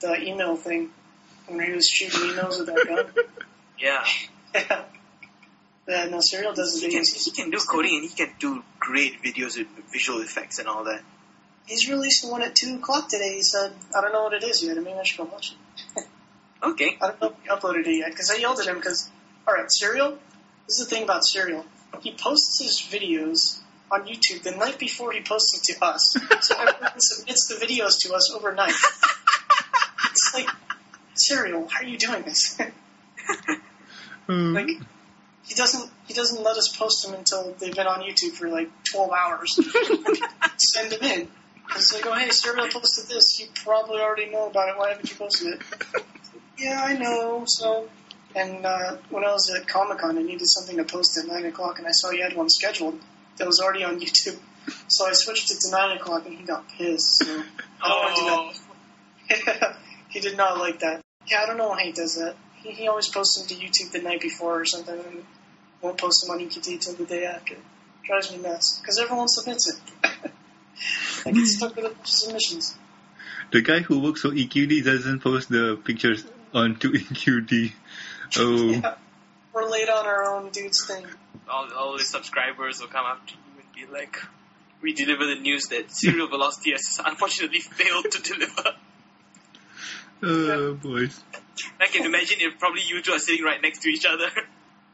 the email thing when he was shooting emails with that gun. *laughs* Yeah. *laughs* yeah. Yeah, no, Cereal does He the can things. he can do coding and he can do great videos with visual effects and all that. He's releasing one at 2 o'clock today, he said. I don't know what it is yet. I mean, I should go watch it. *laughs* Okay. I don't know if he uploaded it yet, because I yelled at him, because, alright, Cereal, this is the thing about Cereal. He posts his videos on YouTube the night before he posts it to us. So *laughs* everyone submits the videos to us overnight. *laughs* it's like, Cereal, how are you doing this? Uh, like, he doesn't he doesn't let us post them until they've been on YouTube for like 12 hours. *laughs* Send them in. It's like, oh hey, Cereal posted this. You probably already know about it. Why haven't you posted it? yeah, I know. So, and uh, when I was at Comic Con, I needed something to post at nine o'clock, and I saw you had one scheduled that was already on YouTube. So I switched it to nine o'clock, and he got pissed. So I don't want to do that. Oh, *laughs* he did not like that. Yeah, I don't know why he does that. He, he always posts them to YouTube the night before or something, and won't post them on EQD till the day after. Drives me nuts because everyone submits it. *laughs* I get hmm. stuck with a bunch of submissions. the guy who works for EQD doesn't post the pictures onto *laughs* EQD. Oh, Yeah. We're late on our own dude's thing. all, all the subscribers will come up to you and be like, we deliver the news that Cereal Velocity has unfortunately failed to *laughs* deliver. oh boys. I can imagine if probably you two are sitting right next to each other.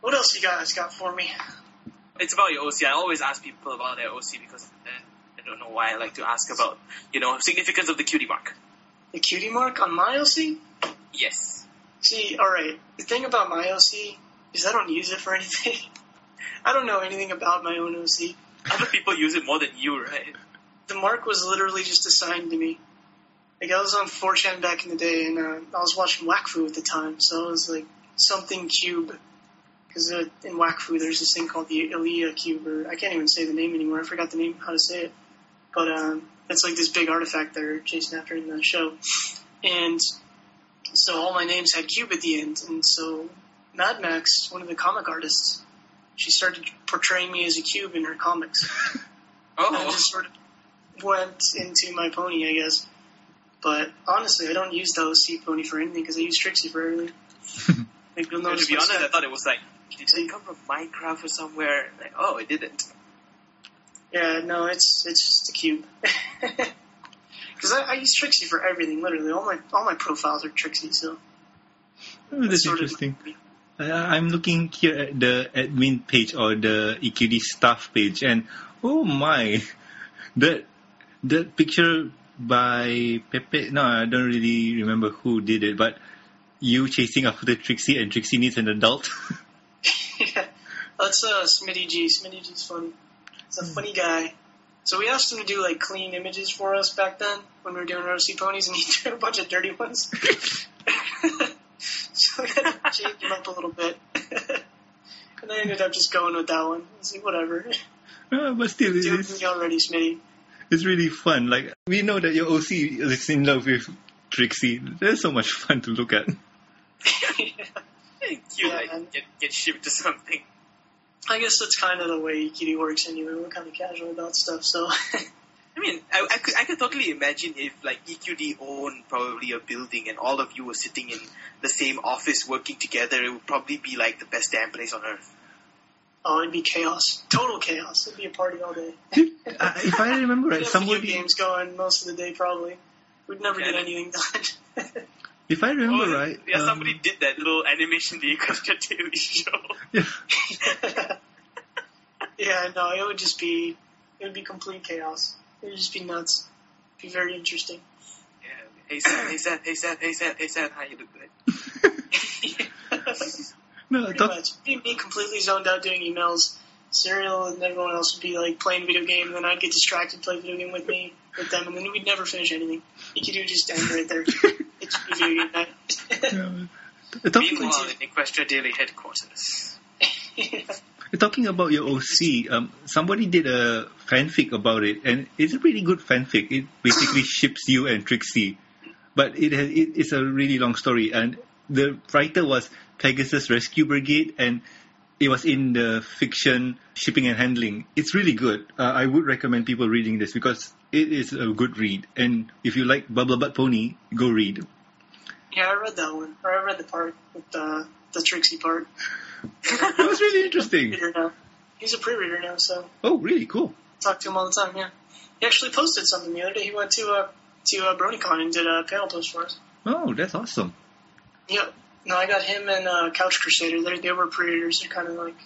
What else you guys got for me? It's about your OC. I always ask people about their OC because I don't know why I like to ask about, you know, significance of the cutie mark. The cutie mark on my OC? Yes. See, alright, the thing about my OC is I don't use it for *laughs* anything. I don't know anything about my own OC. Other people use it more than you, right? The mark was literally just assigned to me. Like, I was on 4chan back in the day, and uh, I was watching Wakfu at the time, so it was like something cube. Because uh, in Wakfu, there's this thing called the Eliacube, or I can't even say the name anymore. I forgot the name, how to say it. But um, it's like this big artifact they're chasing after in the show. And so all my names had cube at the end, and so Mad Max, one of the comic artists, she started portraying me as a cube in her comics. *laughs* And I Oh, just sort of went into my pony, I guess. But honestly, I don't use the OC pony for anything because I use Trixie for everything. *laughs* like to be honest, I thought it was like, did it come from Minecraft or somewhere? Like, oh, it didn't. Yeah, no, it's it's just a cube. *laughs* Because I, I use Trixie for everything, literally. All my all my profiles are Trixie, so Oh, that's sort of- interesting. Uh, I'm looking here at the admin page or the EQD staff page, and oh my, *laughs* that that picture by Pepe. No, I don't really remember who did it, but you chasing after Trixie, and Trixie needs an adult. *laughs* yeah, that's uh, Smitty G. Smitty G's funny. He's a funny guy. So we asked him to do like clean images for us back then when we were doing OC ponies, and he *laughs* did a bunch of dirty ones. *laughs* so we had to change him up a little bit. *laughs* and I ended up just going with that one. I was like, whatever. Uh, but still, Do it's, me already, Smitty. it's really fun. Like we know that your OC is in love with Trixie. That's so much fun to look at. Cute, Yeah, like, man. get, get shipped to something. I guess that's kind of the way Kitty works anyway. We're kind of casual about stuff, so *laughs* I mean, I, I could I could totally imagine if like EQD owned probably a building and all of you were sitting in the same office working together, it would probably be like the best damn place on earth. oh, it'd be chaos, total chaos. It'd be a party all day. Uh, if I remember *laughs* right, have somebody. video games going most of the day probably. We'd never get anything done. *laughs* If I remember Oh, right, yeah, um, somebody did that little animation, the Equestria Daily Show. yeah, *laughs* yeah, no, it would just be it would be complete chaos. It would just be nuts. It'd be very interesting. Yeah. Hey Sam, hey Sam, hey Sam, hey Sam, hey Sam, how you doing? *laughs* no, Pretty talk, much. Be me completely zoned out doing emails. Cereal and everyone else would be like playing video game, and then I'd get distracted, play video game with me, with them, and then we'd never finish anything. You could do just end right there. *laughs* It's a video game night. talking, Meanwhile, in Equestria Daily headquarters. talking about your OC, um, somebody did a fanfic about it, and it's a really good fanfic. It basically *laughs* ships you and Trixie, but it has it, it's a really long story, and the writer was Pegasus Rescue Brigade, and it was in the fiction shipping and handling. It's really good. Uh, I would recommend people reading this because it is a good read, and if you like Bubble Butt Pony, go read. Yeah, I read that one. Or I read the part with the the Trixie part. that was really interesting. *laughs* He's a pre-reader now, so Oh, really cool. talk to him all the time. Yeah, he actually posted something the other day. He went to uh, to uh, BronyCon and did a panel post for us. Oh, that's awesome. Yep. No, I got him and uh, Couch Crusader. They're they were pre-readers. They're kind of like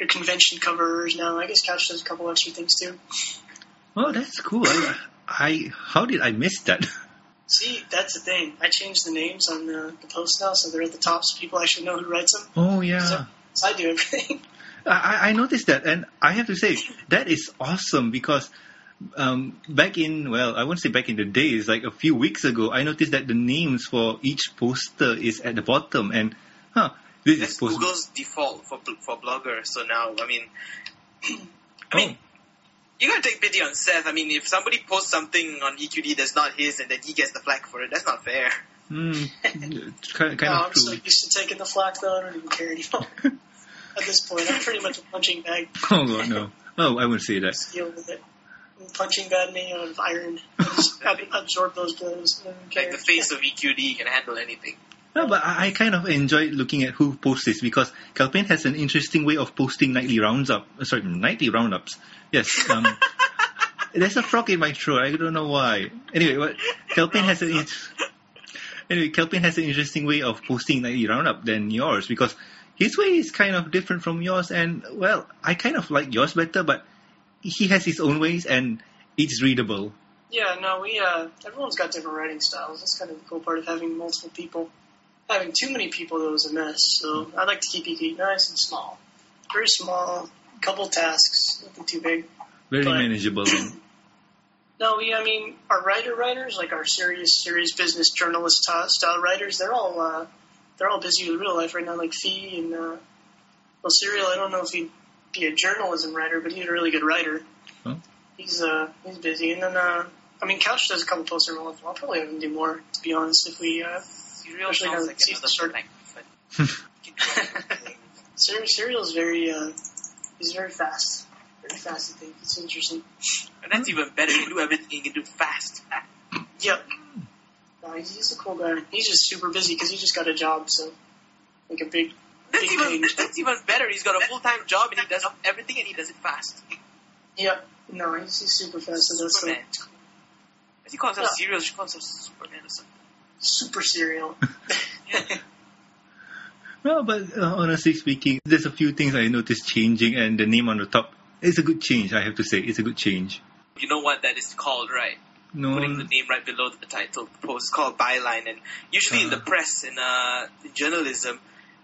your convention covers now. I guess Couch does a couple extra things too. Oh, that's cool. I, I how did I miss that? *laughs* See, that's the thing. I changed the names on the, the post now, so they're at the top, so people actually know who writes them. Oh yeah. So I do everything. *laughs* I, I noticed that, and I have to say that is awesome because um, back in well, I won't say back in the days, like a few weeks ago, I noticed that the names for each poster is at the bottom, and huh, this That's is supposed. Google's default for for bloggers. So now, I mean, *clears throat* I Oh. Mean, you gotta take pity on Seth. I mean, if somebody posts something on EQD that's not his, and then he gets the flack for it, that's not fair. Hmm, *laughs* kind, kind No, of I'm true. so used to taking the flack though, I don't even care anymore. *laughs* At this point, I'm pretty much a punching bag. *laughs* Oh god, no. Oh, I wouldn't say that. Just deal with it. I'm a punching bag made out of iron. I just ab- absorb those blows. I don't care. Like the face of EQD can handle anything. No, but I, kind of enjoy looking at who posts this because Calpain has an interesting way of posting nightly rounds up. uh, Sorry, nightly roundups. Yes. Um, *laughs* there's a frog in my throat. I don't know why. Anyway, but Calpain has an anyway Calpain has an interesting way of posting nightly roundup than yours because his way is kind of different from yours. And well, I kind of like yours better, but he has his own ways and it's readable. Yeah, no, we uh, everyone's got different writing styles. That's kind of the cool part of having multiple people. Having too many people though is a mess. So I like to keep it nice and small, very small. Couple tasks, nothing too big. Very But- manageable. *clears throat* No, we, I mean, our writer writers, like our serious, serious business journalist style writers, they're all, uh, they're all busy with real life right now. Like Fee and, uh, well, Cereal, I don't know if he'd be a journalism writer, but he's a really good writer. Huh? He's, uh, he's busy. And then, uh, I mean, Couch does a couple posts every month. I'll probably have him do more, to be honest, if we, uh, Serial Especially sounds now like that another season's short. black Buffett. Ser- Cereal's very, uh, he's very fast. Very fast, I think. It's interesting. and that's even better. You can do everything. You can do fast. Yep. No, he's, he's a cool guy. He's just super busy because he just got a job, so like a big, That's big even page. *laughs* that's even better. He's got a full time job and he does everything and he does it fast. Yep. No, he's, he's super fast. So that's Superman. like As he calls himself Yeah. serial, she calls himself Superman or something. Super serial. *laughs* well, but uh, honestly speaking, there's a few things I noticed changing, and the name on the top is a good change. I have to say, it's a good change. You know what that is called, right? No, Putting the name right below the title. The post is called byline, and usually in the Uh-huh. press in uh, in journalism,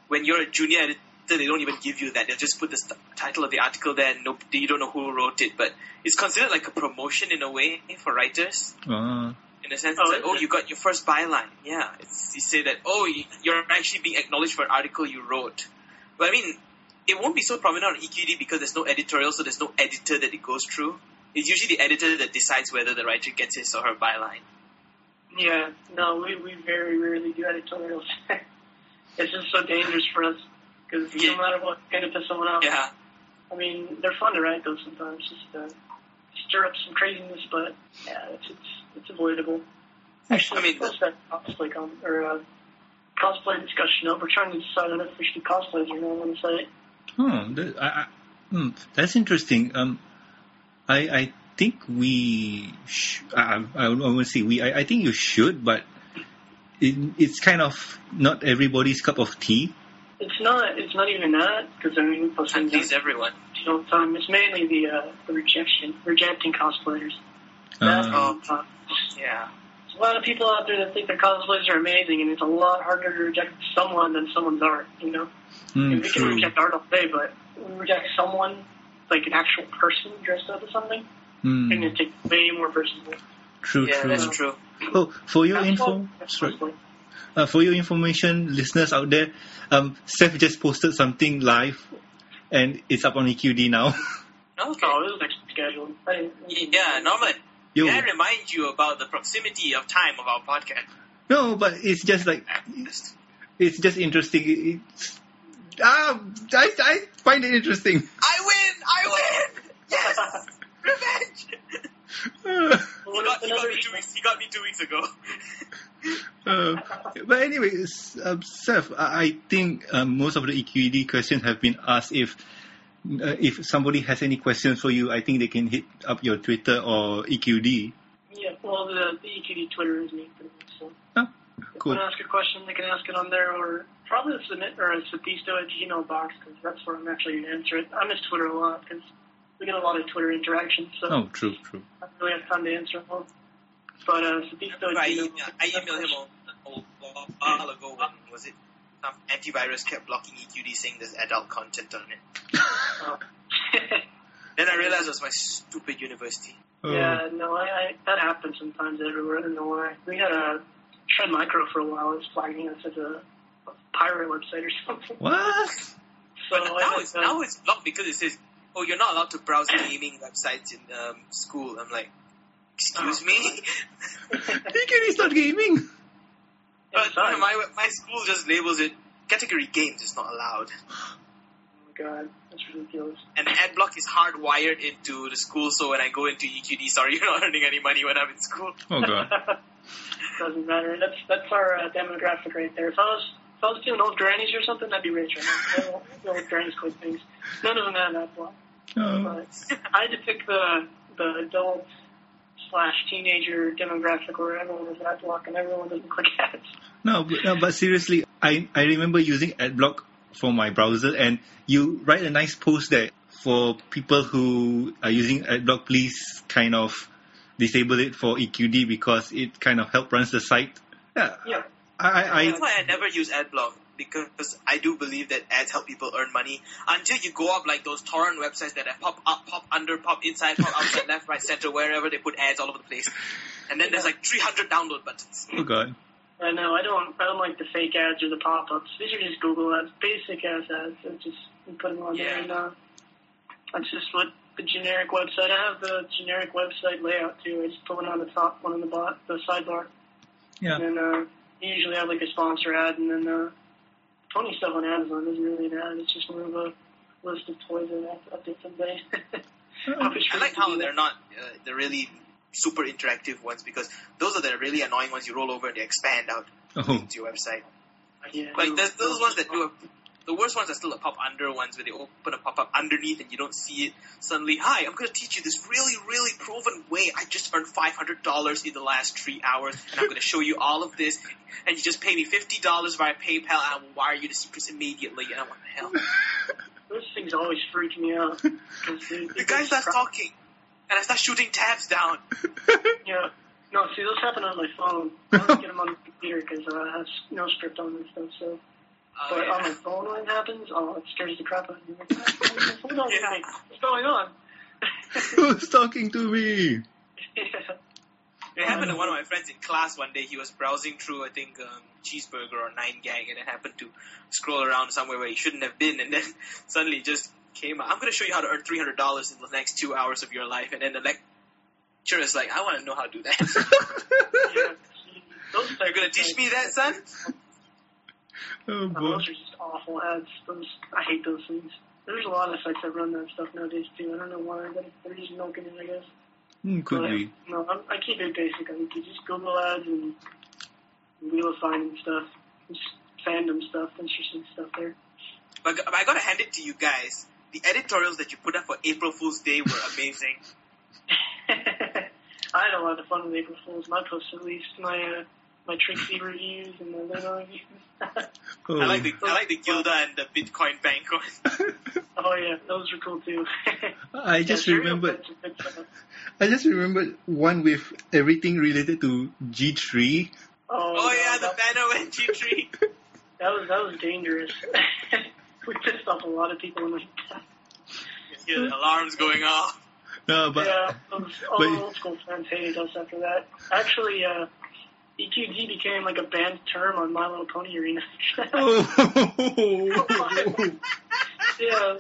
when you're a junior editor, they don't even give you that. They'll just put the st- title of the article there, and no, you don't know who wrote it. But it's considered like a promotion in a way for writers. uh, In a sense, Oh, it's like, oh, you got your first byline. Yeah, it's, you say that, oh, you- you're actually being acknowledged for an article you wrote. But I mean, it won't be so prominent on EQD because there's no editorial, so there's no editor that it goes through. It's usually the editor that decides whether the writer gets his or her byline. yeah. No, we we very rarely do editorials. *laughs* it's just so dangerous for us because Yeah. no matter what, kind of piss someone off. Yeah. I mean, they're fun to write though sometimes, just to stir up some craziness. But yeah, it's it's it's avoidable. Actually, I mean, post that cosplay com- or uh, cosplay discussion up. We're trying to decide on if we should do cosplays or not on the site. oh, that, I, I, hmm, that's interesting. Um, I, I think we, sh- I, I, I won't say we. I, I think you should, but it, it's kind of not everybody's cup of tea. It's not. It's not even that because I mean, we post And things everyone. all the time. It's mainly the uh, the rejection, rejecting cosplayers. That's Uh, Yeah. There's a lot of people out there that think their cosplays are amazing, and it's a lot harder to reject someone than someone's art. You know, And we can reject art all day, but when we reject someone, like an actual person dressed up as something, Hmm, and it takes way more personal. true, Yeah, true. that's true. Oh, for your That's info, sorry. Cosplay. uh, for your information, listeners out there, um, Seth just posted something live, and it's up on EQD now. *laughs* Okay. Oh, this is actually scheduled. I didn't- Yeah, Norman. Yo, May I remind you about the proximity of time of our podcast? no, but it's just like it's just interesting. It's ah, I, I find it interesting. *laughs* I win! I win! Yes! *laughs* Revenge! Uh, He got, he, got me two weeks, he got me two weeks ago. Uh, but anyway, um, Seth, I, think um, most of the EQD questions have been asked. If uh, if somebody has any questions for you, I think they can hit up your Twitter or EQD. Yeah, well, the, the EQD Twitter is me, so. Oh, If cool. they want to ask a question, they can ask it on there, or Probably the submit or Sethisto at Gmail box because that's where I'm actually going to answer it. I miss Twitter a lot because we get a lot of Twitter interactions, so Oh, true, true. I don't really have time to answer them all. But uh, Sethisto at I, Gmail. email, I emailed him a, a while ago when was it some antivirus kept blocking EQD saying there's adult content on it. Oh. *laughs* Then I realized it was my stupid university. Oh. Yeah, no, I, I that happens sometimes everywhere. I don't know why. We had a Trend Micro for a while. It was flagging us as a, a pirate website or something. What? So But now it's now it's blocked because it says, "Oh, you're not allowed to browse gaming websites in um, school." I'm like, "Excuse me." EQD start gaming. but Inside. my my school just labels it category games is not allowed, Oh my god, that's ridiculous. and AdBlock is hardwired into the school. So when I go into EQD, sorry, *laughs* you're not earning any money when I'm in school. Oh god. *laughs* Doesn't matter. That's that's our uh, demographic right there. If I was if I was doing old grannies or something, I'd be rich right now. Old- Old grannies click things. None of them have that block. Oh. But I had to pick the the adult slash teenager demographic where everyone has that block and everyone doesn't click *laughs* ads. No, but, no, but seriously, I, I remember using AdBlock for my browser, and you write a nice post there for people who are using AdBlock. Please kind of disable it for EQD because it kind of help runs the site. Yeah, Yeah. I, I, That's why I never use AdBlock because I do believe that ads help people earn money until you go up like those torrent websites that have pop up, pop under, pop inside, pop outside, *laughs* left, right, center, wherever they put ads all over the place. And then there's like 300 download buttons. oh god. I know. I don't. I don't like the fake ads or the pop-ups. These are just Google ads, basic ass ads. It's just you put them on there, Yeah. and uh, that's just what the generic website. I have the generic website layout too. I just put one on the top, one on the bot, the sidebar, Yeah. and then uh, you usually have like a sponsor ad, and then uh, Tony stuff on Amazon isn't really an ad. It's just more of a list of toys that I have to update someday. I like how they're not uh, the really super interactive ones because those are the really annoying ones you roll over and they expand out Oh, to your website. Yeah, Like no, there's those ones that do a, the worst ones are still the pop under ones where they open a pop up underneath and you don't see it. Suddenly, hi, I'm going to teach you this really, really proven way. I just earned five hundred dollars in the last three hours, and I'm going to show you all of this. And you just pay me fifty dollars via PayPal, and I will wire you the secrets immediately. And I'm like, hell. *laughs* Those things always freak me out. 'cause they- The they guy starts talking, and I start shooting tabs down. *laughs* Yeah. No, see, those happen on my phone. I don't get them on the computer because uh, I have no script on and stuff. So, Oh, but on my phone when it happens, oh, it scares the crap out of me. Like, *laughs* Hold on, Yeah. what's going on? *laughs* who's talking to me? yeah. It happened to one of my friends in class one day. He was browsing through, I think, um, Cheezburger or 9GAG, and it happened to scroll around somewhere where he shouldn't have been, and then *laughs* suddenly just came out. I'm going to show you how to earn $300 in the next two hours of your life, and then the lecturer is like, I want to know how to do that. yeah. Those You're going to teach me that, son? Oh boy. those are just awful ads. Those I hate those things. There's a lot of sites that run that stuff nowadays too. I don't know why, but they're just milking it, I guess. Hmm, could But, be. No, I'm, I keep it basic. I think you just Google ads and Wheel of Finding stuff, just fandom stuff, interesting stuff there. But but I got to hand it to you guys. The editorials that you put up for April Fool's Day were *laughs* amazing. *laughs* I had a lot of fun with April Fools. My posts at least, my uh, my Trixie reviews and my Luna reviews. Oh. I like the I like the Gilda and the Bitcoin Bank one. *laughs* oh yeah, those were cool too. *laughs* I just Yeah, remembered. Serial Pets are good stuff. I just remembered one with everything related to G3. Oh, Oh yeah, no, the that, banner and G3. *laughs* that was that was dangerous. we pissed off a lot of people in the Hear the alarms going off. No, but yeah, those, all but- the old school fans hated us after that. Actually, uh, EQD became like a banned term on My Little Pony Arena. oh. *laughs* *laughs* yeah,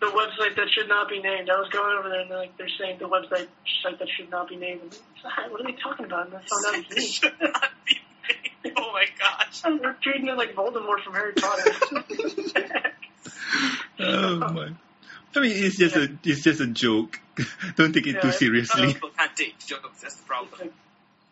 the website that should not be named. I was going over there and they're like they're saying the website site that should not be named. What are they talking about? And I found out it's me. Should not be made. Oh my gosh. *laughs* And We're treating it like Voldemort from Harry Potter. oh my. I mean, it's just a it's just a joke. Don't take it Yeah, too seriously. People can't take jokes. That's the problem.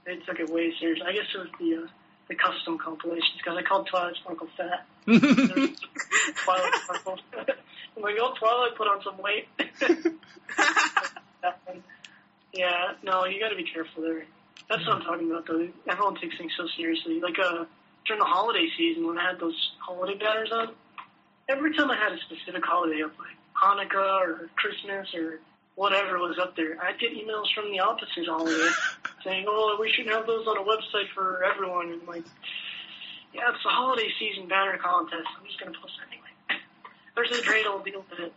They took it way serious. I guess it was the uh, the custom compilations because I called Twilight Sparkle fat. *laughs* Twilight Sparkle. *laughs* I'm like, oh, Twilight put on some weight. *laughs* Yeah, no, you got to be careful there. That's what I'm talking about, though. Everyone takes things so seriously. Like, uh, during the holiday season when I had those holiday banners on, every time I had a specific holiday up, like Hanukkah or Christmas or whatever was up there, I'd get emails from the opposite holiday *laughs* saying, "Oh, we should have those on a website for everyone." And like, yeah, it's a holiday season banner contest. I'm just gonna post it anyway. *laughs* There's a dreidel deal with it.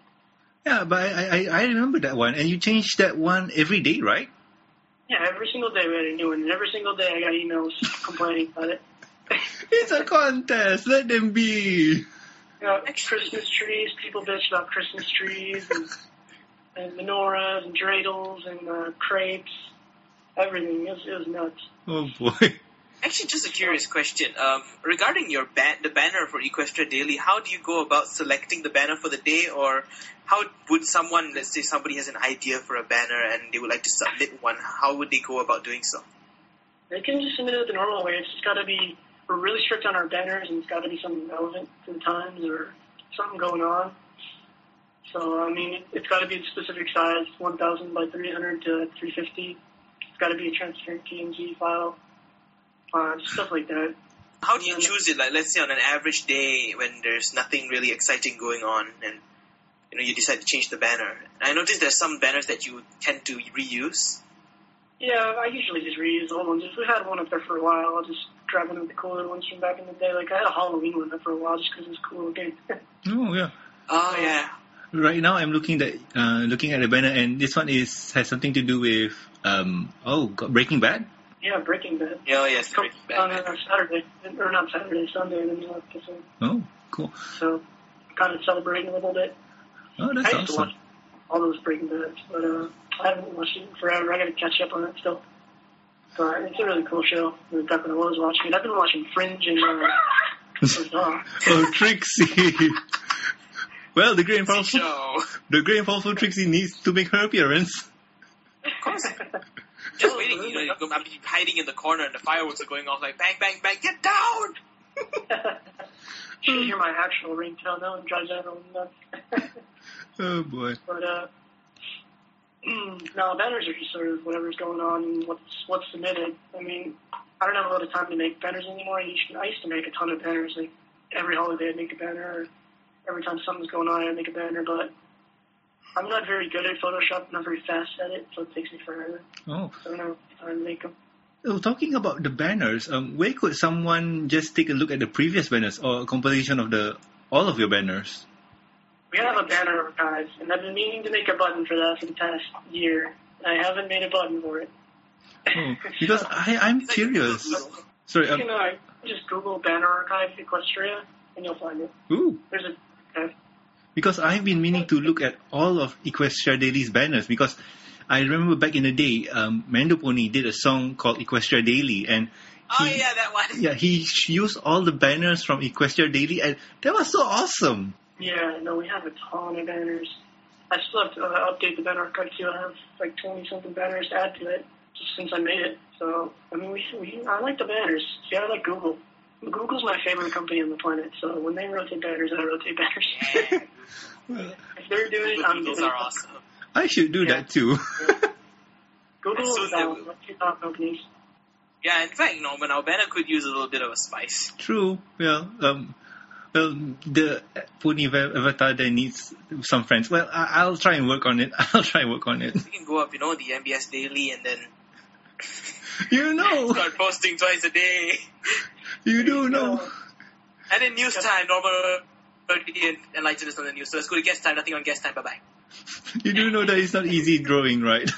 Yeah, but I, I, I remember that one, and you changed that one every day, right? Yeah, every single day we had a new one, and every single day I got emails complaining about it. *laughs* It's a contest. Let them be. You know, Christmas trees. People bitch about Christmas trees and, and menorahs and dreidels and uh, crepes. Everything. It was, it was nuts. Oh boy. Actually, just a curious question. Um, regarding your ban- the banner for Equestria Daily, how do you go about selecting the banner for the day, or how would someone, let's say somebody has an idea for a banner and they would like to submit one, how would they go about doing so? They can just submit it the normal way. It's just got to be. We're really strict on our banners, and it's got to be something relevant to the times or something going on. So I mean, it, it's got to be a specific size, 1,000 by 300 to 350. It's got to be a transparent PNG file, uh, stuff like that. How do you choose it? Like, let's say on an average day when there's nothing really exciting going on, and you know you decide to change the banner. I noticed there's some banners that you tend to reuse. Yeah, I usually just reuse old ones. If we had one up there for a while, I'll just grab one of the cooler ones from back in the day. Like I had a Halloween one up for a while just because it was cool looking. *laughs* Oh yeah. Oh yeah. Right now, I'm looking at uh, looking at the banner, and this one is has something to do with um oh God, Breaking Bad. yeah, Breaking Bad. Oh yes, Come Breaking on Bad. uh, Saturday, or not Saturday, Sunday in the middle of episode. Oh, cool. So kind of celebrating a little bit. Oh, I that's used to awesome. watch all those Breaking Bads, but uh, I haven't watched it forever. I got to catch up on it still. But it's a really cool show. Back when I was watching it, I've been watching Fringe and uh, *laughs* uh, oh, Trixie. *laughs* well, the great and powerful, *laughs* the great and powerful Trixie needs to make her appearance. Of course. *laughs* Just waiting, you know, you go- I'm hiding in the corner and the fireworks are going off like bang, bang, bang, get down! *laughs* should hear my actual ringtone though and drives everyone nuts. Oh boy. but uh, *clears throat* no, banners are just sort of whatever's going on and what's what's submitted. I mean, I don't have a lot of time to make banners anymore. I used to, I used to make a ton of banners. Like every holiday, I'd make a banner. Or every time something's going on, I'd make a banner. But I'm not very good at Photoshop. Not very fast at it, so it takes me forever. Oh. So I time to make them. Oh, talking about the banners, um, where could someone just take a look at the previous banners or a compilation of the all of your banners? We have a banner archive, and I've been meaning to make a button for that for the past year. I haven't made a button for it. Oh, because *laughs* I, I'm curious. Sorry. You Um, can uh, just Google banner archive Equestria, and you'll find it. ooh, There's a because I've been meaning to look at all of Equestria Daily's banners because I remember back in the day, um, Mando Pony did a song called Equestria Daily, and Oh he, yeah, that one. yeah, he used all the banners from Equestria Daily, and that was so awesome. Yeah, no, we have a ton of banners. I still have to uh, update the banner archive too. I have like 20 something banners to add to it just since I made it. So, I mean, we, we I like the banners. See, I like Google. Google's my favorite company on the planet, so when they rotate banners, I rotate banners. Yeah, *laughs* if they're doing it, I'm Googles doing are awesome. I should do Yeah. that too. *laughs* Google Soon is they um, will. two top companies. Yeah, in fact, Norman, our banner could use a little bit of a spice. True. Well, um, well, the Pony Ava- Avatar there needs some friends. Well, I- I'll try and work on it. *laughs* I'll try and work on it. We can go up, you know, the MBS Daily and then You know, start posting twice a day. You do know. And then news time, normal and enlighten us on the news. So let's go to guest time, nothing on guest time, bye bye. You do know that it's not easy drawing, right? *laughs*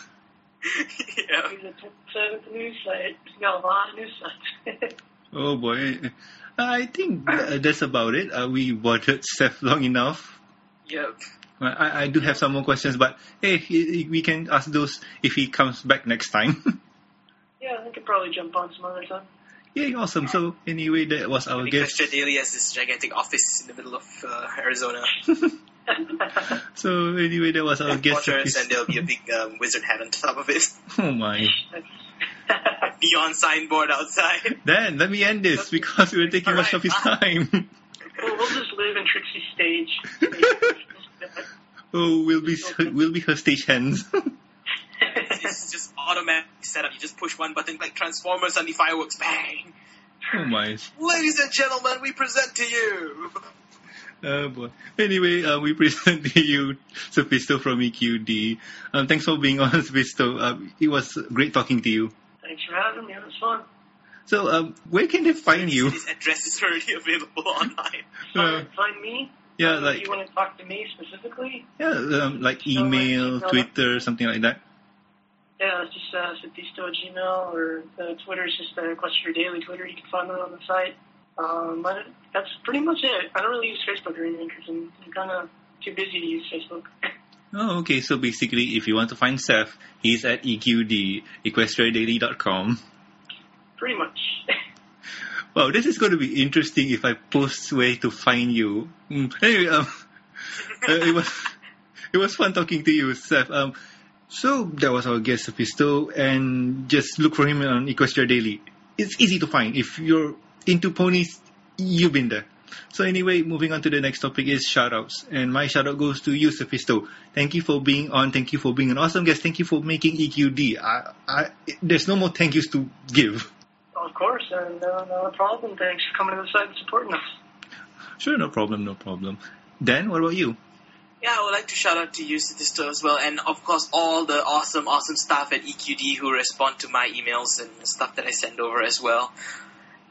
yeah. He's a seventh news site. He's got a lot of news sites. *laughs* Oh boy. I think uh, that's about it. Uh, we bothered Seth long enough. Yep. I, I do have some more questions, but hey, we can ask those if he comes back next time. *laughs* yeah, I could probably jump on some other time. Yay, awesome. So anyway, that was our guest. Equestria Daily has this gigantic office in the middle of uh, Arizona. *laughs* So anyway, that was our guest. Headquarters, and there'll be a big um, wizard hat on top of it. *laughs* Oh my. *laughs* Neon signboard outside. Dan, let me end this because we're taking much of his time. Well, we'll just live in Trixie's stage. oh, we'll be we'll be her stage hands. *laughs* it's just automatic setup. You just push one button like Transformers and the fireworks bang. Oh my. Ladies and gentlemen, we present to you. Oh boy. Anyway, uh, we *laughs* present to you Sethisto from EQD. Um, thanks for being on, *laughs* Sethisto. Um, it was great talking to you. Thanks for having me. It was fun. So, um, where can they find you? His address is already available online. Uh, Find, find me. yeah, Uh, like you want to talk to me specifically? yeah, um, like like, email, email- Twitter, something like that. Yeah, it's just uh, Sethisto at Gmail or uh, Twitter is just uh, Equestria Daily Twitter. You can find that on the site. Um, but that's pretty much it. I don't really use Facebook or anything because I'm, I'm kind of too busy to use Facebook. Oh, okay. So basically, if you want to find Seth, he's at EQD, equestriadaily.com. pretty much. *laughs* Wow, this is going to be interesting if I post where to find you. Mm. Anyway, um, *laughs* uh, it was *laughs* it was fun talking to you, Seth. Um, so that was our guest, Sethisto, and just look for him on Equestria Daily. It's easy to find if you're into ponies. You've been there. So anyway, moving on to the next topic is shoutouts, and my shoutout goes to you, Sethisto. Thank you for being on. Thank you for being an awesome guest. Thank you for making EQD. I, I, there's no more thank yous to give. of course, and uh, no problem. Thanks for coming to the site and supporting us. Sure, no problem, no problem. Dan, what about you? Yeah, I would like to shout out to you, Sethisto, as well, and of course all the awesome, awesome staff at EQD who respond to my emails and stuff that I send over as well.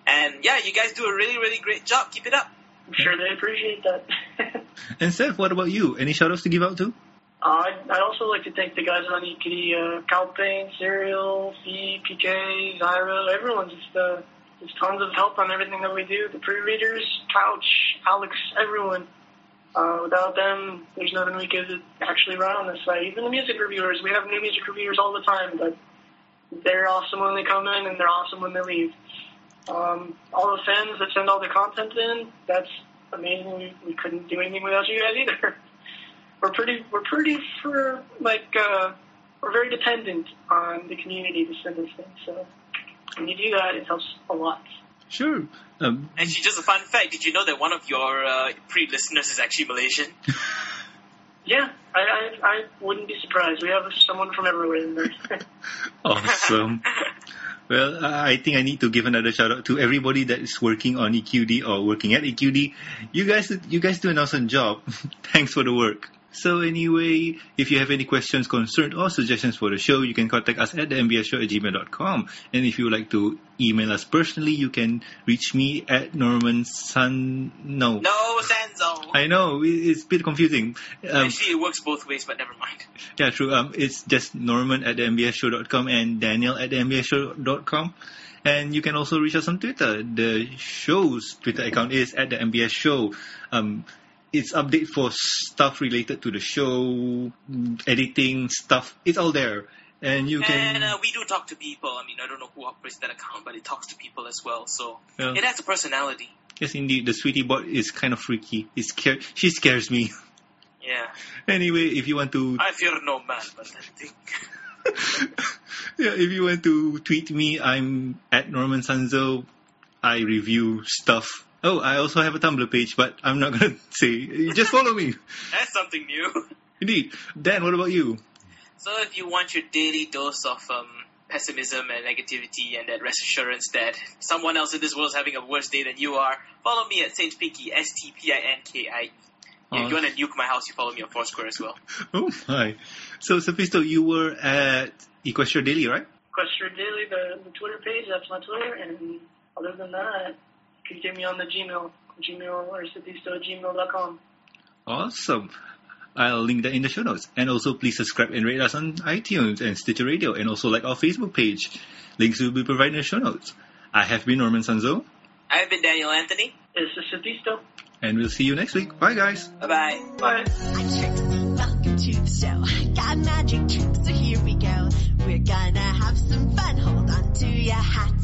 And yeah, you guys do a really, really great job. Keep it up. I'm sure they appreciate that. *laughs* And Seth, what about you? Any shoutouts to give out to? Uh, I'd, I'd also like to thank the guys on EQD, uh, Calpain, Cereal, Fee, PK, Zyra, everyone. Just, uh, just tons of help on everything that we do. The pre-readers, Couch, Alex, everyone. Uh, without them, there's nothing we could actually run on this site. Even the music reviewers, we have new music reviewers all the time, but they're awesome when they come in and they're awesome when they leave. Um, all the fans that send all the content in, that's amazing. We, we couldn't do anything without you guys either. *laughs* we're pretty we're pretty for like uh, we're very dependent on the community to send us things. So when you do that, it helps a lot. Sure. Um, Actually, just a fun fact: Did you know that one of your uh, pre-listeners is actually Malaysian? *laughs* Yeah, I, I I wouldn't be surprised. We have someone from everywhere in there. *laughs* awesome. Well, I I think I need to give another shout out to everybody that is working on EQD or working at EQD. You guys, you guys do an awesome job. *laughs* Thanks for the work. So anyway, if you have any questions, concerns, or suggestions for the show, you can contact us at the mbsshow at gmail.com. And if you would like to email us personally, you can reach me at Norman Sun. No. no, Sanzo. I know, it's a bit confusing. Um, Actually, it works both ways, but never mind. yeah, true. Um, it's just Norman at the mbsshow.com and Daniel at the mbsshow.com. And you can also reach us on Twitter. The show's Twitter account is at the MBS Show. Um, it's update for stuff related to the show, editing stuff. It's all there, and you can. And uh, we do talk to people. I mean, I don't know who operates that account, but it talks to people as well. So Yeah. it has a personality. yes, indeed, the sweetie bot is kind of freaky. It scare. She scares me. Yeah, anyway, if you want to I fear no man, but I think. *laughs* yeah, if you want to tweet me, I'm at Norman Sanzo. I review stuff. Oh, I also have a Tumblr page, but I'm not gonna *laughs* say. Just follow me. That's something new. *laughs* Indeed. Dan, what about you? So if you want your daily dose of um, pessimism and negativity and that reassurance that someone else in this world is having a worse day than you are, follow me at Saint Pinkie, S-T-P-I-N-K-I-E. Yeah, if you want to nuke my house, you follow me on Foursquare as well. *laughs* Oh my. So, Sethisto, you were at Equestria Daily, right? Equestria Daily, the, the Twitter page, that's my Twitter. And other than that, you can get me on the Gmail, Gmail or Sethisto at gmail.com. Awesome. I'll link that in the show notes. And also, please subscribe and rate us on iTunes and Stitcher Radio, and also like our Facebook page. Links will be provided in the show notes. I have been Norman Sanzo, I've been Daniel Anthony. It's the Sethisto. and we'll see you next week. Bye, guys. Bye-bye. Bye. Welcome to the show. Got magic tricks, so here we go. We're gonna have some fun. Hold on to your hats.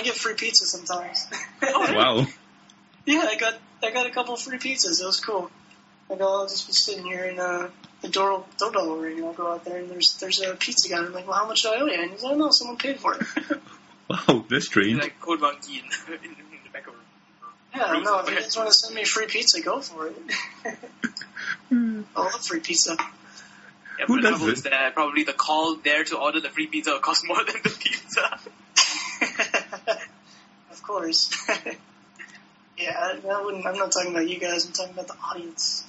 I get free pizza sometimes. Wow. *laughs* Yeah, I got I got a couple free pizzas. It was cool. I go, I'll just be sitting here in uh, the door doorbell ring, and I'll go out there and there's there's a pizza guy. And I'm like, well, how much do I owe you? And he's like, no, someone paid for it. *laughs* Wow, that's strange. like code monkey in, *laughs* in, in the back of Yeah, no, if you guys want to send me free pizza, go for it. I love free pizza. Yeah, Who but the does trouble it? is that probably the call there to order the free pizza will cost more than the pizza. Course. *laughs* yeah, wouldn't. I'm not talking about you guys. I'm talking about the audience.